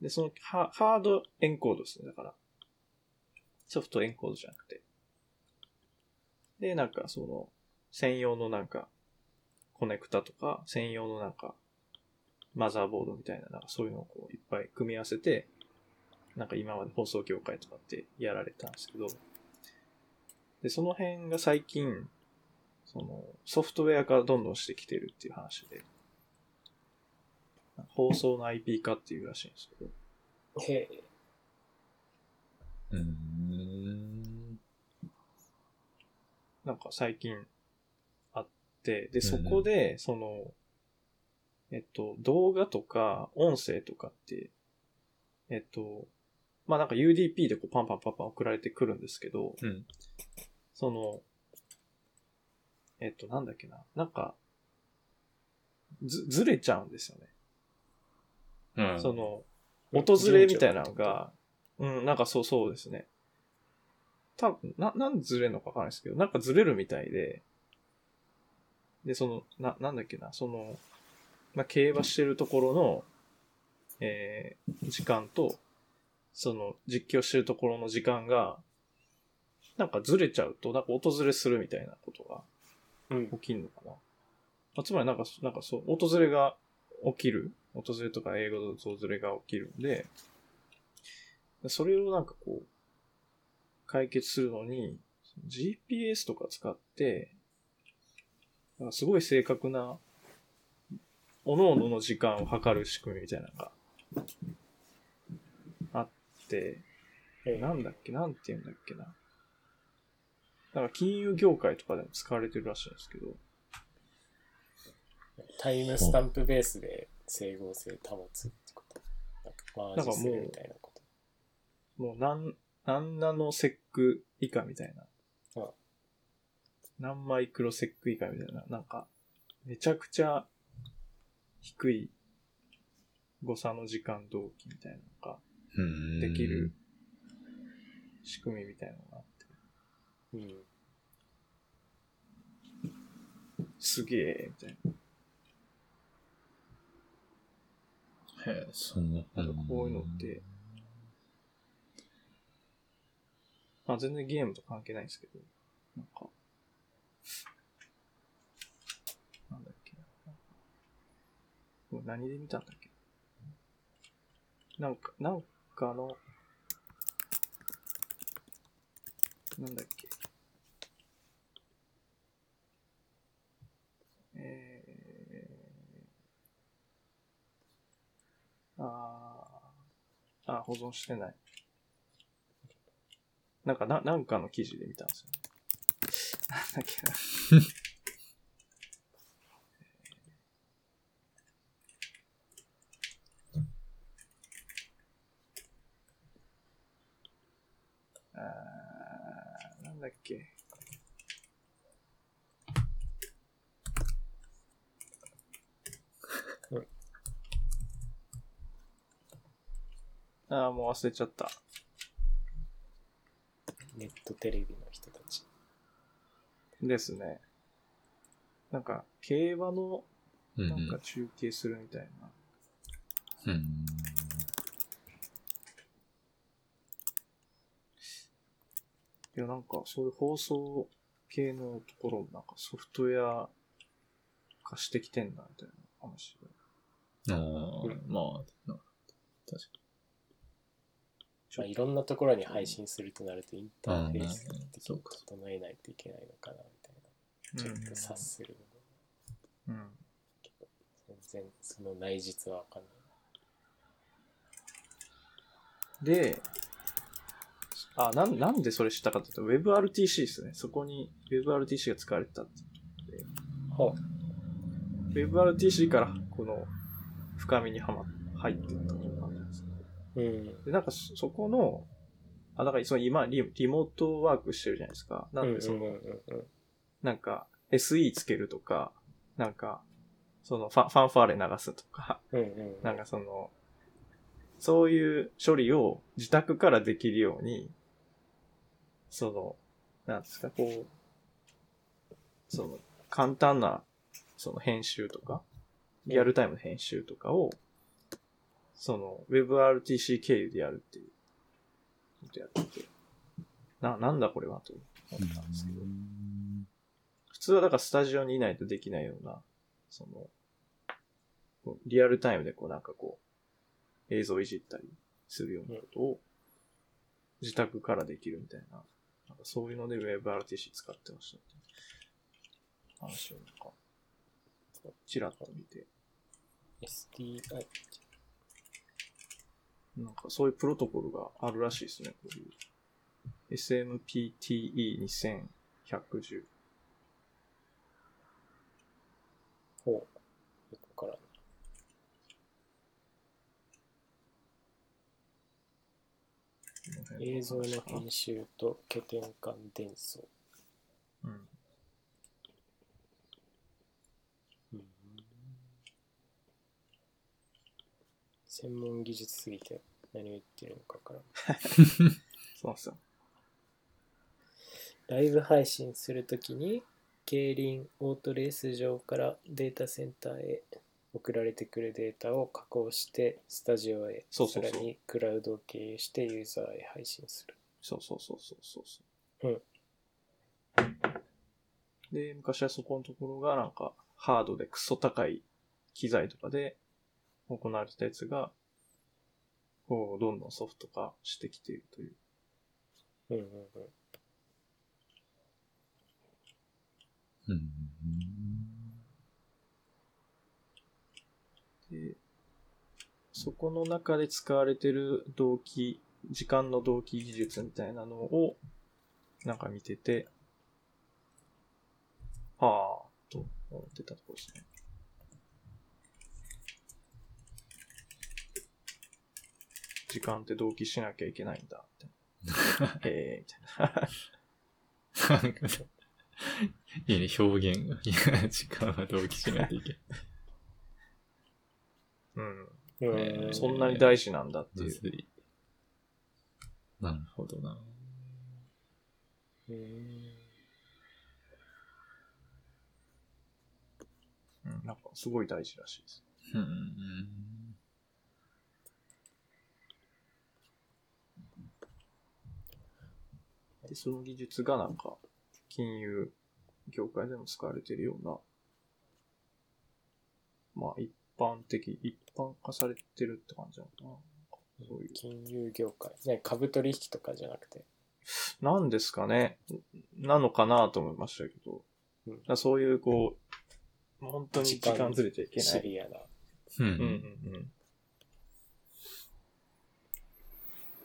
Speaker 1: で、そのハハードエンコードですね、だから。ソフトエンコードじゃなくて。で、なんかその、専用のなんか、コネクタとか、専用のなんか、マザーボードみたいな、なんかそういうのをこういっぱい組み合わせて、なんか今まで放送業界とかってやられたんですけど、で、その辺が最近、その、ソフトウェア化どんどんしてきてるっていう話で、放送の IP 化っていうらしいんですけど、
Speaker 2: へえ。
Speaker 3: うーん。
Speaker 1: なんか最近あって、で、そこで、その、えっと、動画とか音声とかって、えっと、まあなんか UDP でこうパンパンパンパン送られてくるんですけど、
Speaker 3: うん。
Speaker 1: その、えっと、なんだっけな、なんか、ず、ずれちゃうんですよね。
Speaker 3: うん。
Speaker 1: その、音ずれみたいなのが、うん、なんかそうそうですね。多分、な、なんでずれるのかわかんないですけど、なんかずれるみたいで、で、その、な、なんだっけな、その、まあ、競馬してるところの、えー、時間と、その、実況してるところの時間が、なんかずれちゃうと、なんか音ずれするみたいなことが
Speaker 2: うん。
Speaker 1: 起きるのかな。まあ、つまりなんか、なんかそう、音ずれが起きる。音ずれとか英語の音ずれが起きるんで、それをなんかこう、解決するのに、GPS とか使って、すごい正確な、各々の時間を測る仕組みみたいなのがあって、
Speaker 2: え
Speaker 1: なんだっけなんて言うんだっけな。なんか金融業界とかでも使われてるらしいんですけど、
Speaker 2: タイムスタンプベースで整合性保つってこと。なんかマージするみたいなこと。
Speaker 1: もう何、何ナノセック以下みたいな。
Speaker 2: あ
Speaker 1: 何マイクロセック以下みたいな。なんか、めちゃくちゃ低い誤差の時間同期みたいなのができる。仕組みみたいなのがあって、
Speaker 2: うん。
Speaker 1: すげえ、みたいな。
Speaker 3: へえ、そんな。
Speaker 1: なんかこういうのって、まあ全然ゲームと関係ないんですけど、なんか、なんだっけ。何で見たんだっけ？なんか、なんかの、なんだっけ？えあ、あ、あ、保存してない。なんか、な、なんかの記事で見たんですよね。なんだっけな。あー、なんだっけ。あー、もう忘れちゃった。
Speaker 2: ネットテレビの人たち。
Speaker 1: ですね。なんか、競馬の、
Speaker 3: うんうん。
Speaker 1: なんか中継するみたいな。
Speaker 3: うん。
Speaker 1: いや、なんか、そういう放送系のところも、なんかソフトウェア化してきてんな、みたいな話で。
Speaker 3: ああ、まあ、な確か
Speaker 2: まあ、いろんなところに配信するとなるとインターフェース的に整えないといけないのかなみたいな。ちょっと察するの
Speaker 1: うん。
Speaker 2: 全然その内実はわかんない。
Speaker 1: で、あ、なん、なんでそれ知ったかっていうと、WebRTC ですね。そこに WebRTC が使われてたって。
Speaker 2: ほ
Speaker 1: WebRTC からこの深みにはま、入ってった。う。
Speaker 2: うん。
Speaker 1: で、なんかそそこの、あ、だからその今リ、リモートワークしてるじゃないですか。なんでその、なんか SE つけるとか、なんか、そのファファンファーレ流すとか、
Speaker 2: うんうん。
Speaker 1: なんかその、そういう処理を自宅からできるように、その、なんですか、こう、その、簡単な、その編集とか、リアルタイムの編集とかを、その、WebRTC 経由でやるっていう、ことやってて、な、なんだこれはと思ったんですけど、普通はだからスタジオにいないとできないような、その、リアルタイムでこうなんかこう、映像をいじったりするようなことを、自宅からできるみたいな、なんかそういうので WebRTC 使ってましたって話をなんか、ちらっと見て、
Speaker 2: SDI。
Speaker 1: なんかそういうプロトコルがあるらしいですね、こういう。SMPTE2110。
Speaker 2: ほう。よくわからん。映像の編集と拠点間伝送。
Speaker 1: うん。
Speaker 2: うん専門技術すぎて何を言ってるのかわからん。
Speaker 1: そうなんですよ。
Speaker 2: ライブ配信するときに、競輪オートレース場からデータセンターへ送られてくるデータを加工して、スタジオへ、
Speaker 1: そうそうそう
Speaker 2: さらにクラウドを経由してユーザーへ配信する。
Speaker 1: そうそうそうそうそうそう。
Speaker 2: うん
Speaker 1: で、昔はそこのところがなんか、ハードでクソ高い機材とかで行われてたやつが、こう、どんどんソフト化してきているという。
Speaker 2: うんうんうん。
Speaker 3: うん。
Speaker 1: で、そこの中で使われてる同期、時間の同期技術みたいなのを、なんか見てて、はあ、と思ってたところですね。時間って同期しなきゃいけないんだって。ええみたいな。
Speaker 3: なんかいいね、表現が。いや、時間は同期しないといけない。
Speaker 1: うん。
Speaker 2: う
Speaker 3: えー
Speaker 2: ん
Speaker 1: そんなに大事なんだっていう。
Speaker 3: なるほどな。
Speaker 2: うん
Speaker 1: うん、なんかすごい大事らしいです。
Speaker 3: うん。
Speaker 1: で、その技術がなんか、金融業界でも使われているような、まあ一般的、一般化されてるって感じなのかな。そういう。
Speaker 2: 金融業界。ね、株取引とかじゃなくて。
Speaker 1: なんですかねなのかなと思いましたけど。
Speaker 2: うん
Speaker 1: そういうこう、本当に時間ずれちゃいけない。
Speaker 2: シビアな。
Speaker 3: うん。
Speaker 1: うんうんうん。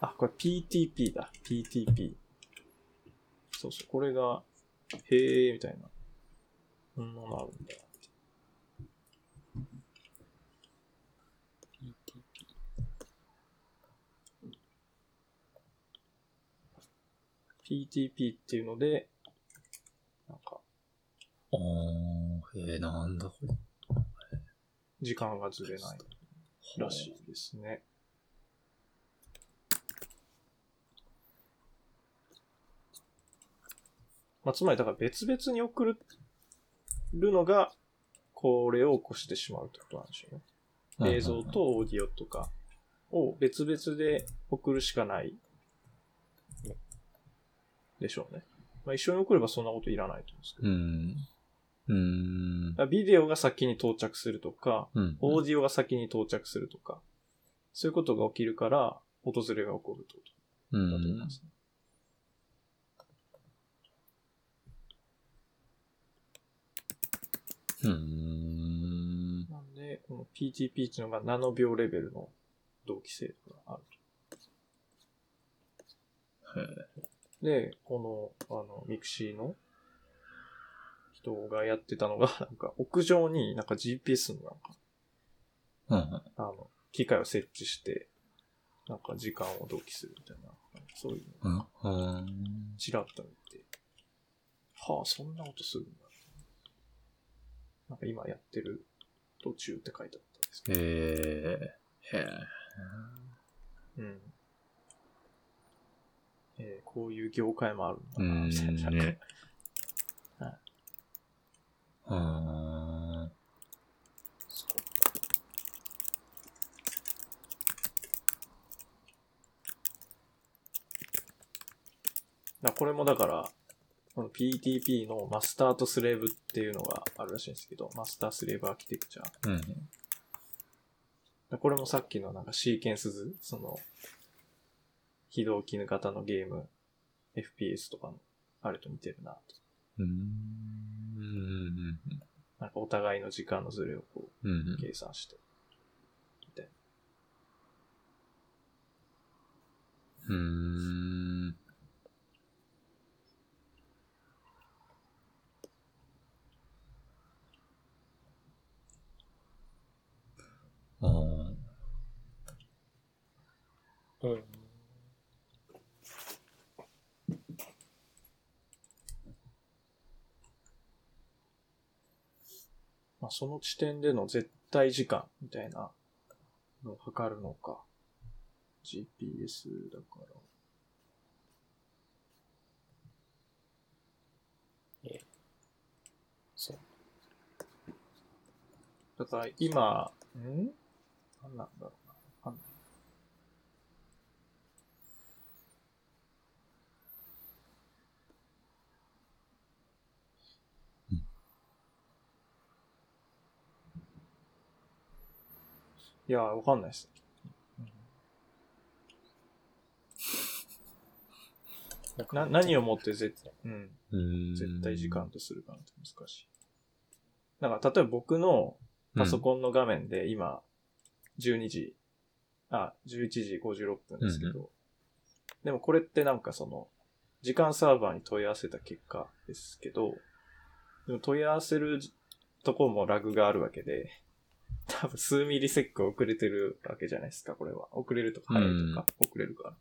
Speaker 1: あ、これ PTP だ。PTP。そうそう、これが、へえ、みたいな。こんなのあるんだ。PTP っていうので、なんか、
Speaker 3: あー、えー、なんだこれ。
Speaker 1: 時間がずれないらしいですね。まあ、つまり、だから別々に送るるのが、これを起こしてしまうってことなんでしょうね。映像とオーディオとかを別々で送るしかないでしょうね。まあ、一緒に送ればそんなこといらないと思うんですけど。
Speaker 3: うん。うん。
Speaker 1: ビデオが先に到着するとか、
Speaker 3: うん。
Speaker 1: オーディオが先に到着するとか、そういうことが起きるから、訪れが起こるとだと思い
Speaker 3: ん
Speaker 1: ま。すね。
Speaker 3: うん。
Speaker 1: なんで、この PTP っていうのがナノ秒レベルの同期精度があると。で、この、あの、 mixi の人がやってたのが、なんか屋上になんか GPS のなんか、
Speaker 3: うん。
Speaker 1: あの、機械を設置して、なんか時間を同期するみたいな、そういうの。ちらっと見て、はあ、そんなことするんだ。なんか今やってる途中って書いてあったんですけど。
Speaker 3: へえ。へえ。
Speaker 1: うん。えーこういう業界もあるんだ
Speaker 3: う
Speaker 1: な、みたいな。
Speaker 3: ん。ね。
Speaker 1: はい
Speaker 3: うん。
Speaker 1: だこれもだから、この PTP のマスターとスレーブっていうのがあるらしいんですけど、マスタースレーブアーキテクチャー。
Speaker 3: うん。
Speaker 1: だこれもさっきのなんかシーケンス図、その、非同期型のゲーム、FPS とかの、あれと似てるなと。
Speaker 3: うん。
Speaker 1: なんかお互いの時間のズレをこ
Speaker 3: うん
Speaker 1: う、。計算して。みたいな。
Speaker 3: うん。
Speaker 2: うん。
Speaker 1: まあ、その地点での絶対時間みたいなのを測るのか。GPS だから。
Speaker 2: そう。
Speaker 1: だから今、ん？何なんだろうな。わかんないいや、わかんないです。な、何をもって絶対、うん。
Speaker 3: うん。
Speaker 1: 絶対時間とするかなって難しい。だから、例えば僕のパソコンの画面で今、12時、あ、11時56分ですけど、
Speaker 3: うん
Speaker 1: でもこれってなんかその、時間サーバーに問い合わせた結果ですけど、でも問い合わせるとこもラグがあるわけで、多分数ミリセック遅れてるわけじゃないですか、これは。遅れるとか早いとか、遅れるから。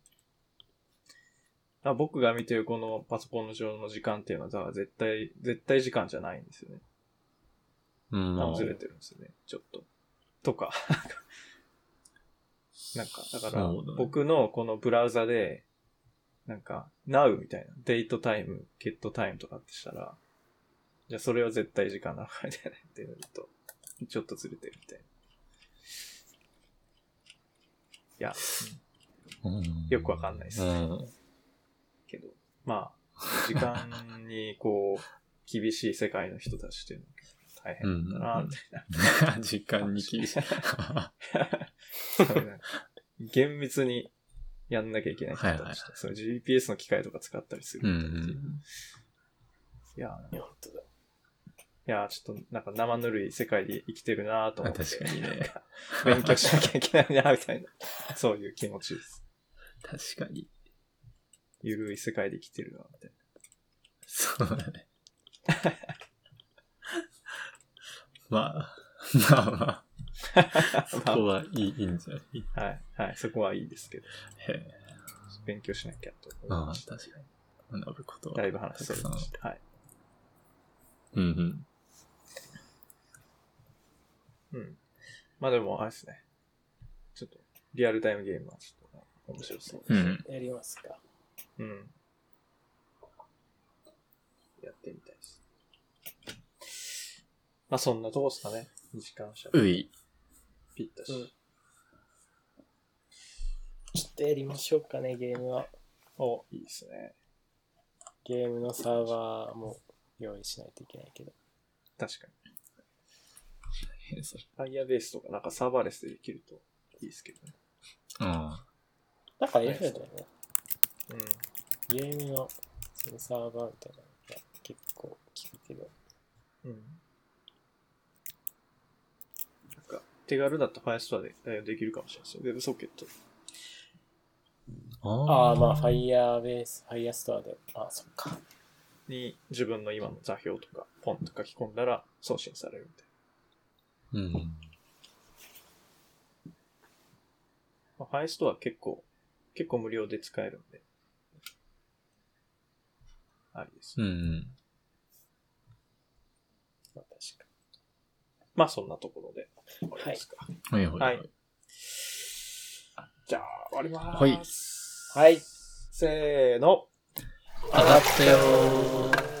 Speaker 1: だ僕が見てるこのパソコンの上の時間っていうのは、絶対、絶対時間じゃないんですよね。
Speaker 3: うん。
Speaker 1: 多分ずれてるんですよね、ちょっと。とか。なんか、だから僕のこのブラウザで、なんか、now みたいな、デートタイム、ゲットタイムとかってしたら、じゃあそれは絶対時間なのかみたいなっていうのと、ちょっとずれてるみたいな。いや、
Speaker 3: うん
Speaker 1: よくわかんないですね
Speaker 3: うん。
Speaker 1: けど、まあ、時間にこう、厳しい世界の人たちっていうのは大変だな、みたいな。
Speaker 3: 時間に厳しい。
Speaker 1: 厳密にやんなきゃいけない人たちと、
Speaker 3: はいはい
Speaker 1: その GPS の機械とか使ったりするいいや、
Speaker 2: 本当だ。
Speaker 1: いや、ちょっとなんか生ぬるい世界で生きてるなと思って。
Speaker 3: 確かにね
Speaker 1: 勉強しなきゃいけないな、みたいな。そういう気持ちです。
Speaker 3: 確かに。
Speaker 1: ゆるい世界で生きてるな、みたい
Speaker 3: そうだね。まあ、まあまあ、そこはいい、いいんじゃない？
Speaker 1: な。はい。はい。そこはいいですけど。
Speaker 3: へえ。
Speaker 1: 勉強しなきゃと思い
Speaker 3: ああ、
Speaker 1: ました。
Speaker 3: 確かに。学ぶことは。
Speaker 1: だいぶ話それました。はい。
Speaker 3: うんうん。
Speaker 1: うん。まあでも、あれですね。ちょっと、リアルタイムゲームはちょっと面白そう。
Speaker 3: うん。
Speaker 2: やりますか。
Speaker 1: うん。やってみたいです。まあそんなとこっすかね。2時間しゃべ
Speaker 3: うい。
Speaker 1: ピッタし。
Speaker 2: うんちょっとやりましょうかね、ゲームは。
Speaker 1: お、いいですね。
Speaker 2: ゲームのサーバーも用意しないといけないけど。
Speaker 1: 確かに。
Speaker 3: 変それ。
Speaker 1: Firebase とかなんかサーバーレスでできるといいですけどね。
Speaker 3: あ
Speaker 2: なんか F だよね。
Speaker 1: う
Speaker 2: ゲームのそのサーバーみたいなのが結構聞くけど。
Speaker 1: ん。うん。なんか手軽だと Firestore でえーできるかもしれないですよ。WebSocket
Speaker 3: あ。
Speaker 2: ああ、まあ Firebase、Firestore で。あ、そっか。
Speaker 1: に自分の今の座標とかポンと書き込んだら送信されるみたい
Speaker 3: うん。
Speaker 1: な。まあ、Firestore は結構、結構無料で使えるんで。ありです。
Speaker 3: うん。
Speaker 2: まあ確か
Speaker 1: まあそんなところで終わりますか。
Speaker 3: はいはい。
Speaker 1: はいじゃあ終わりまーす。
Speaker 3: はい
Speaker 2: に。はい。
Speaker 1: せーの。
Speaker 3: 上がったよー。